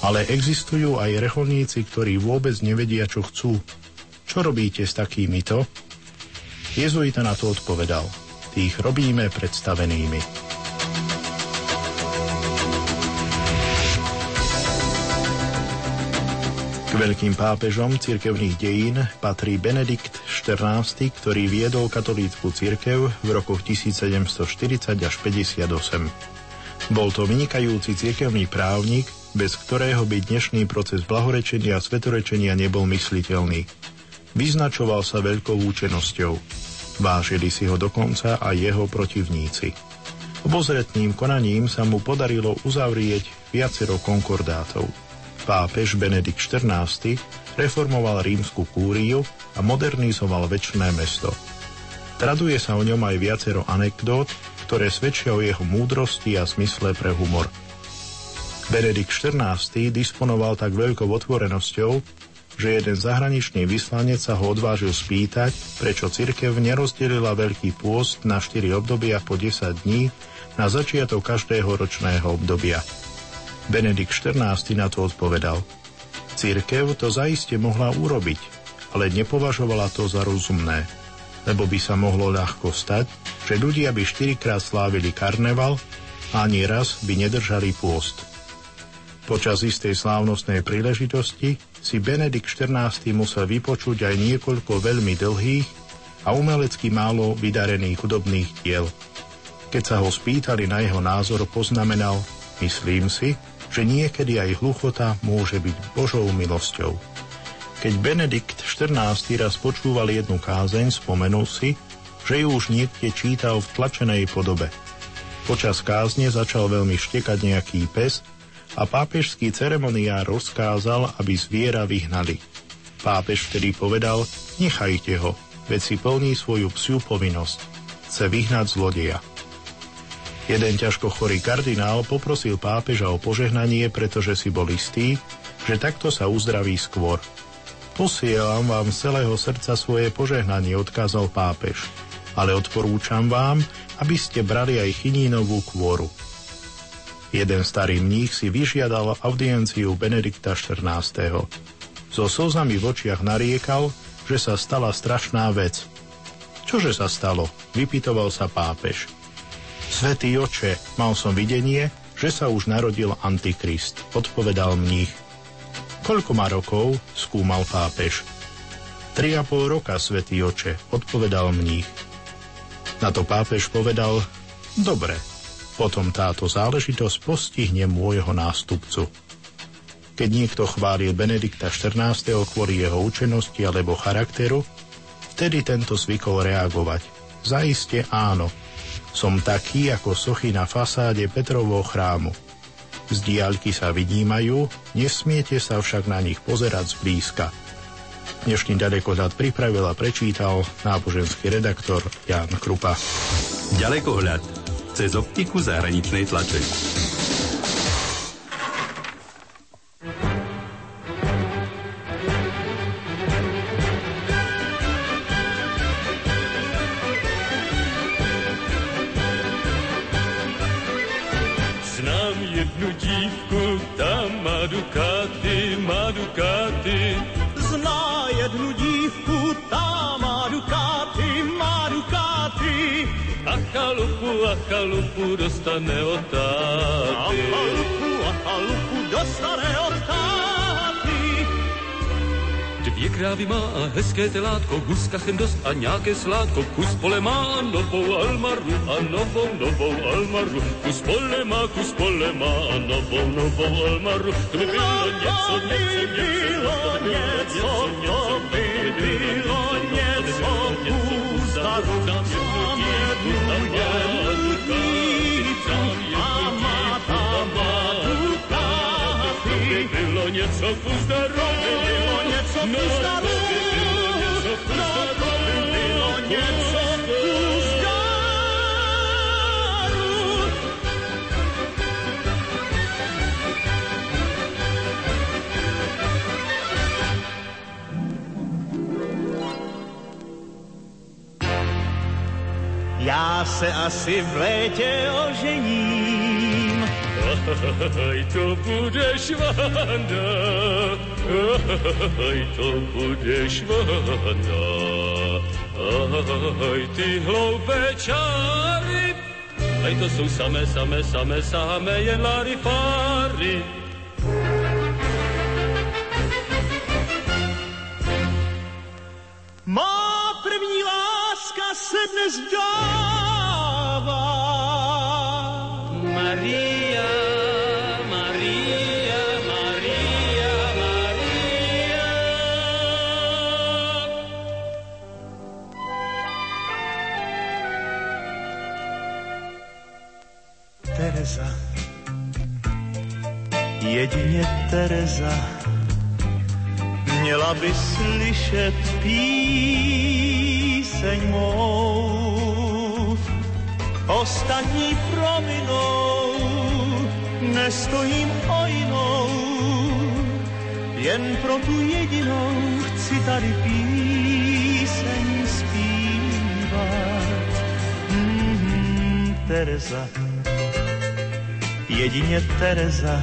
Ale existujú aj reholníci, ktorí vôbec nevedia, čo chcú. Čo robíte s takýmito? Jezuita na to odpovedal. Tých robíme predstavenými. Veľkým pápežom cirkevných dejín patrí Benedikt XIV, ktorý viedol katolícku cirkev v rokoch 1740 až 58. Bol to vynikajúci cirkevný právnik, bez ktorého by dnešný proces blahorečenia a svetorečenia nebol mysliteľný. Vyznačoval sa veľkou účenosťou. Vážili si ho dokonca aj jeho protivníci. Obozretným konaním sa mu podarilo uzavrieť viacero konkordátov – Pápež Benedikt XIV reformoval rímsku kúriu a modernizoval väčšné mesto. Traduje sa o ňom aj viacero anekdót, ktoré svedčia o jeho múdrosti a smysle pre humor. Benedikt XIV disponoval tak veľkou otvorenosťou, že jeden zahraničný vyslanec sa ho odvážil spýtať, prečo cirkev nerozdelila Veľký pôst na 4 obdobia po 10 dní na začiatok každého ročného obdobia. Benedikt XIV na to odpovedal. Církev to zaiste mohla urobiť, ale nepovažovala to za rozumné, lebo by sa mohlo ľahko stať, že ľudia by štyrikrát slávili karneval a ani raz by nedržali pôst. Počas istej slávnostnej príležitosti si Benedikt XIV musel vypočuť aj niekoľko veľmi dlhých a umelecky málo vydarených hudobných diel. Keď sa ho spýtali na jeho názor, poznamenal, myslím si, že niekedy aj hluchota môže byť Božou milosťou. Keď Benedikt XIV raz počúval jednu kázeň, spomenul si, že ju už niekde čítal v tlačenej podobe. Počas kázne začal veľmi štekať nejaký pes a pápežský ceremoniár rozkázal, aby zviera vyhnali. Pápež vtedy povedal, nechajte ho, veď si plní svoju psiu povinnosť. Chce vyhnať zlodeja. Jeden ťažko chorý kardinál poprosil pápeža o požehnanie, pretože si bol istý, že takto sa uzdraví skôr. Posielam vám z celého srdca svoje požehnanie, odkázal pápež, ale odporúčam vám, aby ste brali aj chinínovú kôru. Jeden starý mních si vyžiadal audienciu Benedikta XIV. So slzami v očiach nariekal, že sa stala strašná vec. Čože sa stalo? Vypitoval sa pápež. Svetý oče, mal som videnie, že sa už narodil Antikrist, odpovedal mních. Koľko má rokov? skúmal pápež. Tri a pol roka, svätý oče, odpovedal mních. Na to pápež povedal, dobre, potom táto záležitosť postihne môjho nástupcu. Keď niekto chválil Benedikta XIV. kvôli jeho učenosti alebo charakteru, vtedy tento zvykol reagovať. Zaiste áno, som taký ako sochy na fasáde Petrovho chrámu. Z diaľky sa vidímajú, nesmiete sa však na nich pozerať zblízka. Dnešný ďalekohľad pripravil a prečítal náboženský redaktor Jan Krupa. Ďalekohľad cez optiku zahraničnej tlače. Ta má dukáty. Zná jednu dívku, tá má dukáty. A chalupu, a chalupu dostane od A táty. chalupu, a chalupu dostane od táty. Dvě krávy má a hezké telátko, kus kachem dost a nějaké sládko. Kus pole má novou almaru a novou, novou almaru. Kus pole má, kus pole má a novou, novou almaru. To by bylo něco, něco, něco, to by bylo něco, to by bylo něco, tam tam má. To by bylo něco, kus Já se asi v létě ožením. Aj to budeš Vanda, aj to budeš Vanda, aj ty hloupé čáry, aj to jsou samé, samé, samé, samé jen larifáry. Má první láska se dnes dává. Tereza, měla by slyšet píseň mou. Ostatní prominou, nestojím o jinou, jen pro tu jedinou chci tady píseň zpívat. Mm, Tereza, jedině Tereza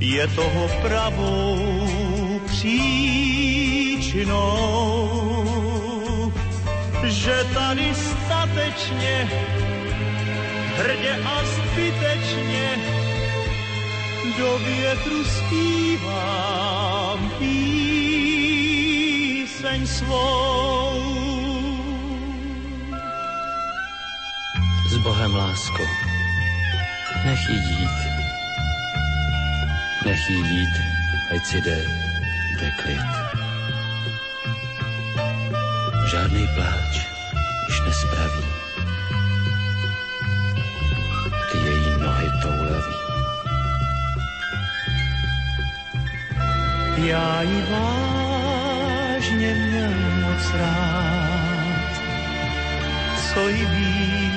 je toho pravou příčinou, že tady statečně, hrdě a zbytečně do větru zpívám píseň svou. S Bohem, lásko, nech jí jít. Nech jí jít, ať si jde, jde klid. Žádný pláč již nespraví. Ty její nohy toulaví. Já ji vážně měl moc rád, co jí víc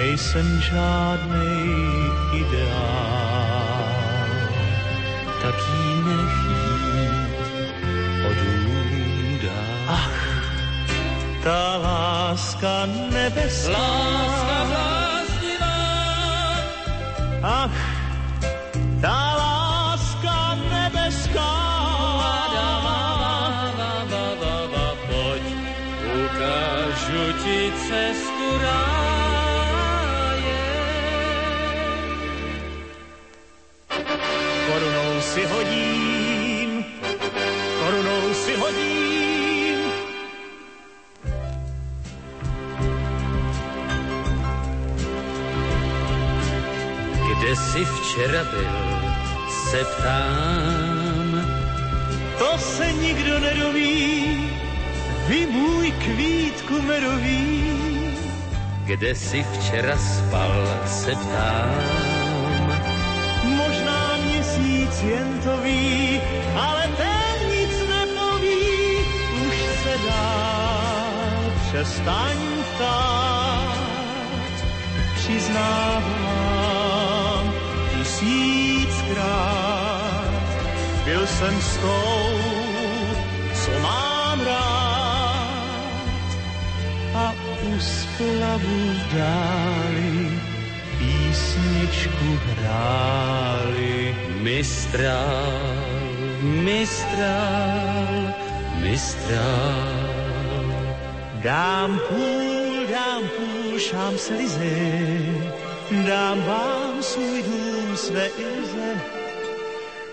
Nejsem žádnej ideál, Tak jí nech jít. Ach, ta láska nebeská. Láska bláznivá. Ach, ta Jsi včera byl, se ptám. To se nikdo nedoví, vy můj kvítku medový. Kde jsi včera spal, se ptám. Možná mě pacientovi, ale ten nic nepoví, už se dál přestaň ptát. Přiznávám tisíckrát, byl jsem s tou, co mám rád a u splavu dáli písničku hráli. Mistral, mistral, mistral. Dám půl, dám půl šámselize, dám vám svůj dům své iluze.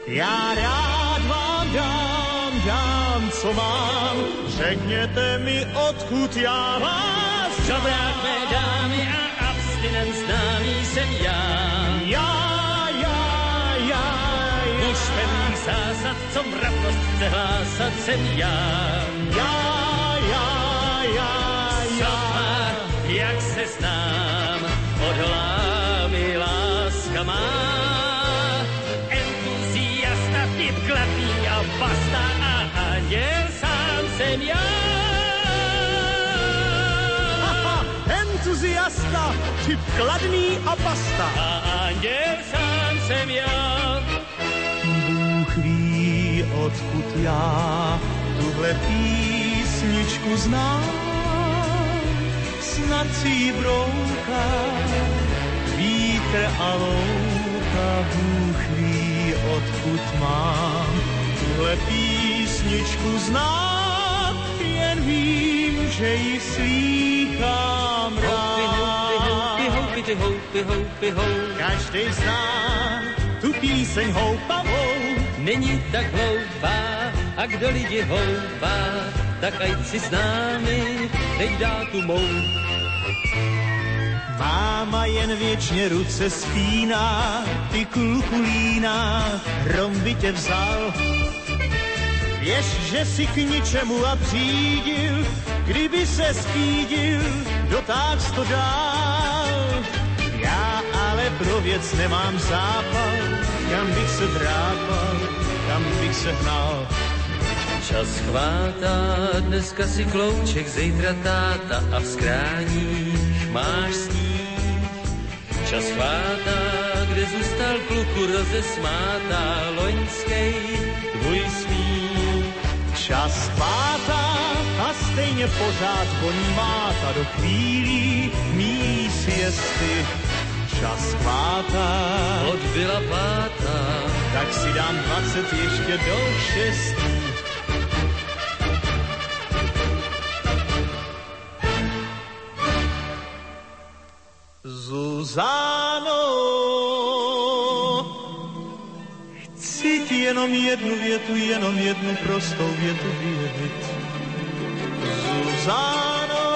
Já rád vám dám, dám, co mám, řekněte mi, odkud já vás Dobrá tvé dámy a abstinent známý jsem já. Já, já, já, Muž pevných zásad, co mravnost chce hlásat, jsem já. Já, já, já, já. jak se znám, od anděl sám jsem já. Haha, entuziasta, typ kladný a basta. A anděl sám jsem já. Bůh ví, odkud já tuhle písničku znám. Snad si ji brouká vítr a louka. Bůh ví, odkud mám tuhle písničku znát. Jen vím, že ji slýchám. Každý zná tu píseň houpavou. Není tak hloupá, a kdo lidi houpá, tak ať si s námi teď dá tu mou. Máma jen věčně ruce spíná, ty kluku líná, hrom by tě vzal. Věř, že si k ničemu a přídil, kdyby se spídil, dotáč to dál. Já ale pro věc nemám zápal, kam bych se drápal, kam bych se hnal. Čas chvátá, dneska si klouček, zítra táta a v skráních máš sníh. Čas chvátá, kde zůstal kluku rozesmátá loňskej smích. Čas chvátá a stejně pořád voní máta do chvílí mý siesty. Čas chvátá, Odbyla pátá, tak si dám 20 ještě do šestí. Zuzano, jenom jednu větu, jenom jednu prostou větu vědět. Zuzano,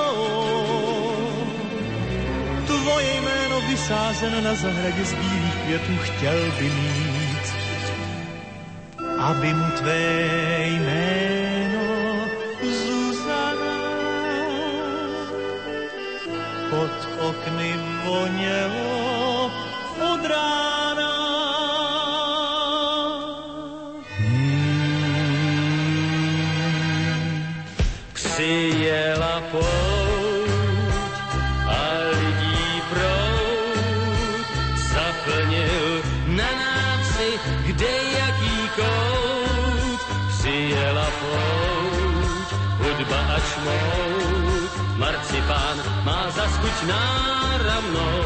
tvoje jméno vysázené na zahradě z bílých květů chtěl by mít, aby mu tvé jméno Zuzana pod okny vonělo od rána. Má zaskuť náramnou.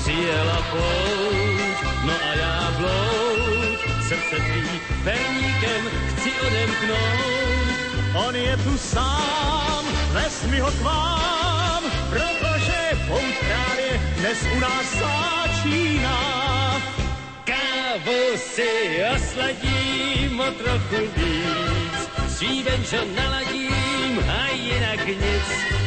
Přijela pouť, no a já bloud, srdce tvý perníkem chci odemknout. On je tu sám, ves mi ho k vám, protože pouť právě dnes u nás začíná. Kávu si osladím o trochu víc, benžo naladím a jinak nic.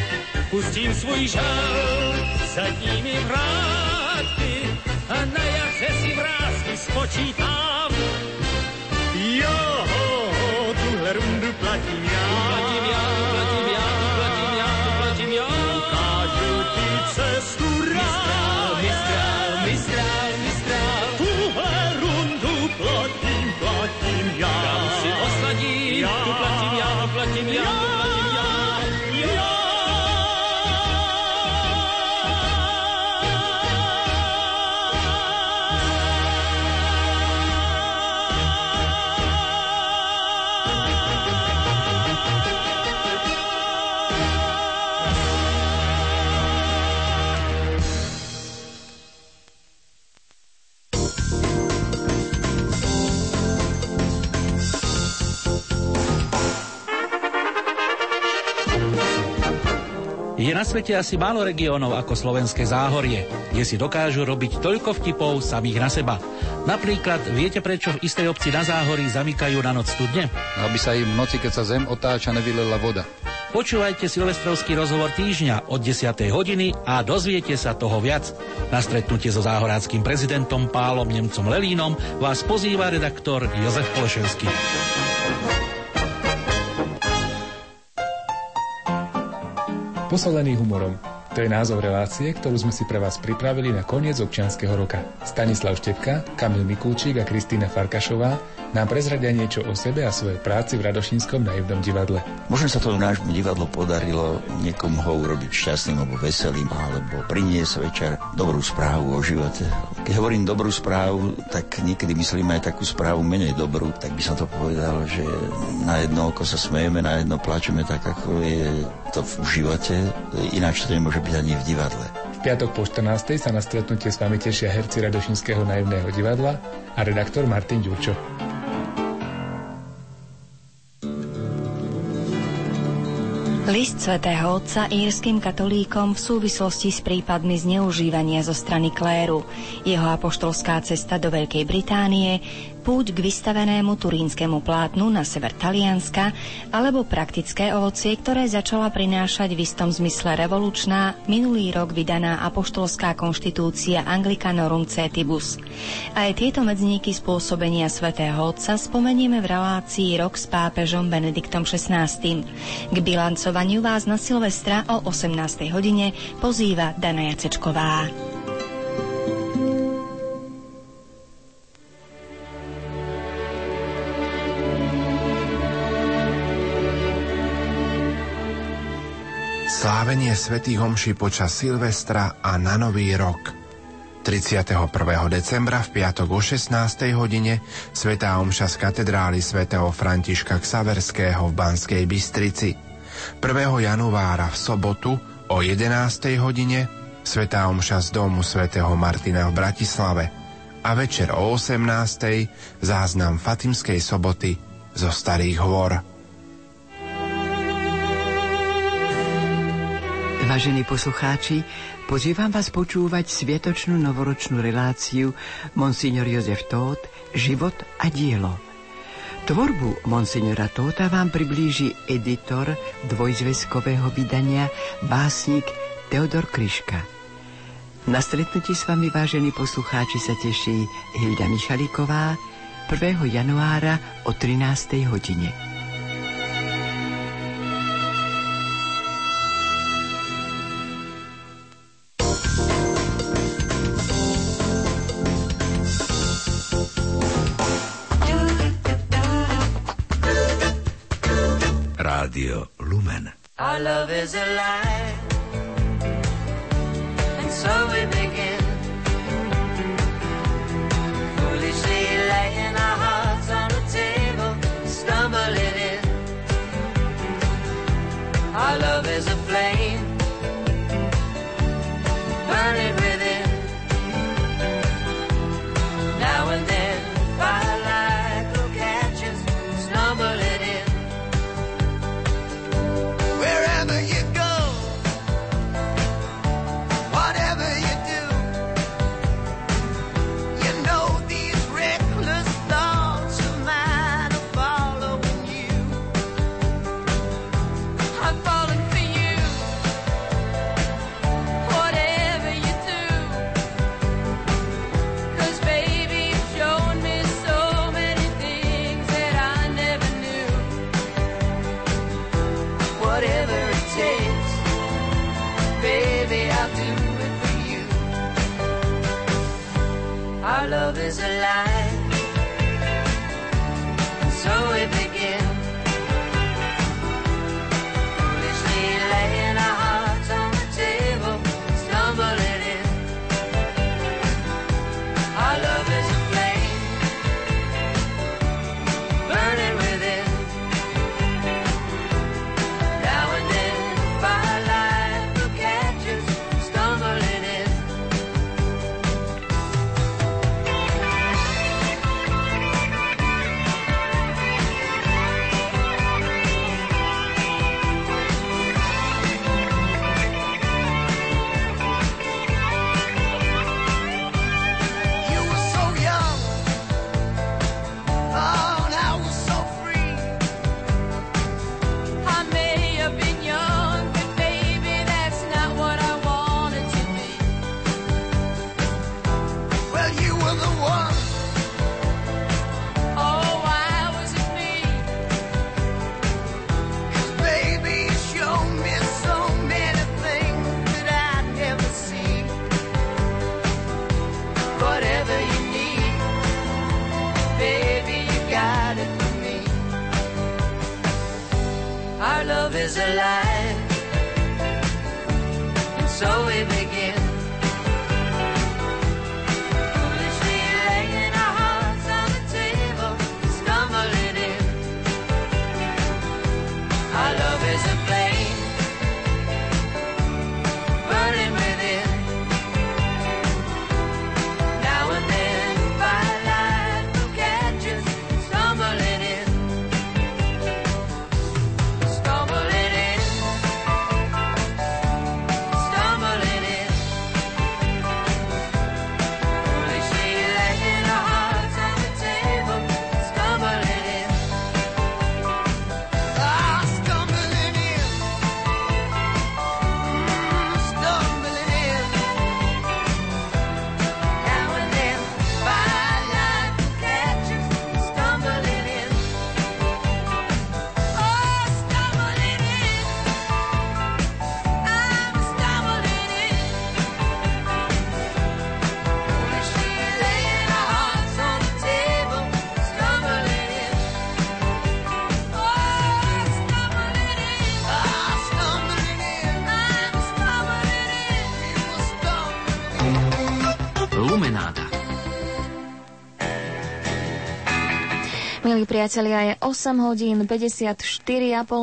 Pustím svůj žal zadními vrátky a na jaře si vrázky spočítám. Jo, tuhle rundu platím já. Svete asi málo regiónov ako slovenské záhorie, kde si dokážu robiť toľko vtipov samých na seba. Napríklad, viete prečo v istej obci na záhorí zamykajú na noc studne? Aby sa im v noci, keď sa zem otáča, nevylela voda. Počúvajte silvestrovský rozhovor týždňa od 10. hodiny a dozviete sa toho viac. Na stretnutie so záhoráckým prezidentom Pálom Nemcom Lelínom vás pozýva redaktor Jozef Polešenský. Posolený humorom. To je názov relácie, ktorú sme si pre vás pripravili na koniec občianského roka. Stanislav Štepka, Kamil Mikulčík a Kristýna Farkašová nám prezradia niečo o sebe a svojej práci v Radošínskom naivnom divadle. Možno sa to nášmu divadlo podarilo niekomu ho urobiť šťastným alebo veselým, alebo priniesť večer dobrú správu o živote. Keď hovorím dobrú správu, tak niekedy myslím aj takú správu menej dobrú, tak by som to povedal, že na jedno oko sa smejeme, na jedno plačeme tak, ako je to v živote, ináč to nemôže byť ani v divadle. V piatok po 14. sa na stretnutie s vami tešia herci Radošinského naivného divadla a redaktor Martin Ďurčo. List svätého Otca írským katolíkom v súvislosti s prípadmi zneužívania zo strany kléru, jeho apoštolská cesta do Veľkej Británie, púť k vystavenému turínskemu plátnu na sever Talianska alebo praktické ovocie, ktoré začala prinášať v istom zmysle revolučná, minulý rok vydaná apoštolská konštitúcia Anglicanorum Cetibus. Aj tieto medzníky spôsobenia svätého Otca spomenieme v relácii Rok s pápežom Benediktom XVI. K bilancovaniu vás na Silvestra o 18. hodine pozýva Dana Jacečková. Slávenie svätých homší počas Silvestra a na Nový rok. 31. decembra v piatok o 16. hodine Svetá Omša z katedrály svätého Františka Ksaverského v Banskej Bystrici. 1. januára v sobotu o 11. hodine Svetá Omša z domu svätého Martina v Bratislave a večer o 18. záznam Fatimskej soboty zo Starých hôr. Vážení poslucháči, pozývam vás počúvať sviatočnú novoročnú reláciu Monsignor Jozef Tóth Život a dielo. Tvorbu Monsignora Tóta vám priblíži editor dvojzväzkového vydania básnik Teodor Kryška. Na stretnutí s vami, vážení poslucháči, sa teší Hilda Michaliková 1. januára o 13. hodine. Our love is a lie. And so we begin. Foolishly laying our hearts on the table, stumbling in. Our love Milí priatelia, je 8 hodín 54,5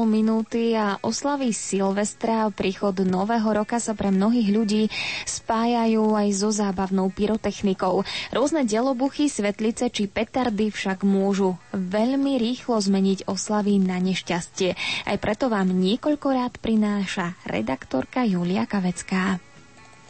minúty a oslavy Silvestra, príchod nového roka sa pre mnohých ľudí spájajú aj so zábavnou pyrotechnikou. Rôzne delobuchy, svetlice či petardy však môžu veľmi rýchlo zmeniť oslavy na nešťastie. Aj preto vám niekoľkokrát prináša redaktorka Julia Kavecká.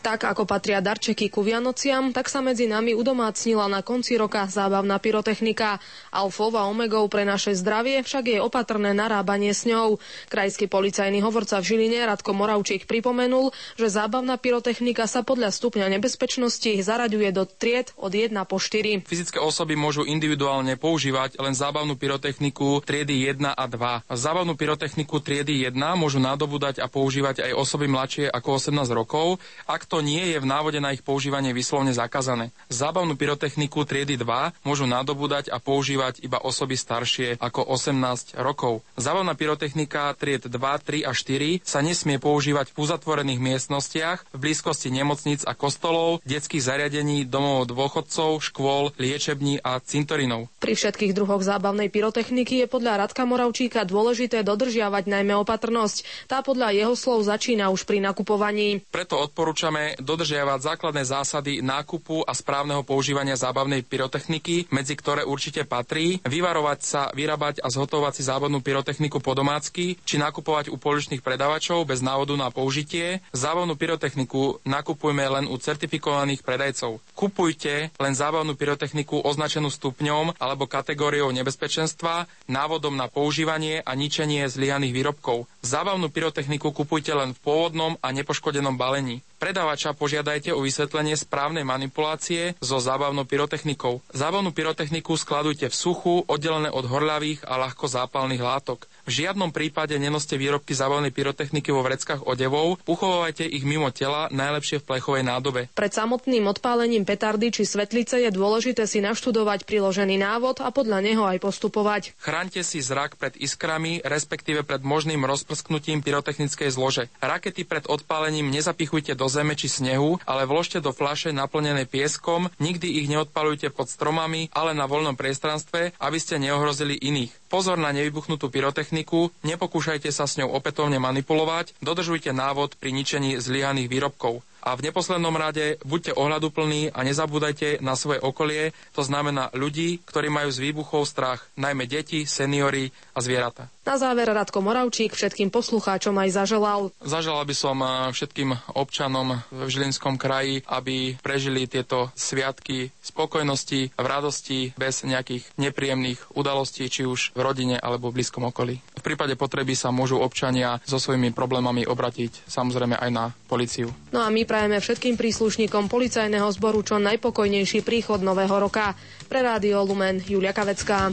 Tak ako patria darčeky ku Vianociam, tak sa medzi nami udomácnila na konci roka zábavná pyrotechnika. Alfou a omegou pre naše zdravie však je opatrné narábanie s ňou. Krajský policajný hovorca v Žiline Radko Moravčík pripomenul, že zábavná pyrotechnika sa podľa stupňa nebezpečnosti zaraďuje do tried od 1 po 4. Fyzické osoby môžu individuálne používať len zábavnú pyrotechniku triedy 1 a 2. Zábavnú pyrotechniku triedy 1 môžu nadobúdať a používať aj osoby mladšie ako 18 rokov, ak to nie je v návode na ich používanie vyslovne zakázané. Zábavnú pyrotechniku triedy 2 môžu nadobúdať a používať iba osoby staršie ako 18 rokov. Zábavná pyrotechnika tried 2, 3 a 4 sa nesmie používať v uzatvorených miestnostiach v blízkosti nemocníc a kostolov, detských zariadení, domov dôchodcov, škôl, liečební a cintorinov. Pri všetkých druhoch zábavnej pyrotechniky je podľa Radka Moravčíka dôležité dodržiavať najmä opatrnosť. Tá podľa jeho slov začína už pri nakupovaní. Preto odporúčame dodržiavať základné zásady nákupu a správneho používania zábavnej pyrotechniky, medzi ktoré určite patrí vyvarovať sa, vyrábať a zhotovať si zábavnú pyrotechniku po domácky, či nakupovať u poličných predávačov bez návodu na použitie. Zábavnú pyrotechniku nakupujme len u certifikovaných predajcov. Kupujte len zábavnú pyrotechniku označenú stupňom alebo kategóriou nebezpečenstva, návodom na používanie a ničenie zlyhaných výrobkov. Zábavnú pyrotechniku kupujte len v pôvodnom a nepoškodenom balení. Predávača požiadajte o vysvetlenie správnej manipulácie so zábavnou pyrotechnikou. Zábavnú pyrotechniku skladujte v suchu, oddelené od horľavých a ľahko zápalných látok. V žiadnom prípade nenoste výrobky zábavnej pyrotechniky vo vreckách odevov, uchovávajte ich mimo tela, najlepšie v plechovej nádobe. Pred samotným odpálením petardy či svetlice je dôležité si naštudovať priložený návod a podľa neho aj postupovať. Chráňte si zrak pred iskrami, respektíve pred možným rozprsknutím pyrotechnickej zlože. Rakety pred odpálením nezapichujte do zeme či snehu, ale vložte do fľaše naplnenej pieskom, nikdy ich neodpalujte pod stromami, ale na voľnom priestranstve, aby ste neohrozili iných. Pozor na nevybuchnutú pyrotechniku, nepokúšajte sa s ňou opätovne manipulovať, dodržujte návod pri ničení zlyhaných výrobkov. A v neposlednom rade buďte ohľaduplní a nezabúdajte na svoje okolie, to znamená ľudí, ktorí majú z výbuchov strach, najmä deti, seniory a zvieratá. Na záver Radko Moravčík všetkým poslucháčom aj zaželal. Zaželal by som eh, všetkým občanom v Žilinskom kraji, aby prežili tieto sviatky spokojnosti, v radosti, bez nejakých nepríjemných udalostí, či už v rodine alebo v blízkom okolí. V prípade potreby sa môžu občania so svojimi problémami obratiť samozrejme aj na policiu. No a my prajeme všetkým príslušníkom policajného zboru čo najpokojnejší príchod nového roka. Pre Rádio Lumen Julia Kavecká.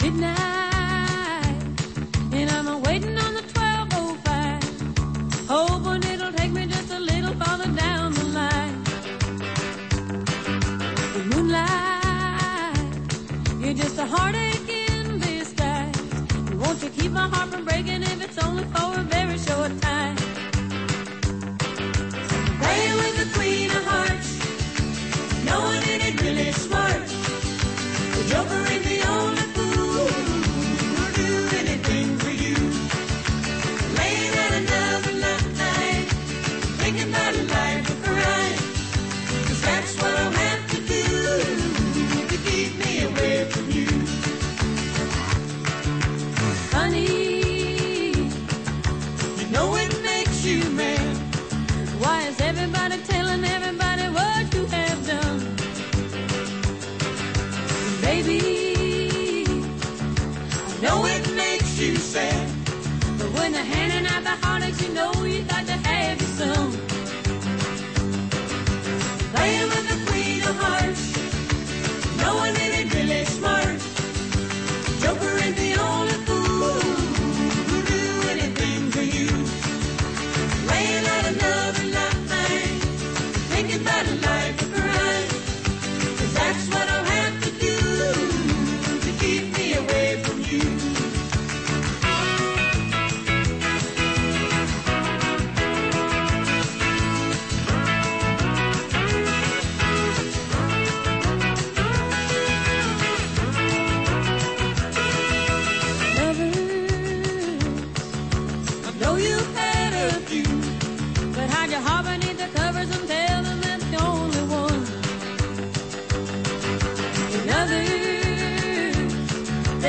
midnight, and I'm waiting on the 1205, hoping it'll take me just a little farther down the line. The moonlight, you're just a heartache in disguise. Won't you keep my heart from breaking if it's only for a very short time? The joker ain't the only But when they're handing out the heartaches, you know you got to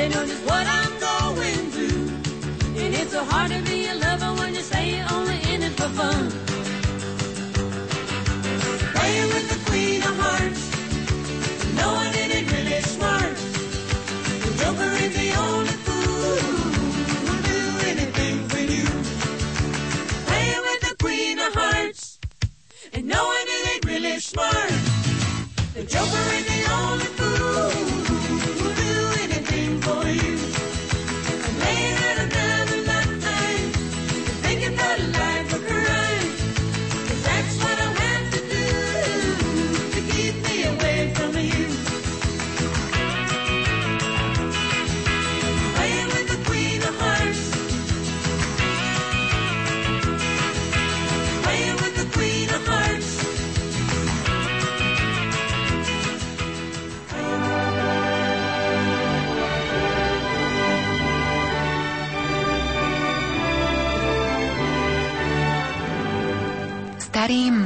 they know just what I'm going through, and it's so hard to be a lover when you say you're only in it for fun. Playing with the queen of hearts, knowing it ain't really smart. The joker ain't the only fool who'll do anything for you. Playing with the queen of hearts and knowing it ain't really smart. The joker ain't the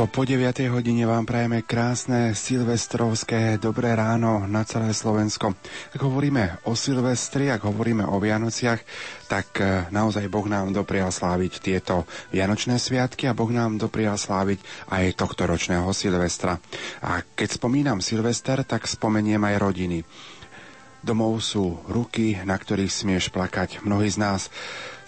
Krátko po 9. hodine vám prajeme krásne silvestrovské dobré ráno na celé Slovensko. Ak hovoríme o Silvestri, ak hovoríme o Vianociach, tak e, naozaj Boh nám doprial sláviť tieto Vianočné sviatky a Boh nám doprial sláviť aj tohto ročného Silvestra. A keď spomínam Silvester, tak spomeniem aj rodiny. Domov sú ruky, na ktorých smieš plakať. Mnohí z nás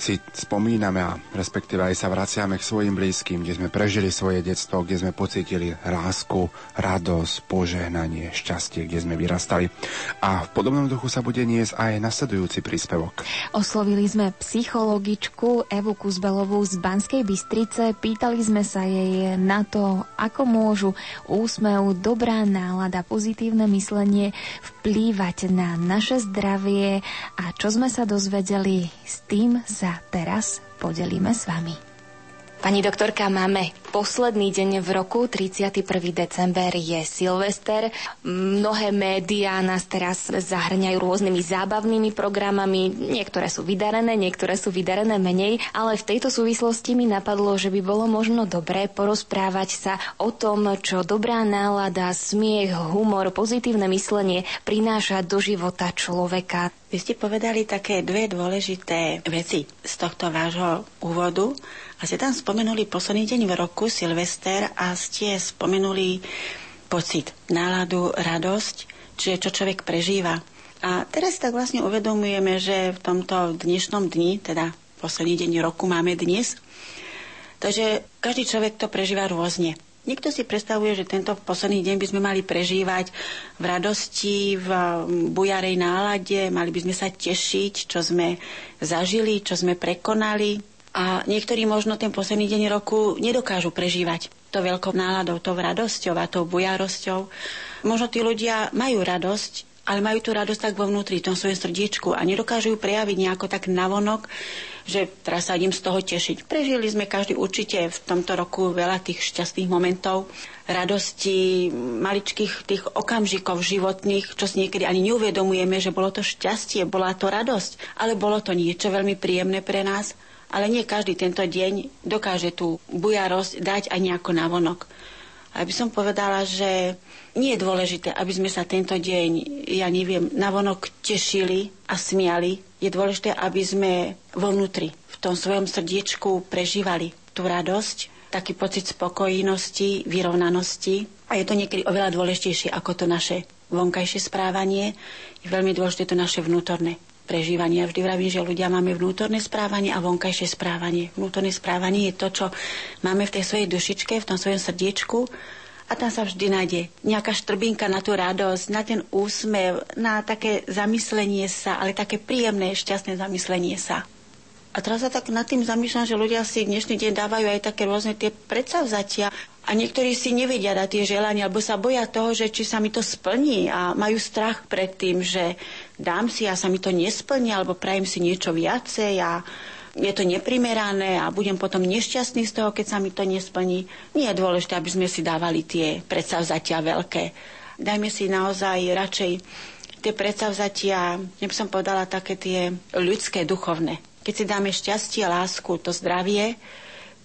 si spomíname a respektíve aj sa vraciame k svojim blízkym, kde sme prežili svoje detstvo, kde sme pocítili lásku, radosť, požehnanie, šťastie, kde sme vyrastali. A v podobnom duchu sa bude niesť aj nasledujúci príspevok. Oslovili sme psychologičku Evu Kuzbelovú z Banskej Bystrice. Pýtali sme sa jej na to, ako môžu úsmev, dobrá nálada, pozitívne myslenie vplývať na naše zdravie a čo sme sa dozvedeli, s tým sa teraz podelíme s vami. Pani doktorka, máme posledný deň v roku, 31. december je Silvester. Mnohé médiá nás teraz zahrňajú rôznymi zábavnými programami. Niektoré sú vydarené, niektoré sú vydarené menej, ale v tejto súvislosti mi napadlo, že by bolo možno dobré porozprávať sa o tom, čo dobrá nálada, smiech, humor, pozitívne myslenie prináša do života človeka. Vy ste povedali také dve dôležité veci z tohto vášho úvodu. A ste tam spomenuli posledný deň v roku, Silvester, a ste spomenuli pocit, náladu, radosť, čiže čo človek prežíva. A teraz tak vlastne uvedomujeme, že v tomto dnešnom dni, teda posledný deň roku máme dnes, takže každý človek to prežíva rôzne. Niekto si predstavuje, že tento posledný deň by sme mali prežívať v radosti, v bujarej nálade, mali by sme sa tešiť, čo sme zažili, čo sme prekonali, a niektorí možno ten posledný deň roku nedokážu prežívať to veľkou náladou, to radosťou a tou bujarosťou. Možno tí ľudia majú radosť, ale majú tú radosť tak vo vnútri, v tom svojom srdiečku a nedokážu ju prejaviť nejako tak navonok, že teraz sa idem z toho tešiť. Prežili sme každý určite v tomto roku veľa tých šťastných momentov, radosti, maličkých tých okamžikov životných, čo si niekedy ani neuvedomujeme, že bolo to šťastie, bola to radosť, ale bolo to niečo veľmi príjemné pre nás ale nie každý tento deň dokáže tú bujarosť dať aj nejako navonok. A by som povedala, že nie je dôležité, aby sme sa tento deň, ja neviem, navonok tešili a smiali. Je dôležité, aby sme vo vnútri, v tom svojom srdiečku prežívali tú radosť, taký pocit spokojnosti, vyrovnanosti. A je to niekedy oveľa dôležitejšie ako to naše vonkajšie správanie. Je veľmi dôležité to naše vnútorné prežívania. Vždy vravím, že ľudia máme vnútorné správanie a vonkajšie správanie. Vnútorné správanie je to, čo máme v tej svojej dušičke, v tom svojom srdiečku a tam sa vždy nájde nejaká štrbinka na tú radosť, na ten úsmev, na také zamyslenie sa, ale také príjemné, šťastné zamyslenie sa. A teraz sa tak nad tým zamýšľam, že ľudia si dnešný deň dávajú aj také rôzne tie predsavzatia a niektorí si nevedia dať tie želania, alebo sa boja toho, že či sa mi to splní a majú strach pred tým, že dám si a sa mi to nesplní, alebo prajem si niečo viacej a je to neprimerané a budem potom nešťastný z toho, keď sa mi to nesplní. Nie je dôležité, aby sme si dávali tie predsavzatia veľké. Dajme si naozaj radšej tie predsavzatia, ja som povedala také tie ľudské, duchovné keď si dáme šťastie, lásku, to zdravie,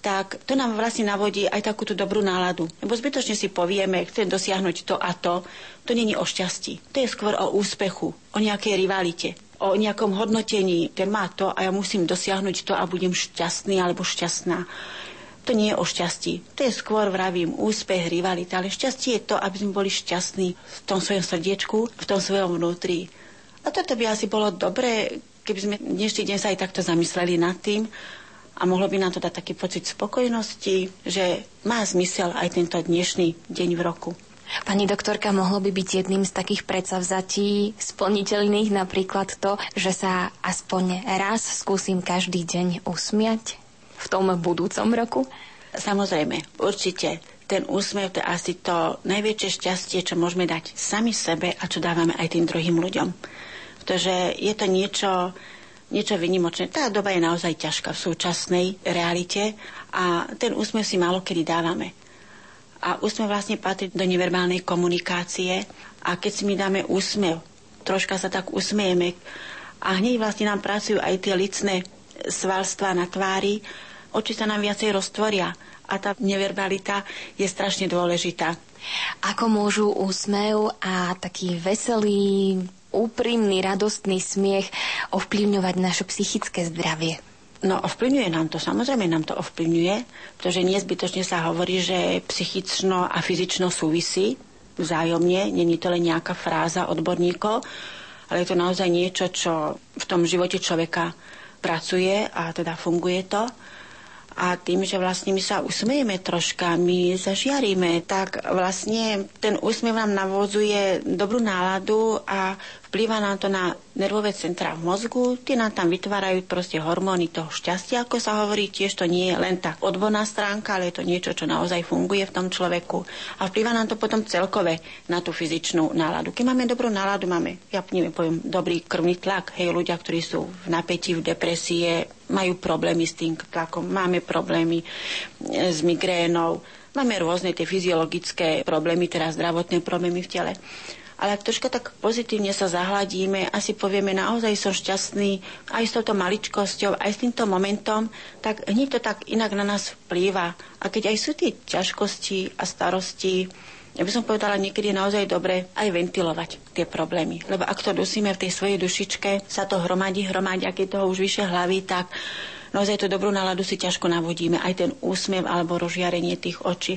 tak to nám vlastne navodí aj takúto dobrú náladu. Lebo zbytočne si povieme, chcem dosiahnuť to a to. To není o šťastí. To je skôr o úspechu, o nejakej rivalite, o nejakom hodnotení. Ten má to a ja musím dosiahnuť to a budem šťastný alebo šťastná. To nie je o šťastí. To je skôr, vravím, úspech, rivalita. Ale šťastie je to, aby sme boli šťastní v tom svojom srdiečku, v tom svojom vnútri. A toto by asi bolo dobré, keby sme dnešný deň sa aj takto zamysleli nad tým a mohlo by nám to dať taký pocit spokojnosti, že má zmysel aj tento dnešný deň v roku. Pani doktorka, mohlo by byť jedným z takých predsavzatí splniteľných napríklad to, že sa aspoň raz skúsim každý deň usmiať v tom budúcom roku? Samozrejme, určite. Ten úsmev to je asi to najväčšie šťastie, čo môžeme dať sami sebe a čo dávame aj tým druhým ľuďom pretože je to niečo, niečo vynimočné. Tá doba je naozaj ťažká v súčasnej realite a ten úsmev si málo kedy dávame. A úsmev vlastne patrí do neverbálnej komunikácie a keď si my dáme úsmev, troška sa tak usmejeme a hneď vlastne nám pracujú aj tie licné svalstva na tvári, oči sa nám viacej roztvoria a tá neverbalita je strašne dôležitá. Ako môžu úsmev a taký veselý, úprimný, radostný smiech ovplyvňovať naše psychické zdravie? No ovplyvňuje nám to, samozrejme nám to ovplyvňuje, pretože nezbytočne sa hovorí, že psychično a fyzično súvisí vzájomne, není to len nejaká fráza odborníkov, ale je to naozaj niečo, čo v tom živote človeka pracuje a teda funguje to. A tým, že vlastne my sa usmejeme troška, my zažiaríme, tak vlastne ten úsmev nám navodzuje dobrú náladu a Vplýva nám to na nervové centra v mozgu, tie nám tam vytvárajú proste hormóny toho šťastia, ako sa hovorí, tiež to nie je len tá odborná stránka, ale je to niečo, čo naozaj funguje v tom človeku. A vplýva nám to potom celkové na tú fyzičnú náladu. Keď máme dobrú náladu, máme, ja neviem, poviem, dobrý krvný tlak. Hej, ľudia, ktorí sú v napätí, v depresie, majú problémy s tým tlakom, máme problémy e, s migrénou, máme rôzne tie fyziologické problémy, teda zdravotné problémy v tele ale ak troška tak pozitívne sa zahladíme a si povieme, naozaj som šťastný aj s touto maličkosťou, aj s týmto momentom, tak hneď to tak inak na nás vplýva. A keď aj sú tie ťažkosti a starosti, ja by som povedala, niekedy je naozaj dobre aj ventilovať tie problémy. Lebo ak to dusíme v tej svojej dušičke, sa to hromadí, hromadí, ak je toho už vyššie hlavy, tak naozaj tú dobrú náladu si ťažko navodíme. Aj ten úsmev alebo rozžiarenie tých očí.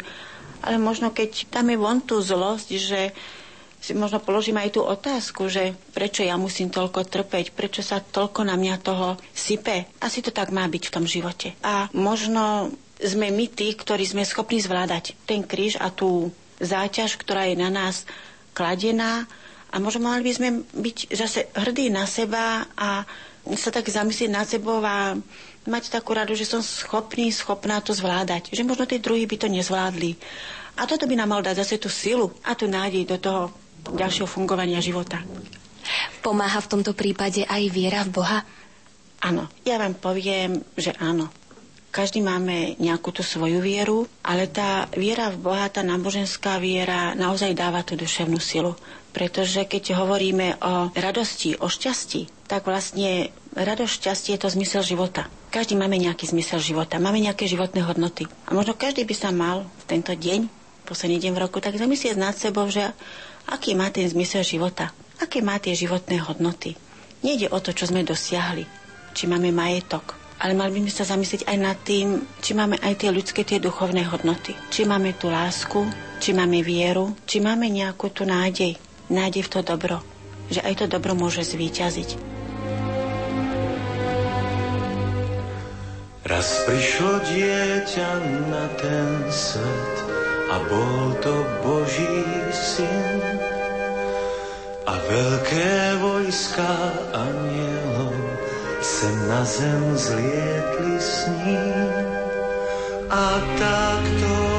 Ale možno keď dáme von tú zlosť, že si možno položím aj tú otázku, že prečo ja musím toľko trpeť, prečo sa toľko na mňa toho sype. Asi to tak má byť v tom živote. A možno sme my tí, ktorí sme schopní zvládať ten kríž a tú záťaž, ktorá je na nás kladená a možno mali by sme byť zase hrdí na seba a sa tak zamyslieť nad sebou a mať takú radu, že som schopný, schopná to zvládať. Že možno tí druhí by to nezvládli. A toto by nám mal dať zase tú silu a tú nádej do toho ďalšieho fungovania života. Pomáha v tomto prípade aj viera v Boha? Áno, ja vám poviem, že áno. Každý máme nejakú tú svoju vieru, ale tá viera v Boha, tá náboženská viera naozaj dáva tú duševnú silu. Pretože keď hovoríme o radosti, o šťastí, tak vlastne radosť, šťastie je to zmysel života. Každý máme nejaký zmysel života, máme nejaké životné hodnoty. A možno každý by sa mal v tento deň, posledný deň v roku, tak zamyslieť nad sebou, že aký má ten zmysel života, aké má tie životné hodnoty. Nejde o to, čo sme dosiahli, či máme majetok, ale mali by sme sa zamyslieť aj nad tým, či máme aj tie ľudské, tie duchovné hodnoty. Či máme tú lásku, či máme vieru, či máme nejakú tú nádej, nádej v to dobro, že aj to dobro môže zvíťaziť. Raz prišlo dieťa na ten svet a bol to Boží syn. A veľké vojska anielov sem na zem zlietli s ním. A takto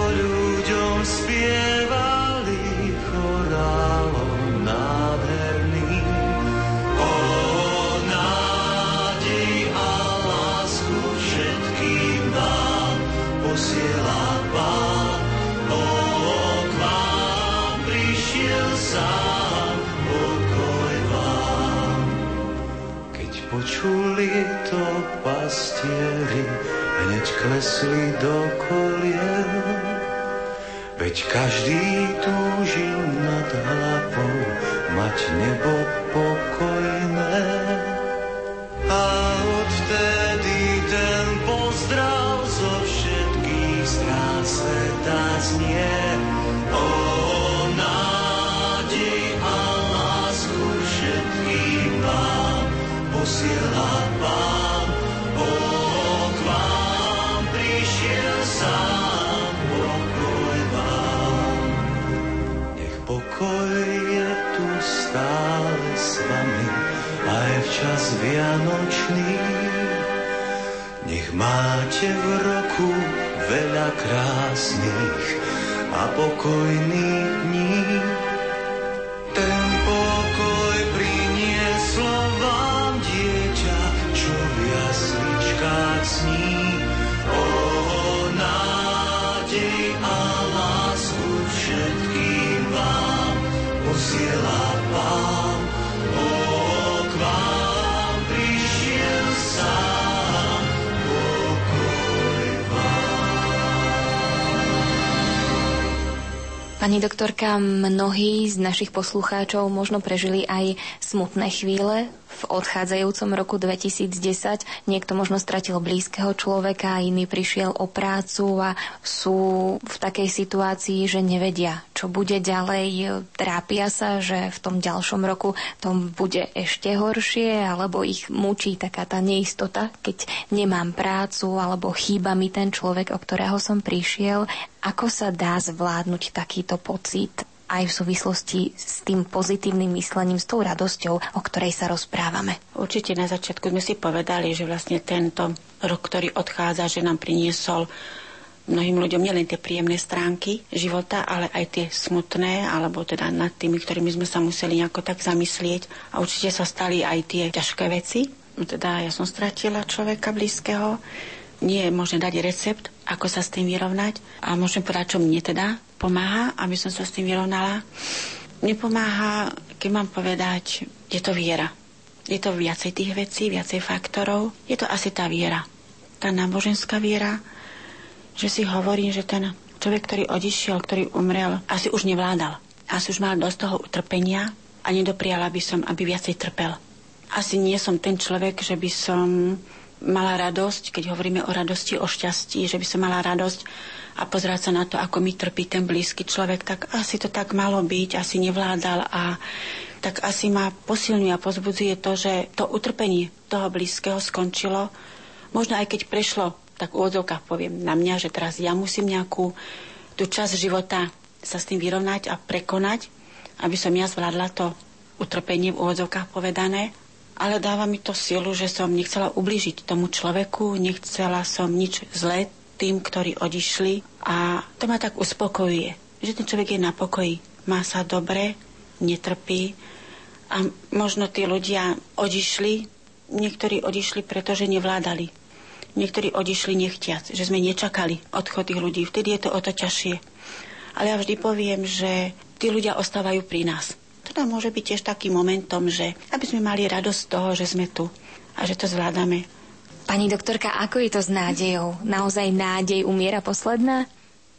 počuli to pastieri, hneď klesli do kolien. Veď každý túži nad hlavou mať nebo posiela Pán. O k vám prišiel sám pokoj. Nech pokoj je tu stále s aj v čas Vianočný. Nech máte v roku veľa krásnych a pokojných dní. Pani doktorka, mnohí z našich poslucháčov možno prežili aj smutné chvíle v odchádzajúcom roku 2010. Niekto možno stratil blízkeho človeka, iný prišiel o prácu a sú v takej situácii, že nevedia, čo bude ďalej. Trápia sa, že v tom ďalšom roku to bude ešte horšie, alebo ich mučí taká tá neistota, keď nemám prácu, alebo chýba mi ten človek, o ktorého som prišiel. Ako sa dá zvládnuť takýto pocit? Aj v súvislosti s tým pozitívnym myslením, s tou radosťou, o ktorej sa rozprávame. Určite na začiatku sme si povedali, že vlastne tento rok, ktorý odchádza, že nám priniesol mnohým ľuďom nielen tie príjemné stránky života, ale aj tie smutné, alebo teda nad tými, ktorými sme sa museli nejako tak zamyslieť. A určite sa stali aj tie ťažké veci. Teda ja som stratila človeka blízkeho. Nie je možné dať recept, ako sa s tým vyrovnať. A môžem povedať, čo mne teda pomáha, aby som sa s tým vyrovnala. Mne keď mám povedať, je to viera. Je to viacej tých vecí, viacej faktorov. Je to asi tá viera. Tá náboženská viera, že si hovorím, že ten človek, ktorý odišiel, ktorý umrel, asi už nevládal. Asi už mal dosť toho utrpenia a nedopriala by som, aby viacej trpel. Asi nie som ten človek, že by som mala radosť, keď hovoríme o radosti, o šťastí, že by som mala radosť a pozerať sa na to, ako mi trpí ten blízky človek, tak asi to tak malo byť, asi nevládal a tak asi ma posilňuje a pozbudzuje to, že to utrpenie toho blízkeho skončilo. Možno aj keď prešlo, tak v úvodzovkách poviem na mňa, že teraz ja musím nejakú tú časť života sa s tým vyrovnať a prekonať, aby som ja zvládla to utrpenie v úvodzovkách povedané. Ale dáva mi to silu, že som nechcela ubližiť tomu človeku, nechcela som nič zlé tým, ktorí odišli a to ma tak uspokojuje, že ten človek je na pokoji, má sa dobre, netrpí a možno tí ľudia odišli, niektorí odišli, pretože nevládali. Niektorí odišli nechtiac, že sme nečakali odchod tých ľudí. Vtedy je to o to ťažšie. Ale ja vždy poviem, že tí ľudia ostávajú pri nás. Teda môže byť tiež takým momentom, že aby sme mali radosť z toho, že sme tu a že to zvládame. Pani doktorka, ako je to s nádejou? Naozaj nádej umiera posledná?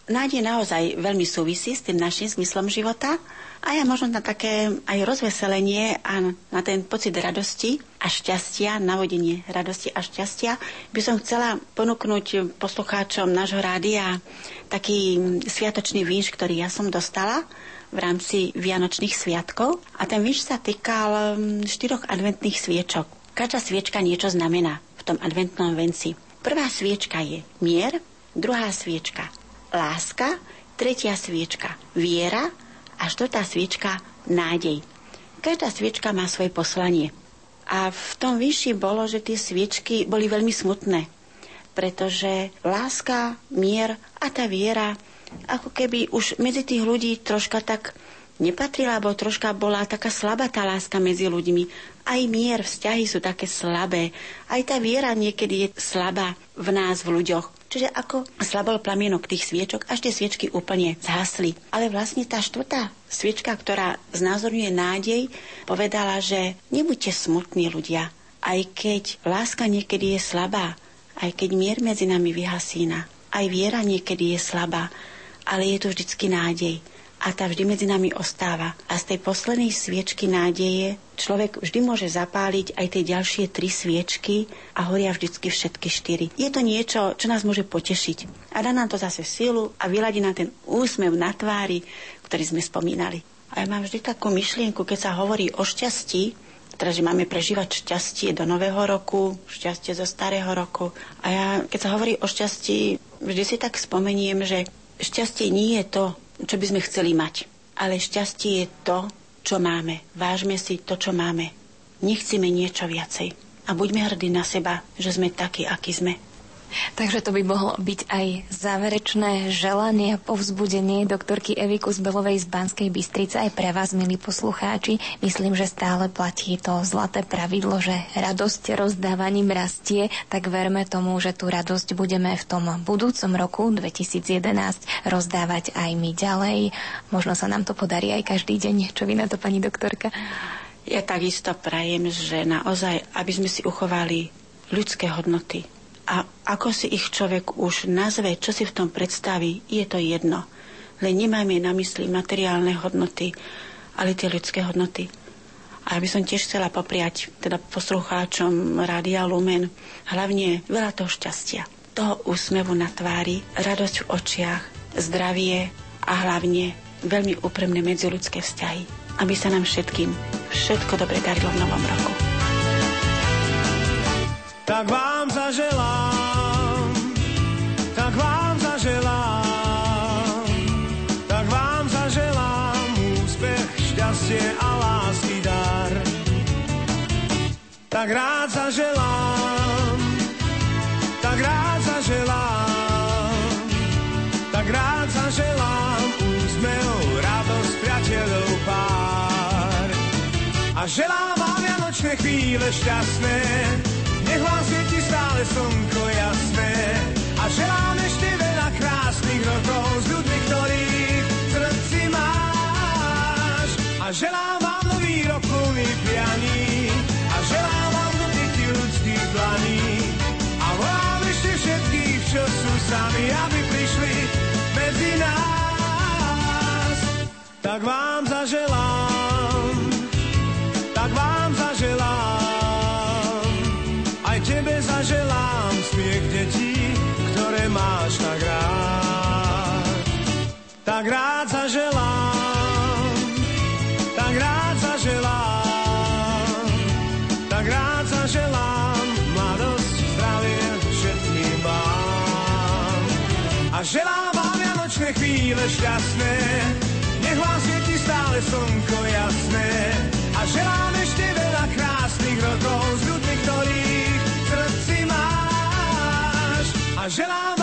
Nádej naozaj veľmi súvisí s tým našim zmyslom života a ja možno na také aj rozveselenie a na ten pocit radosti a šťastia, navodenie radosti a šťastia by som chcela ponúknuť poslucháčom nášho rádia taký sviatočný výš, ktorý ja som dostala v rámci Vianočných sviatkov a ten výš sa týkal štyroch adventných sviečok. Každá sviečka niečo znamená tom adventnom venci. Prvá sviečka je mier, druhá sviečka láska, tretia sviečka viera a štvrtá sviečka nádej. Každá sviečka má svoje poslanie. A v tom vyšší bolo, že tie sviečky boli veľmi smutné, pretože láska, mier a tá viera ako keby už medzi tých ľudí troška tak nepatrila, alebo troška bola taká slabá tá láska medzi ľuďmi. Aj mier, vzťahy sú také slabé. Aj tá viera niekedy je slabá v nás, v ľuďoch. Čiže ako slabol plamienok tých sviečok, až tie sviečky úplne zhasli. Ale vlastne tá štvrtá sviečka, ktorá znázorňuje nádej, povedala, že nebuďte smutní ľudia, aj keď láska niekedy je slabá, aj keď mier medzi nami vyhasína, aj viera niekedy je slabá, ale je tu vždycky nádej a tá vždy medzi nami ostáva. A z tej poslednej sviečky nádeje človek vždy môže zapáliť aj tie ďalšie tri sviečky a horia vždycky všetky štyri. Je to niečo, čo nás môže potešiť. A dá nám to zase silu a vyladí nám ten úsmev na tvári, ktorý sme spomínali. A ja mám vždy takú myšlienku, keď sa hovorí o šťastí, teda, že máme prežívať šťastie do nového roku, šťastie zo starého roku. A ja, keď sa hovorí o šťastí, vždy si tak spomeniem, že šťastie nie je to, čo by sme chceli mať. Ale šťastie je to, čo máme. Vážme si to, čo máme. Nechcíme niečo viacej. A buďme hrdí na seba, že sme takí, akí sme. Takže to by mohlo byť aj záverečné želanie a povzbudenie doktorky Evy Kuzbelovej z Banskej Bystrice aj pre vás, milí poslucháči. Myslím, že stále platí to zlaté pravidlo, že radosť rozdávaním rastie, tak verme tomu, že tú radosť budeme v tom budúcom roku 2011 rozdávať aj my ďalej. Možno sa nám to podarí aj každý deň. Čo vy na to, pani doktorka? Ja takisto prajem, že naozaj, aby sme si uchovali ľudské hodnoty, a ako si ich človek už nazve, čo si v tom predstaví, je to jedno. Len nemajme na mysli materiálne hodnoty, ale tie ľudské hodnoty. A ja by som tiež chcela popriať teda poslucháčom Rádia Lumen hlavne veľa toho šťastia, toho úsmevu na tvári, radosť v očiach, zdravie a hlavne veľmi úprimné medziľudské vzťahy. Aby sa nám všetkým všetko dobre darilo v novom roku tak vám zaželám, tak vám zaželám, tak vám zaželám úspech, šťastie a lásky dar. Tak rád zaželám, tak rád zaželám, tak rád zaželám úsmev, radosť, priateľov pár. A želám vám vianočné chvíle šťastné, nech vám svieti stále slnko jasné. A želám ešte veľa krásnych rokov s ľuďmi, ktorých srdci máš. A želám vám nový rok plný prianí, a želám vám dotyky ľudských dlaní. A volám ešte všetkých, čo sú sami, aby prišli medzi nás. Tak vám zaželám, Tak rád zaželám, tak rád zaželám, tak rád zaželám, mladosť, zdravie všetkým vám. A želám vám vianočné chvíle šťastné, nech vám svieti stále slnko jasné. A želám ešte veľa krásnych rokov s ľuďmi, ktorých v srdci máš. A želám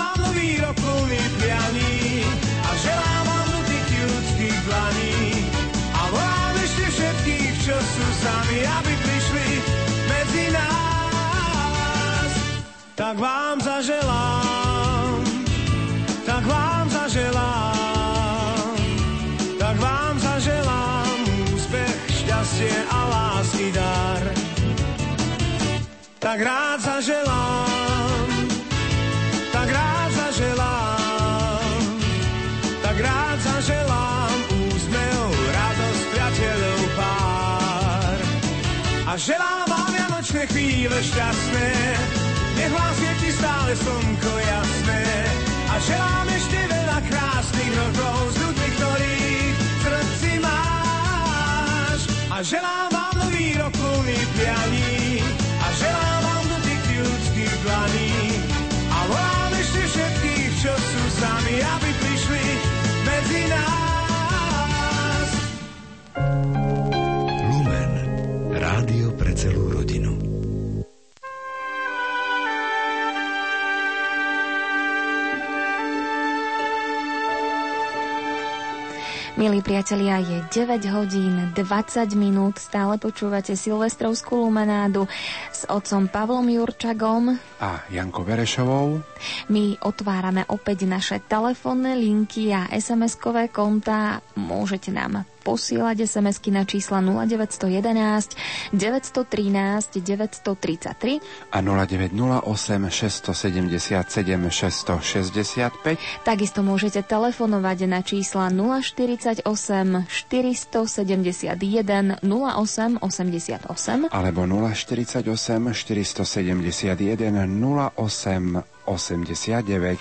Tak vám zaželám, tak vám zaželám, tak vám zaželám úspech, šťastie a lásky dar. Tak rád zaželám, tak rád zaželám, tak rád zaželám úsmev, radosť priateľov pár. A želám vám vianočné chvíle šťastné, stále slnko jasné. A želám ešte veľa krásnych rokov s ľuďmi, ktorých v srdci máš. A želám vám nový rok plný prianí, a želám vám dotyky ľudských dlaní. A volám ešte všetkých, čo sú sami, aby prišli medzi nás. Lumen. Milí priatelia, je 9 hodín 20 minút. Stále počúvate Silvestrovskú lumenádu s otcom Pavlom Jurčagom. A Janko Verešovou. My otvárame opäť naše telefónne linky a SMS-kové konta. Môžete nám posielať SMS-ky na čísla 0911 913 933 a 0908 677 665. Takisto môžete telefonovať na čísla 048 471 08 88 alebo 048 471 08 89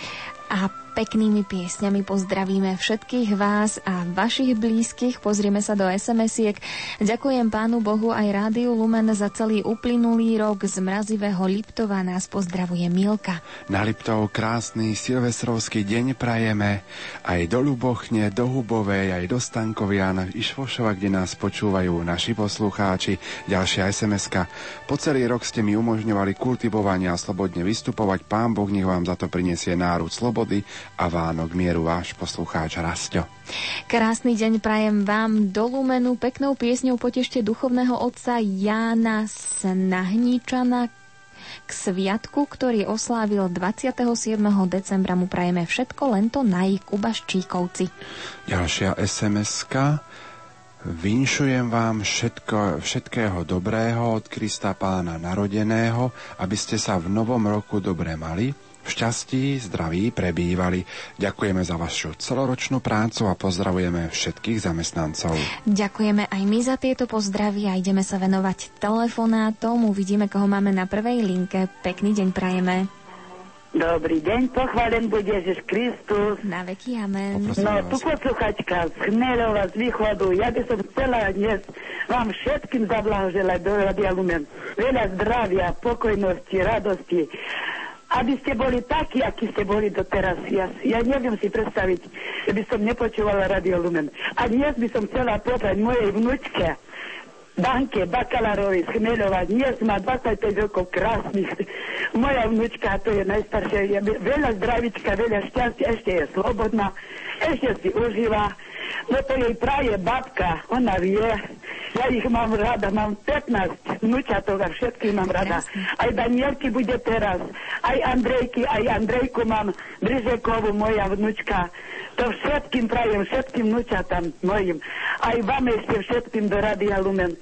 a peknými piesňami pozdravíme všetkých vás a vašich blízkych. Pozrieme sa do SMS-iek. Ďakujem Pánu Bohu aj Rádiu Lumen za celý uplynulý rok z mrazivého Liptova. Nás pozdravuje Milka. Na Liptov krásny silvestrovský deň prajeme aj do Lubochne, do Hubovej, aj do Stankovian, Išvošova, kde nás počúvajú naši poslucháči. Ďalšia sms Po celý rok ste mi umožňovali kultivovanie a slobodne vystupovať. Pán Boh nech vám za to prinesie národ slobody a Vánok mieru váš poslucháč Rastio. Krásny deň prajem vám do Lumenu. Peknou piesňou potešte duchovného otca Jána Snahníčana k sviatku, ktorý oslávil 27. decembra. Mu prajeme všetko, len to naj Kubaščíkovci. Ďalšia sms Vinšujem vám všetko, všetkého dobrého od Krista Pána narodeného, aby ste sa v novom roku dobre mali, šťastí, zdraví prebývali. Ďakujeme za vašu celoročnú prácu a pozdravujeme všetkých zamestnancov. Ďakujeme aj my za tieto pozdravy a ideme sa venovať telefonátom. Uvidíme, koho máme na prvej linke. Pekný deň prajeme. Dobrý deň, pochválen bude Ježiš Kristus. Na veky amen. No, tu posluchačka z Chmelova, z východu. Ja by som chcela dnes vám všetkým zablahoželať do Radia Lumen. Veľa zdravia, pokojnosti, radosti. Aby ste boli takí, akí ste boli doteraz. Ja, ja neviem si predstaviť, že by som nepočúvala Radio Lumen. A dnes by som chcela povedať mojej vnúčke, Danke Bakalárovi z Chmeľova. Dnes má 25 rokov krásnych. Moja vnúčka, to je najstaršia, je veľa zdravička, veľa šťastia, ešte je slobodná, ešte si užíva. No to jej praje babka, ona vie. Ja ich mám rada, mám 15 vnúčatov a všetkých mám rada. Aj Danielky bude teraz, aj Andrejky, aj Andrejku mám, Bryžekovú, moja vnúčka. To všetkým prajem, všetkým vnúčatám mojim. Aj vám ešte všetkým do Radia Lumen.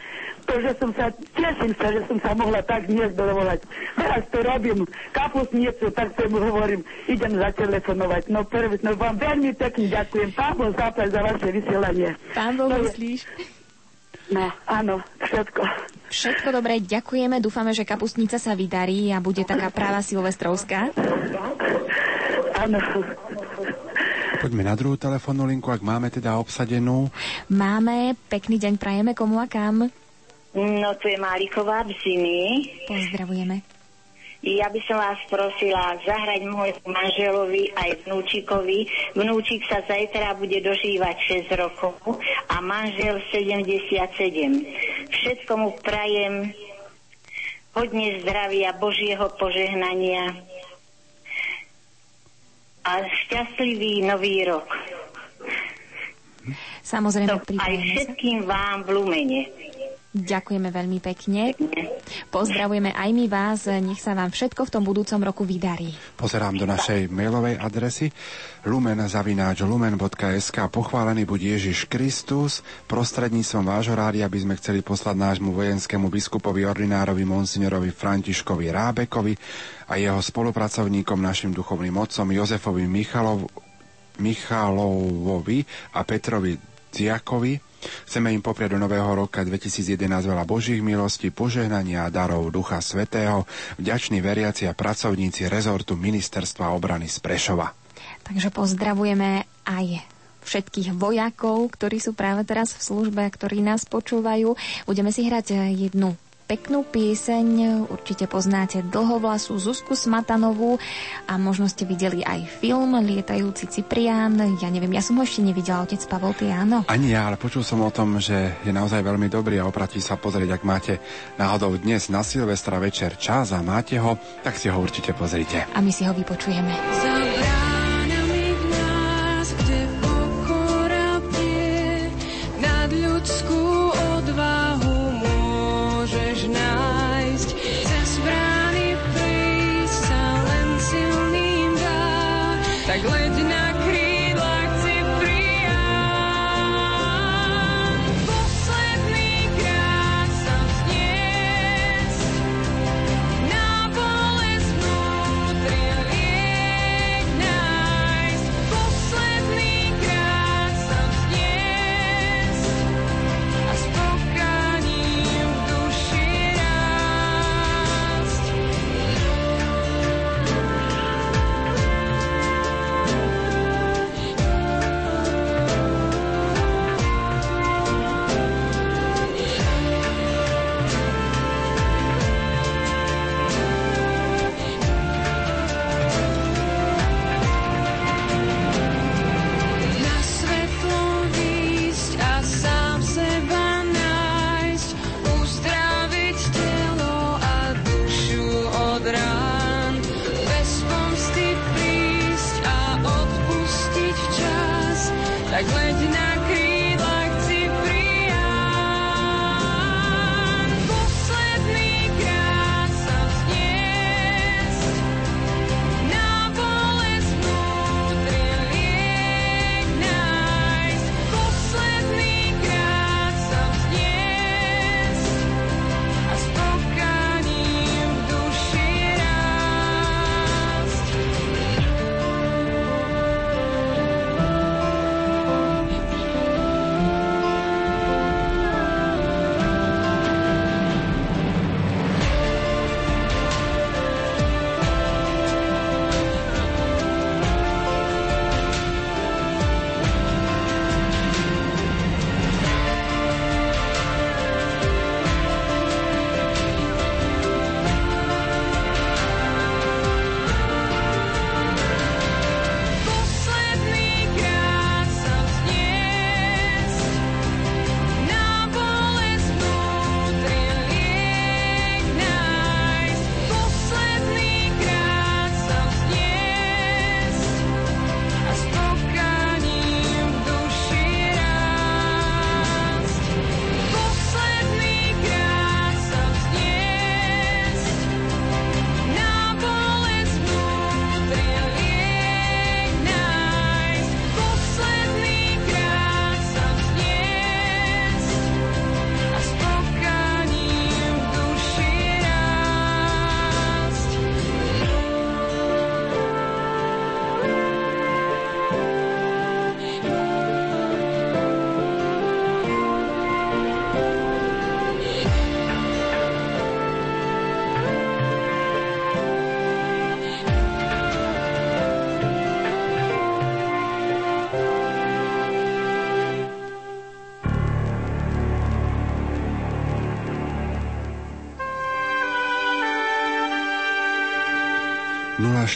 To, že som sa, teším sa, že som sa mohla tak dnes dovolať. Teraz to robím, kapusnicu, tak to mu hovorím, idem zatelefonovať. No prvý, no vám veľmi pekne ďakujem. Pán Boh za vaše vysielanie. Pán Boh myslíš? No, áno, všetko. Všetko dobré, ďakujeme. Dúfame, že kapustnica sa vydarí a bude taká práva silvestrovská. Áno. Poďme na druhú telefónnu linku, ak máme teda obsadenú. Máme, pekný deň prajeme komu a kam. No, tu je Máriková v Zimy. Pozdravujeme. Ja by som vás prosila zahrať môjmu manželovi aj vnúčikovi. Vnúčik sa zajtra bude dožívať 6 rokov a manžel 77. Všetko mu prajem hodne zdravia, Božieho požehnania a šťastlivý nový rok. Samozrejme, Aj pripojíme sa. všetkým vám v Lumene. Ďakujeme veľmi pekne. Pozdravujeme aj my vás. Nech sa vám všetko v tom budúcom roku vydarí. Pozerám do našej mailovej adresy lumen.lumen.sk Pochválený buď Ježiš Kristus. Prostredníctvom vášho rádia by sme chceli poslať nášmu vojenskému biskupovi ordinárovi monsignorovi Františkovi Rábekovi a jeho spolupracovníkom, našim duchovným otcom Jozefovi Michalov, Michalovovi a Petrovi Dziakovi. Chceme im popriať do nového roka 2011 veľa Božích milostí, požehnania a darov Ducha Svetého, vďační veriaci a pracovníci rezortu Ministerstva obrany z Prešova. Takže pozdravujeme aj všetkých vojakov, ktorí sú práve teraz v službe a ktorí nás počúvajú. Budeme si hrať jednu peknú pieseň, určite poznáte dlhovlasú Zuzku Smatanovú a možno ste videli aj film Lietajúci Ciprián. Ja neviem, ja som ho ešte nevidela, otec Pavol, ty áno. Ani ja, ale počul som o tom, že je naozaj veľmi dobrý a oplatí sa pozrieť, ak máte náhodou dnes na Silvestra večer čas a máte ho, tak si ho určite pozrite. A my si ho vypočujeme. Za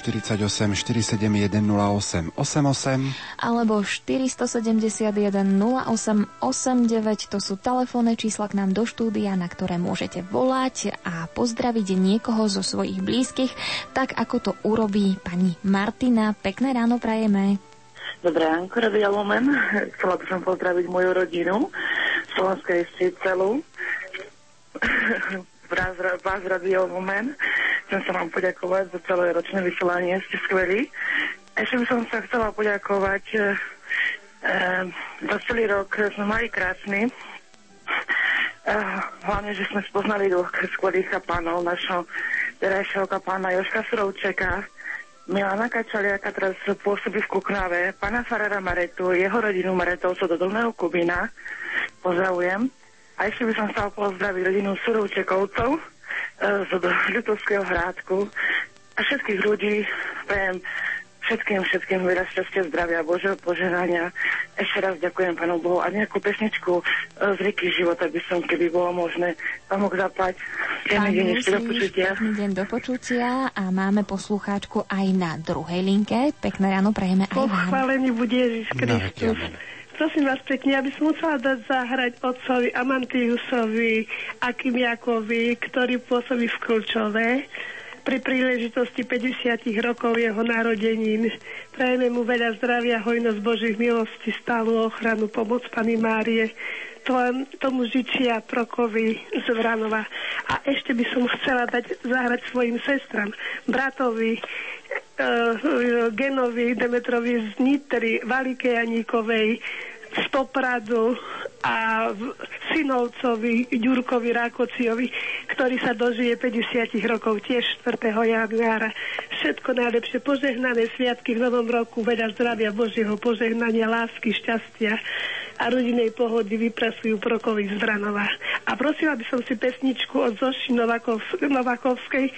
048 471 08 88 alebo 471 0889. To sú telefónne čísla k nám do štúdia, na ktoré môžete volať a pozdraviť niekoho zo svojich blízkych, tak ako to urobí pani Martina. Pekné ráno prajeme. Dobré ránko, Radio Lumen. Chcela by som pozdraviť moju rodinu, Slovenskej celú. Vás, vás Radio Lumen. Chcem sa vám poďakovať za celé ročné vysielanie, ste skvelí. Ešte by som sa chcela poďakovať e, e, za celý rok sme mali krásny. E, hlavne, že sme spoznali dvoch skvelých kapánov, našho terajšieho kapána Joška Surovčeka, Milana Kačaliaka, teraz pôsobí v Kuknave, pána Farara Maretu, jeho rodinu Maretovcov do Dolného Kubina. Pozdravujem. A ešte by som chcela pozdraviť rodinu Surovčekovcov z Ľutovského hrádku a všetkých ľudí. Prajem všetkým, všetkým veľa šťastia, zdravia, Božieho požehnania. Ešte raz ďakujem Pánu Bohu a nejakú pesničku e, z rieky života by som, keby bolo možné, vám mohol zapať. Príjemný deň ešte do počutia. Pekný deň do počutia a máme poslucháčku aj na druhej linke. Pekné ráno prajeme aj vám. Pochválený bude Ježiš Kristus. Prosím vás pekne, aby som musela dať zahrať otcovi Amantiusovi Akimiakovi, ktorý pôsobí v Kulčove pri príležitosti 50 rokov jeho narodenín. Prajeme mu veľa zdravia, hojnosť Božích milostí, stálu ochranu, pomoc Pany Márie, to, tomu žičia Prokovi z Vranova. A ešte by som chcela dať zahrať svojim sestram, bratovi, uh, Genovi, Demetrovi z Nitry, Valike Janíkovej, z Popradu a synovcovi Ďurkovi Rákociovi, ktorý sa dožije 50 rokov tiež 4. januára. Všetko najlepšie požehnané sviatky v novom roku, veľa zdravia Božieho požehnania, lásky, šťastia a rodinej pohody vyprasujú Prokovi z Vranova. A prosila by som si pesničku od Zoši Novakov, Novakovskej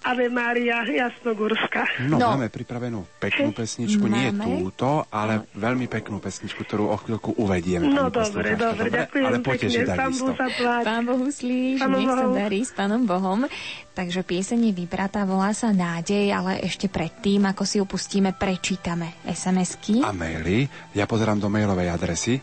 Ave Mária Jasnogórská. No, no, máme pripravenú peknú pesničku, nie Máme. túto, ale veľmi peknú pesničku, ktorú o chvíľku uvedieme. No dobre, dobre, ďakujem Ale pekne. Pán takisto. Boh zaplať. Pán Boh uslíš, Pánom nech sa darí s Pánom Bohom. Takže pieseň je vybratá, volá sa Nádej, ale ešte predtým, ako si ju pustíme, prečítame SMS-ky. A maily. Ja pozerám do mailovej adresy.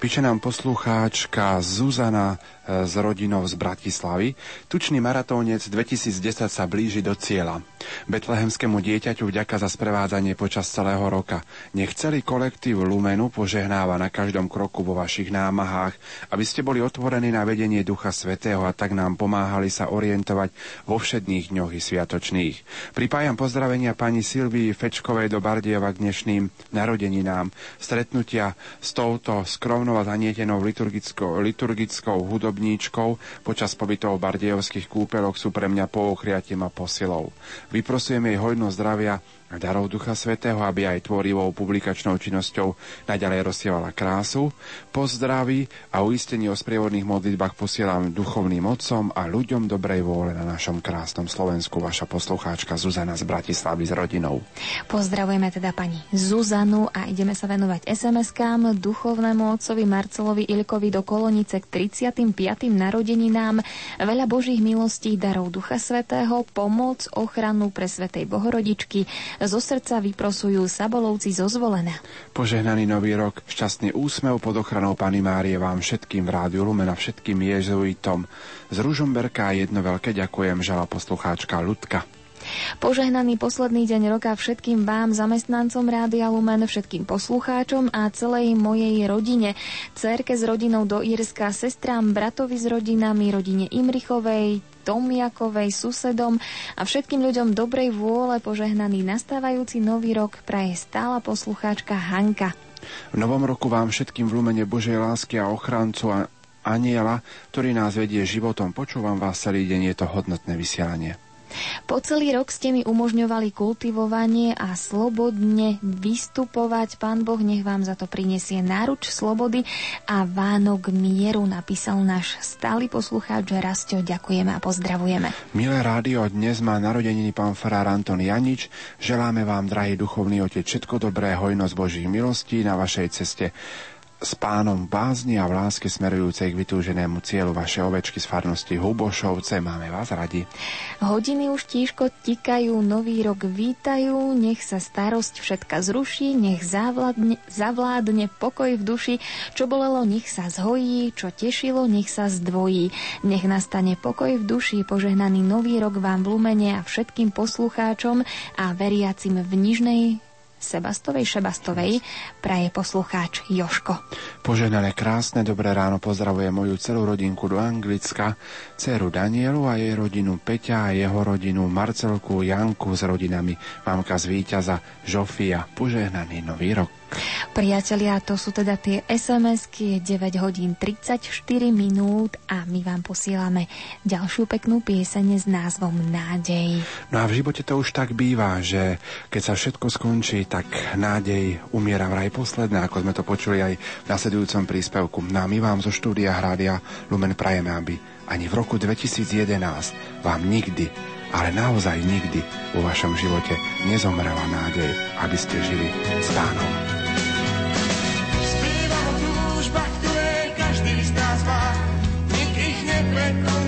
Píše nám poslucháčka Zuzana e, s rodinou z Bratislavy. Tučný maratónec 2010 sa blíži do cieľa. Betlehemskému dieťaťu vďaka za sprevádzanie počas celého roka. Nech celý kolektív Lumenu požehnáva na každom kroku vo vašich námahách, aby ste boli otvorení na vedenie Ducha Svetého a tak nám pomáhali sa orientovať vo všedných dňoch i sviatočných. Pripájam pozdravenia pani Silvii Fečkovej do Bardieva k dnešným narodeninám. Stretnutia s touto skromnou a zanietenou liturgickou, liturgickou hudobníčkou počas pobytov v Bardievských kúpeloch sú pre mňa pouchriatím a posilou. Vyprosujem jej hojnosť zdravia darov Ducha Svetého, aby aj tvorivou publikačnou činnosťou naďalej rozsievala krásu. Pozdraví a uistenie o sprievodných modlitbách posielam duchovným otcom a ľuďom dobrej vôle na našom krásnom Slovensku. Vaša poslucháčka Zuzana z Bratislavy s rodinou. Pozdravujeme teda pani Zuzanu a ideme sa venovať SMS-kám duchovnému otcovi Marcelovi Ilkovi do Kolonice k 35. narodeninám. Veľa Božích milostí, darov Ducha Svetého, pomoc, ochranu pre Svetej Bohorodičky. Zo srdca vyprosujú Sabolovci zo zvolena. Požehnaný nový rok, šťastný úsmev pod ochranou Pany Márie vám všetkým v Rádiu Lumen a všetkým jezuitom. Z Ružomberka jedno veľké ďakujem, žala poslucháčka Ľudka. Požehnaný posledný deň roka všetkým vám, zamestnancom Rádia Lumen, všetkým poslucháčom a celej mojej rodine. Cerke s rodinou do Írska, sestrám, bratovi s rodinami, rodine Imrichovej, Tomiakovej, susedom a všetkým ľuďom dobrej vôle požehnaný nastávajúci nový rok praje stála poslucháčka Hanka. V novom roku vám všetkým v Lumene Božej lásky a ochrancu a aniela, ktorý nás vedie životom. Počúvam vás celý deň, je to hodnotné vysielanie. Po celý rok ste mi umožňovali kultivovanie a slobodne vystupovať. Pán Boh nech vám za to prinesie náruč slobody a Vánok mieru, napísal náš stály poslucháč Rastio. Ďakujeme a pozdravujeme. Milé rádio, dnes má narodeniny pán farár Anton Janič. Želáme vám, drahý duchovný otec, všetko dobré, hojnosť Božích milostí na vašej ceste s pánom bázni a v láske smerujúcej k vytúženému cieľu vaše ovečky z farnosti Hubošovce. Máme vás radi. Hodiny už tížko tikajú, nový rok vítajú, nech sa starosť všetka zruší, nech zavládne, zavládne pokoj v duši, čo bolelo, nech sa zhojí, čo tešilo, nech sa zdvojí. Nech nastane pokoj v duši, požehnaný nový rok vám v Lumene a všetkým poslucháčom a veriacim v Nižnej Sebastovej Šebastovej praje poslucháč Joško. Poženané krásne dobré ráno pozdravuje moju celú rodinku do Anglicka, dceru Danielu a jej rodinu Peťa a jeho rodinu Marcelku, Janku s rodinami, mamka z víťaza Žofia. Požehnaný nový rok. Priatelia, to sú teda tie SMS-ky, 9 hodín 34 minút a my vám posielame ďalšiu peknú pieseň s názvom Nádej. No a v živote to už tak býva, že keď sa všetko skončí, tak nádej umiera vraj posledné, ako sme to počuli aj v nasledujúcom príspevku. No a my vám zo štúdia Hrádia Lumen prajeme, aby ani v roku 2011 vám nikdy ale naozaj nikdy vo vašom živote nezomrela nádej, aby ste žili s pánom. O túžbách, ktoré každý z nás má, nik ich neprekoná.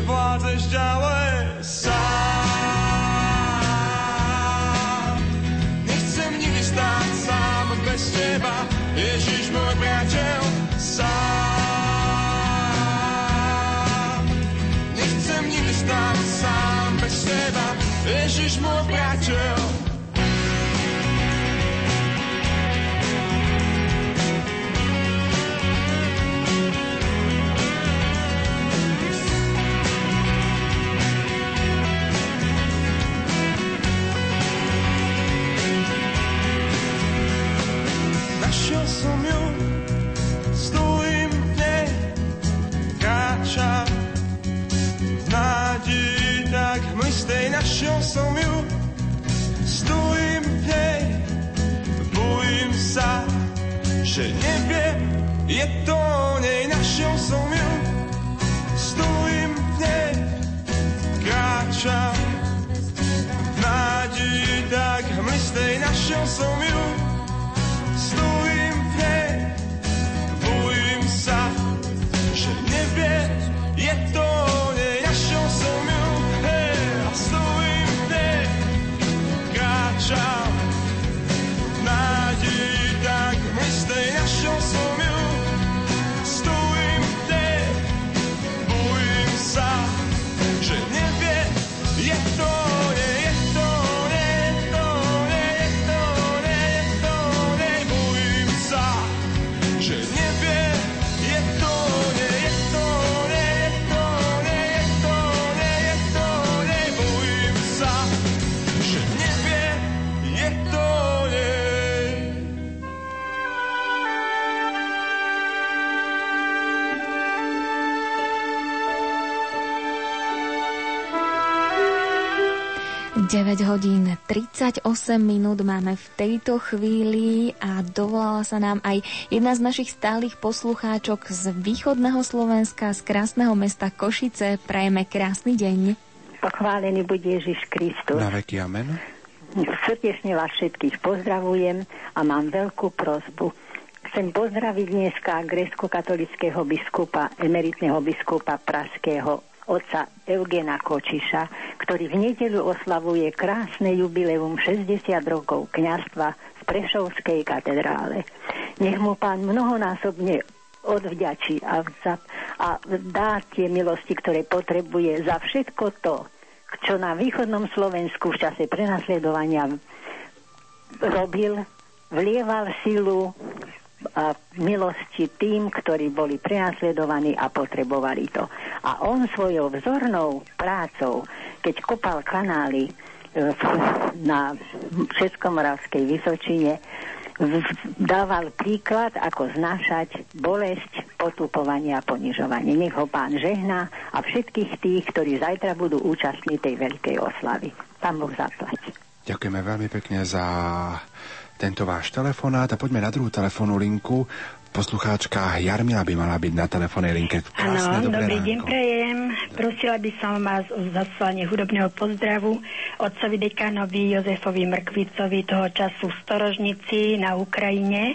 Nevládzeš ďalej sám. Nechcem nikdy stáť sám bez teba, Ježiš môj priateľ sám. Nechcem nikdy stáť sám bez teba, Ježiš môj priateľ. Kráčam v nádeji tak mlistej. Našiel som ju, stojím v nej, bojím sa, že neviem, je to o nej. Našiel som ju, stojím v nej, kráčam v nádeji tak mlistej. Našiel som ju, stojím v nej, bojím sa, Našiel som ju, hej, a stojím v nej, kráčam 38 minút máme v tejto chvíli a dovolala sa nám aj jedna z našich stálych poslucháčok z východného Slovenska, z krásneho mesta Košice. Prajeme krásny deň. Pochválený bude Ježiš Kristus. Na veky amen. Srdečne vás všetkých pozdravujem a mám veľkú prozbu. Chcem pozdraviť dneska grécko-katolického biskupa, emeritného biskupa praského otca Eugena Kočiša, ktorý v nedelu oslavuje krásne jubileum 60 rokov kňastva v Prešovskej katedrále. Nech mu pán mnohonásobne odvďačí a, za, a dá tie milosti, ktoré potrebuje za všetko to, čo na východnom Slovensku v čase prenasledovania robil, vlieval silu a milosti tým, ktorí boli prenasledovaní a potrebovali to. A on svojou vzornou prácou, keď kopal kanály e, na Českomoravskej Vysočine, dával príklad, ako znášať bolesť, potúpovanie a ponižovanie. Nech ho pán žehná a všetkých tých, ktorí zajtra budú účastní tej veľkej oslavy. Pán Boh zaplať. Ďakujeme veľmi pekne za tento váš telefonát a poďme na druhú telefónnu linku. Poslucháčka Jarmila by mala byť na telefónnej linke. Áno, dobrý ránko. deň prejem. Prosila by som vás o zaslanie hudobného pozdravu otcovi dekánovi Jozefovi Mrkvicovi toho času v Storožnici na Ukrajine.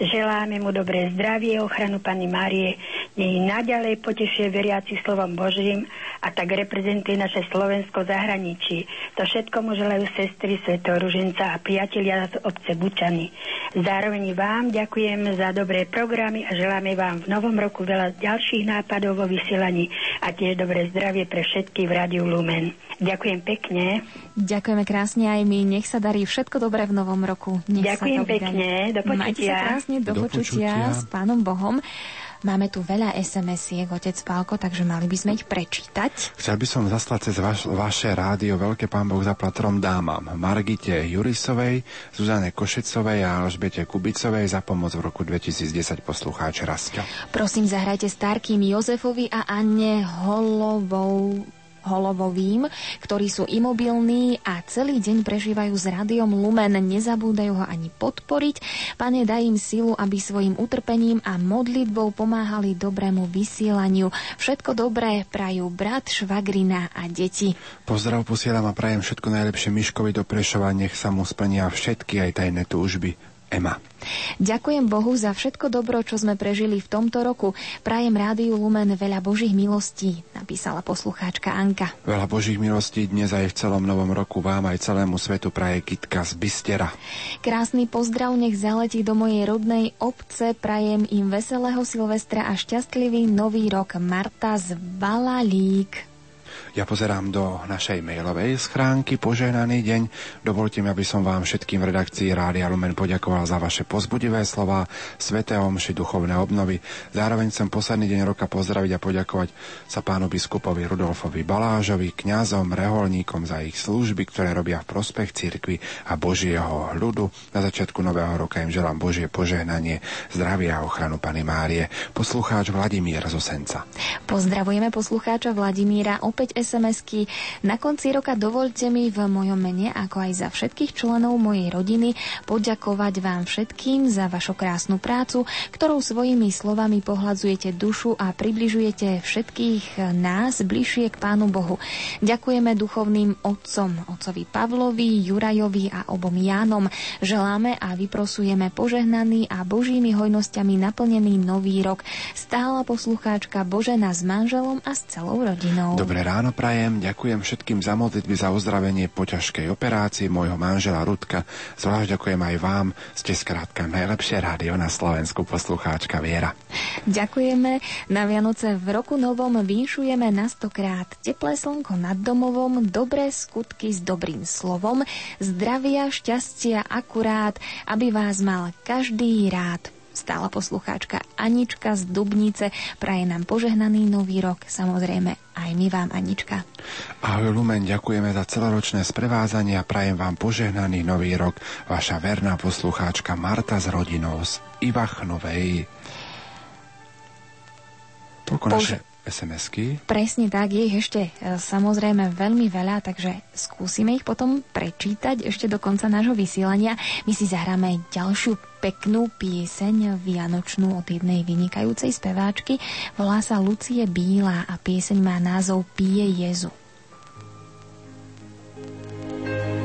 Želáme mu dobré zdravie, ochranu Pani Márie, nech naďalej potešuje veriaci slovom Božím a tak reprezentuje naše Slovensko zahraničí. To všetko mu želajú sestry Svetého Ruženca a priatelia z obce Bučany. Zároveň vám ďakujem za dobré programy a želáme vám v novom roku veľa ďalších nápadov vo vysielaní a tiež dobré zdravie pre všetky v Rádiu Lumen. Ďakujem pekne. Ďakujeme krásne aj my. Nech sa darí všetko dobré v novom roku. Nech Ďakujem sa pekne. Do Majte sa počutia. krásne. Do, Do počutia. počutia. s pánom Bohom. Máme tu veľa SMS-iek, otec Pálko, takže mali by sme ich prečítať. Chcel by som zaslať cez vaš, vaše rádio Veľké pán Boh za platrom dámam Margite Jurisovej, Zuzane Košecovej a Alžbete Kubicovej za pomoc v roku 2010 poslucháč Rastio. Prosím, zahrajte Starkým Jozefovi a Anne Holovou Holovovým, ktorí sú imobilní a celý deň prežívajú s rádiom Lumen. Nezabúdajú ho ani podporiť. Pane, daj im silu, aby svojim utrpením a modlitbou pomáhali dobrému vysielaniu. Všetko dobré prajú brat, švagrina a deti. Pozdrav posielam a prajem všetko najlepšie Miškovi do Prešova, nech sa mu splnia všetky aj tajné túžby. Ema. Ďakujem Bohu za všetko dobro, čo sme prežili v tomto roku. Prajem Rádiu Lumen veľa Božích milostí, napísala poslucháčka Anka. Veľa Božích milostí dnes aj v celom novom roku vám aj celému svetu praje Kitka z Bystera. Krásny pozdrav nech zaletí do mojej rodnej obce. Prajem im veselého Silvestra a šťastlivý nový rok. Marta z Balalík. Ja pozerám do našej mailovej schránky. Požehnaný deň. Dovolte mi, aby som vám všetkým v redakcii Rádia Lumen poďakoval za vaše pozbudivé slova, sveté omši, duchovné obnovy. Zároveň chcem posledný deň roka pozdraviť a poďakovať sa pánu biskupovi Rudolfovi Balážovi, kňazom, reholníkom za ich služby, ktoré robia v prospech cirkvi a Božieho ľudu. Na začiatku nového roka im želám Božie požehnanie, zdravie a ochranu Pany Márie. Poslucháč Vladimír z Osenca. Pozdravujeme poslucháča Vladimíra, opäť SMS-ky. Na konci roka dovolte mi v mojom mene, ako aj za všetkých členov mojej rodiny, poďakovať vám všetkým za vašu krásnu prácu, ktorou svojimi slovami pohľadzujete dušu a približujete všetkých nás bližšie k Pánu Bohu. Ďakujeme duchovným otcom, otcovi Pavlovi, Jurajovi a obom Jánom. Želáme a vyprosujeme požehnaný a Božími hojnosťami naplnený nový rok. Stála poslucháčka Božena s manželom a s celou rodinou. Dobré ráno prajem, ďakujem všetkým za modlitby za uzdravenie po ťažkej operácii môjho manžela Rudka. Zvlášť ďakujem aj vám, ste skrátka najlepšie rádio na Slovensku, poslucháčka Viera. Ďakujeme. Na Vianoce v roku novom vinšujeme na stokrát teplé slnko nad domovom, dobré skutky s dobrým slovom, zdravia, šťastia akurát, aby vás mal každý rád. Stála poslucháčka Anička z Dubnice praje nám požehnaný nový rok, samozrejme aj my vám Anička. Ahoj Lumen, ďakujeme za celoročné sprevázanie a prajem vám požehnaný nový rok. Vaša verná poslucháčka Marta s rodinou z Ivachnovej. Toľko Pož- naše SMS-ky. Presne tak, je ich ešte e, samozrejme veľmi veľa, takže skúsime ich potom prečítať ešte do konca nášho vysielania. My si zahráme ďalšiu peknú pieseň vianočnú od jednej vynikajúcej speváčky. Volá sa Lucie Bílá a pieseň má názov Pije Jezu. thank you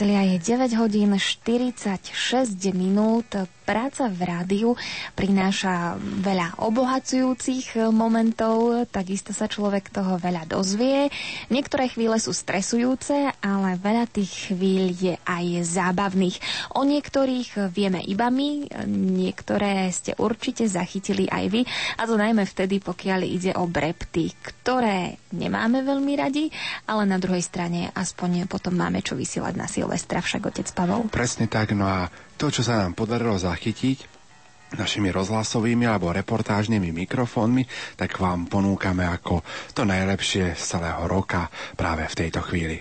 Priatelia, je 9 hodín 46 minút. Práca v rádiu prináša veľa obohacujúcich momentov, takisto sa človek toho veľa dozvie. Niektoré chvíle sú stresujúce, ale veľa tých chvíľ je aj zábavných. O niektorých vieme iba my, niektoré ste určite zachytili aj vy, a to najmä vtedy, pokiaľ ide o brepty, ktoré nemáme veľmi radi, ale na druhej strane aspoň potom máme čo vysielať na Silvestra, však otec Pavol. Presne tak, no a to, čo sa nám podarilo zachytiť našimi rozhlasovými alebo reportážnymi mikrofónmi, tak vám ponúkame ako to najlepšie z celého roka práve v tejto chvíli.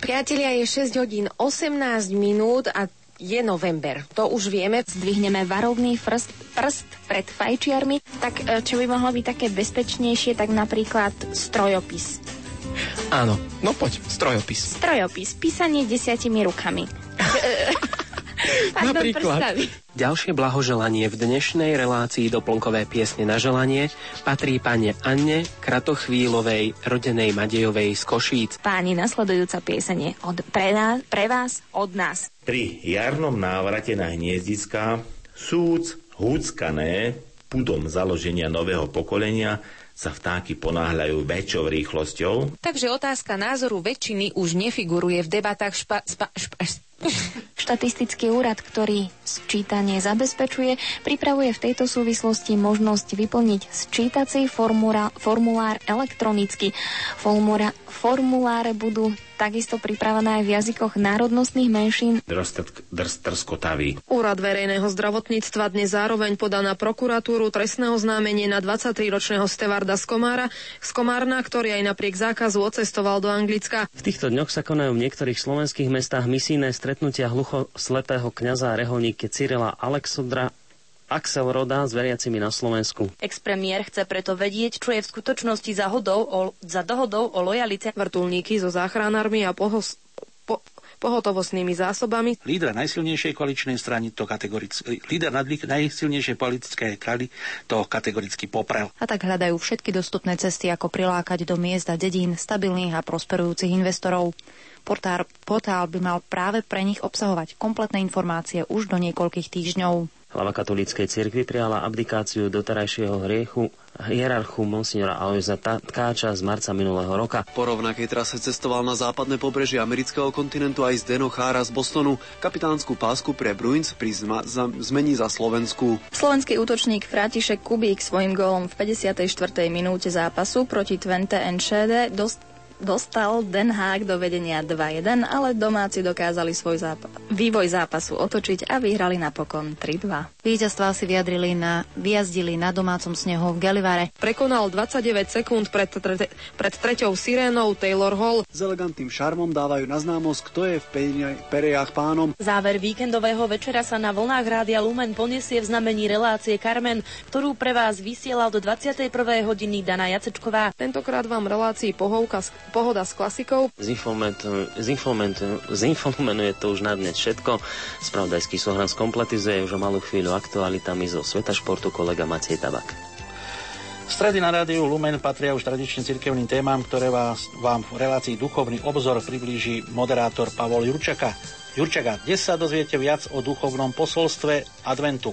Priatelia, je 6 hodín 18 minút a je november. To už vieme. Zdvihneme varovný prst, prst pred fajčiarmi. Tak e, čo by mohlo byť také bezpečnejšie, tak napríklad strojopis. Áno, no poď, strojopis. Strojopis, písanie desiatimi rukami. Napríklad. Ďalšie blahoželanie v dnešnej relácii doplnkové piesne na želanie patrí pane Anne Kratochvílovej, rodenej Madejovej z Košíc. Páni, nasledujúca piesenie od pre, nás, pre vás, od nás. Pri jarnom návrate na hniezdická súc húckané pudom založenia nového pokolenia sa vtáky ponáhľajú väčšou rýchlosťou. Takže otázka názoru väčšiny už nefiguruje v debatách špa, spa, špa, Štatistický úrad, ktorý sčítanie zabezpečuje, pripravuje v tejto súvislosti možnosť vyplniť sčítací formulár elektronicky. Formula, formuláre budú takisto pripravené aj v jazykoch národnostných menšín. Drskotavý. Úrad verejného zdravotníctva dnes zároveň podá na prokuratúru trestné oznámenie na 23-ročného stevarda z Komára, z Komárna, ktorý aj napriek zákazu odcestoval do Anglicka. V týchto dňoch sa konajú v niektorých slovenských mestách misijné stretnutia hluchoslepého kňaza a reholníky Cyrila Alexandra Axel Roda s veriacimi na Slovensku. Ex-premiér chce preto vedieť, čo je v skutočnosti za, hodou o, za dohodou o lojalite. Vrtulníky so záchranármi a pohos, po, pohotovostnými zásobami. Líder najsilnejšej koaličnej strany to kategoricky, líder nadlík najsilnejšej politickej krali to kategoricky poprel. A tak hľadajú všetky dostupné cesty, ako prilákať do miest a dedín stabilných a prosperujúcich investorov. Portál, portál by mal práve pre nich obsahovať kompletné informácie už do niekoľkých týždňov. Hlava katolíckej cirkvi prijala abdikáciu doterajšieho hriechu hierarchu monsignora Alojza Tkáča z marca minulého roka. Po rovnakej trase cestoval na západné pobrežie amerického kontinentu aj z Deno Chára z Bostonu. Kapitánsku pásku pre Bruins pri zma- za- zmení za Slovensku. Slovenský útočník František Kubík svojim gólom v 54. minúte zápasu proti Twente Enschede dost dostal Den Haag do vedenia 2-1, ale domáci dokázali svoj zápas, vývoj zápasu otočiť a vyhrali napokon 3-2. Víťazstvá si vyjadrili na, vyjazdili na domácom snehu v Gelivare. Prekonal 29 sekúnd pred, tre, pred treťou sirénou Taylor Hall. S elegantným šarmom dávajú na známosť, kto je v peňa- perejách pánom. Záver víkendového večera sa na vlnách Rádia Lumen poniesie v znamení relácie Carmen, ktorú pre vás vysielal do 21. hodiny Dana Jacečková. Tentokrát vám relácii pohovka, pohoda s klasikou. Zinformenuje to už na dnes všetko. Spravodajský súhran skompletizuje už o malú chvíľu aktualitami zo sveta športu kolega Matej Tabak. V stredy na rádiu Lumen patria už tradične cirkevným témam, ktoré vás, vám v relácii Duchovný obzor priblíži moderátor Pavol Jurčaka. Jurčaka, dnes sa dozviete viac o duchovnom posolstve adventu.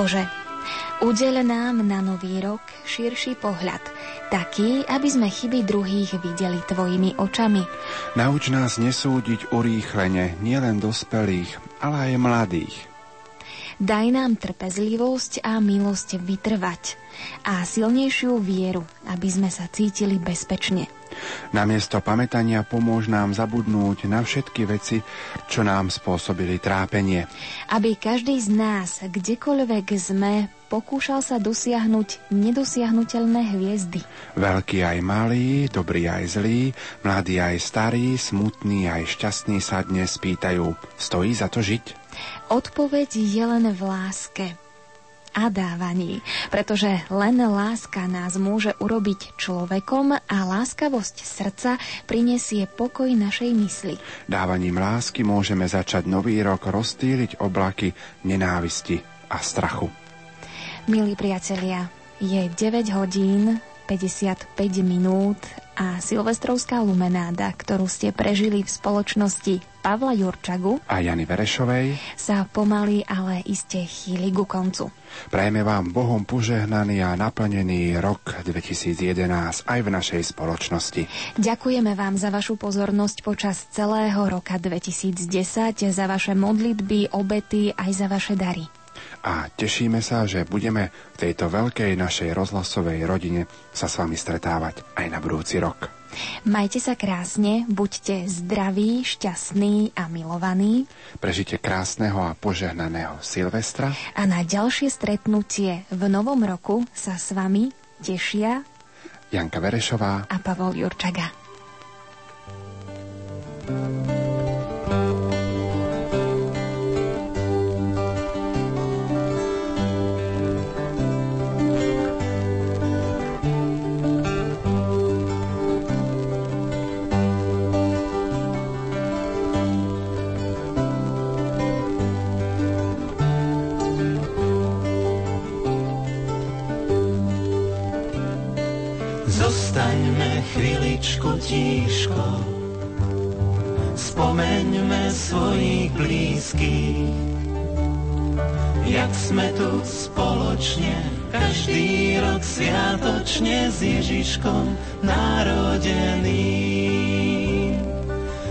Bože, udel nám na nový rok širší pohľad, taký, aby sme chyby druhých videli tvojimi očami. Nauč nás nesúdiť urýchlene nielen dospelých, ale aj mladých. Daj nám trpezlivosť a milosť vytrvať a silnejšiu vieru, aby sme sa cítili bezpečne. Namiesto pamätania pomôž nám zabudnúť na všetky veci, čo nám spôsobili trápenie. Aby každý z nás, kdekoľvek sme, pokúšal sa dosiahnuť nedosiahnutelné hviezdy. Veľký aj malý, dobrý aj zlý, mladý aj starý, smutný aj šťastný sa dnes pýtajú, stojí za to žiť? Odpoveď je len v láske a dávaní, pretože len láska nás môže urobiť človekom a láskavosť srdca prinesie pokoj našej mysli. Dávaním lásky môžeme začať nový rok rozstýliť oblaky nenávisti a strachu. Milí priatelia, je 9 hodín 55 minút a silvestrovská lumenáda, ktorú ste prežili v spoločnosti Pavla Jurčagu A Jany Verešovej sa pomaly, ale iste chýli ku koncu. prajeme vám Bohom požehnaný a naplnený rok 2011 aj v našej spoločnosti. Ďakujeme vám za vašu pozornosť počas celého roka 2010, za vaše modlitby, obety aj za vaše dary. A tešíme sa, že budeme v tejto veľkej našej rozhlasovej rodine sa s vami stretávať aj na budúci rok. Majte sa krásne, buďte zdraví, šťastní a milovaní Prežite krásneho a požehnaného Silvestra a na ďalšie stretnutie v novom roku sa s vami tešia Janka Verešová a Pavol Jurčaga. Zostaňme chvíličku tíško, spomeňme svojich blízkych, jak sme tu spoločne, každý rok sviatočne s Ježiškom narodený.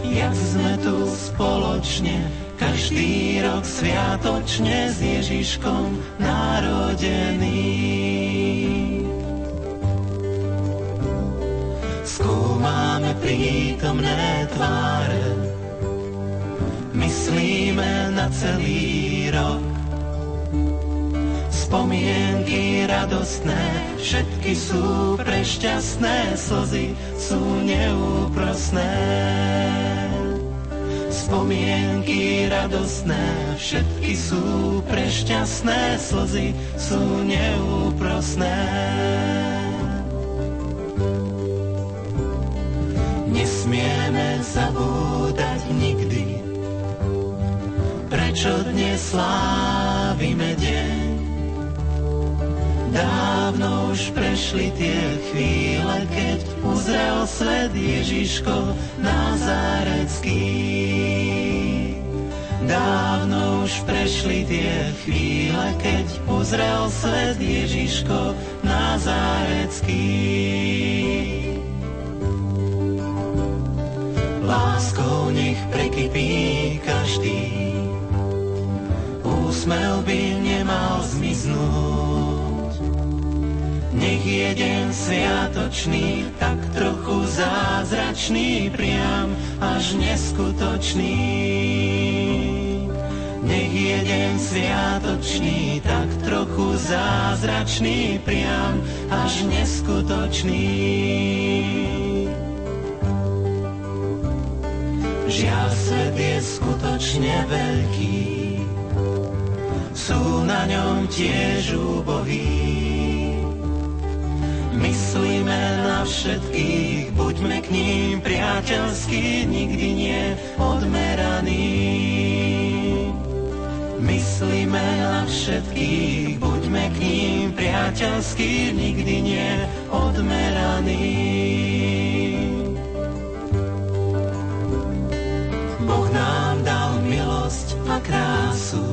Jak sme tu spoločne, každý rok sviatočne s Ježiškom narodený. Skúmame prítomné tváre, myslíme na celý rok. Spomienky radostné, všetky sú prešťastné, slzy sú neúprosné. Spomienky radostné, všetky sú prešťastné, slzy sú neúprosné. Nesmieme zabúdať nikdy, prečo dnes slávime deň. Dávno už prešli tie chvíle, keď uzrel svet Ježiško Nazarecký. Dávno už prešli tie chvíle, keď uzrel svet Ježiško Nazarecký. Láskou nech prekypí každý, úsmev by nemal zmiznúť. Nech je deň sviatočný, tak trochu zázračný, priam až neskutočný. Nech je deň sviatočný, tak trochu zázračný, priam až neskutočný. Žiaľ, svet je skutočne veľký, sú na ňom tiež úbohí. Myslíme na všetkých, buďme k ním priateľskí, nikdy nie odmeraní. Myslíme na všetkých, buďme k ním priateľskí, nikdy nie odmeraní. A krásu,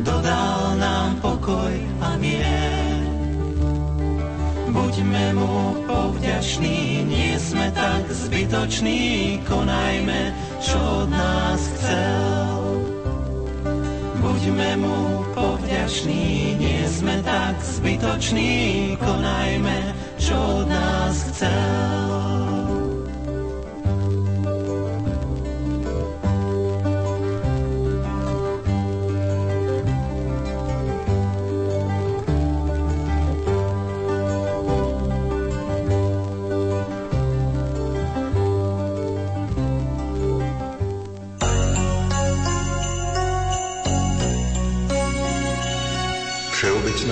dodal nám pokoj a mier. Buďme mu povďační, nie sme tak zbytoční, konajme, čo od nás chcel. Buďme mu povďační, nie sme tak zbytoční, konajme, čo od nás chcel.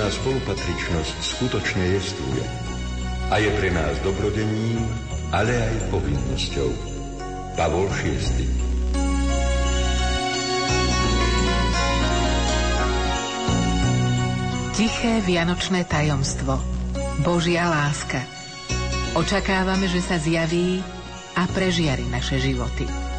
Spolupatričnosť skutočne jestvuje a je pre nás dobrodením, ale aj povinnosťou. Pavol VI. Tiché vianočné tajomstvo. Božia láska. Očakávame, že sa zjaví a prežiari naše životy.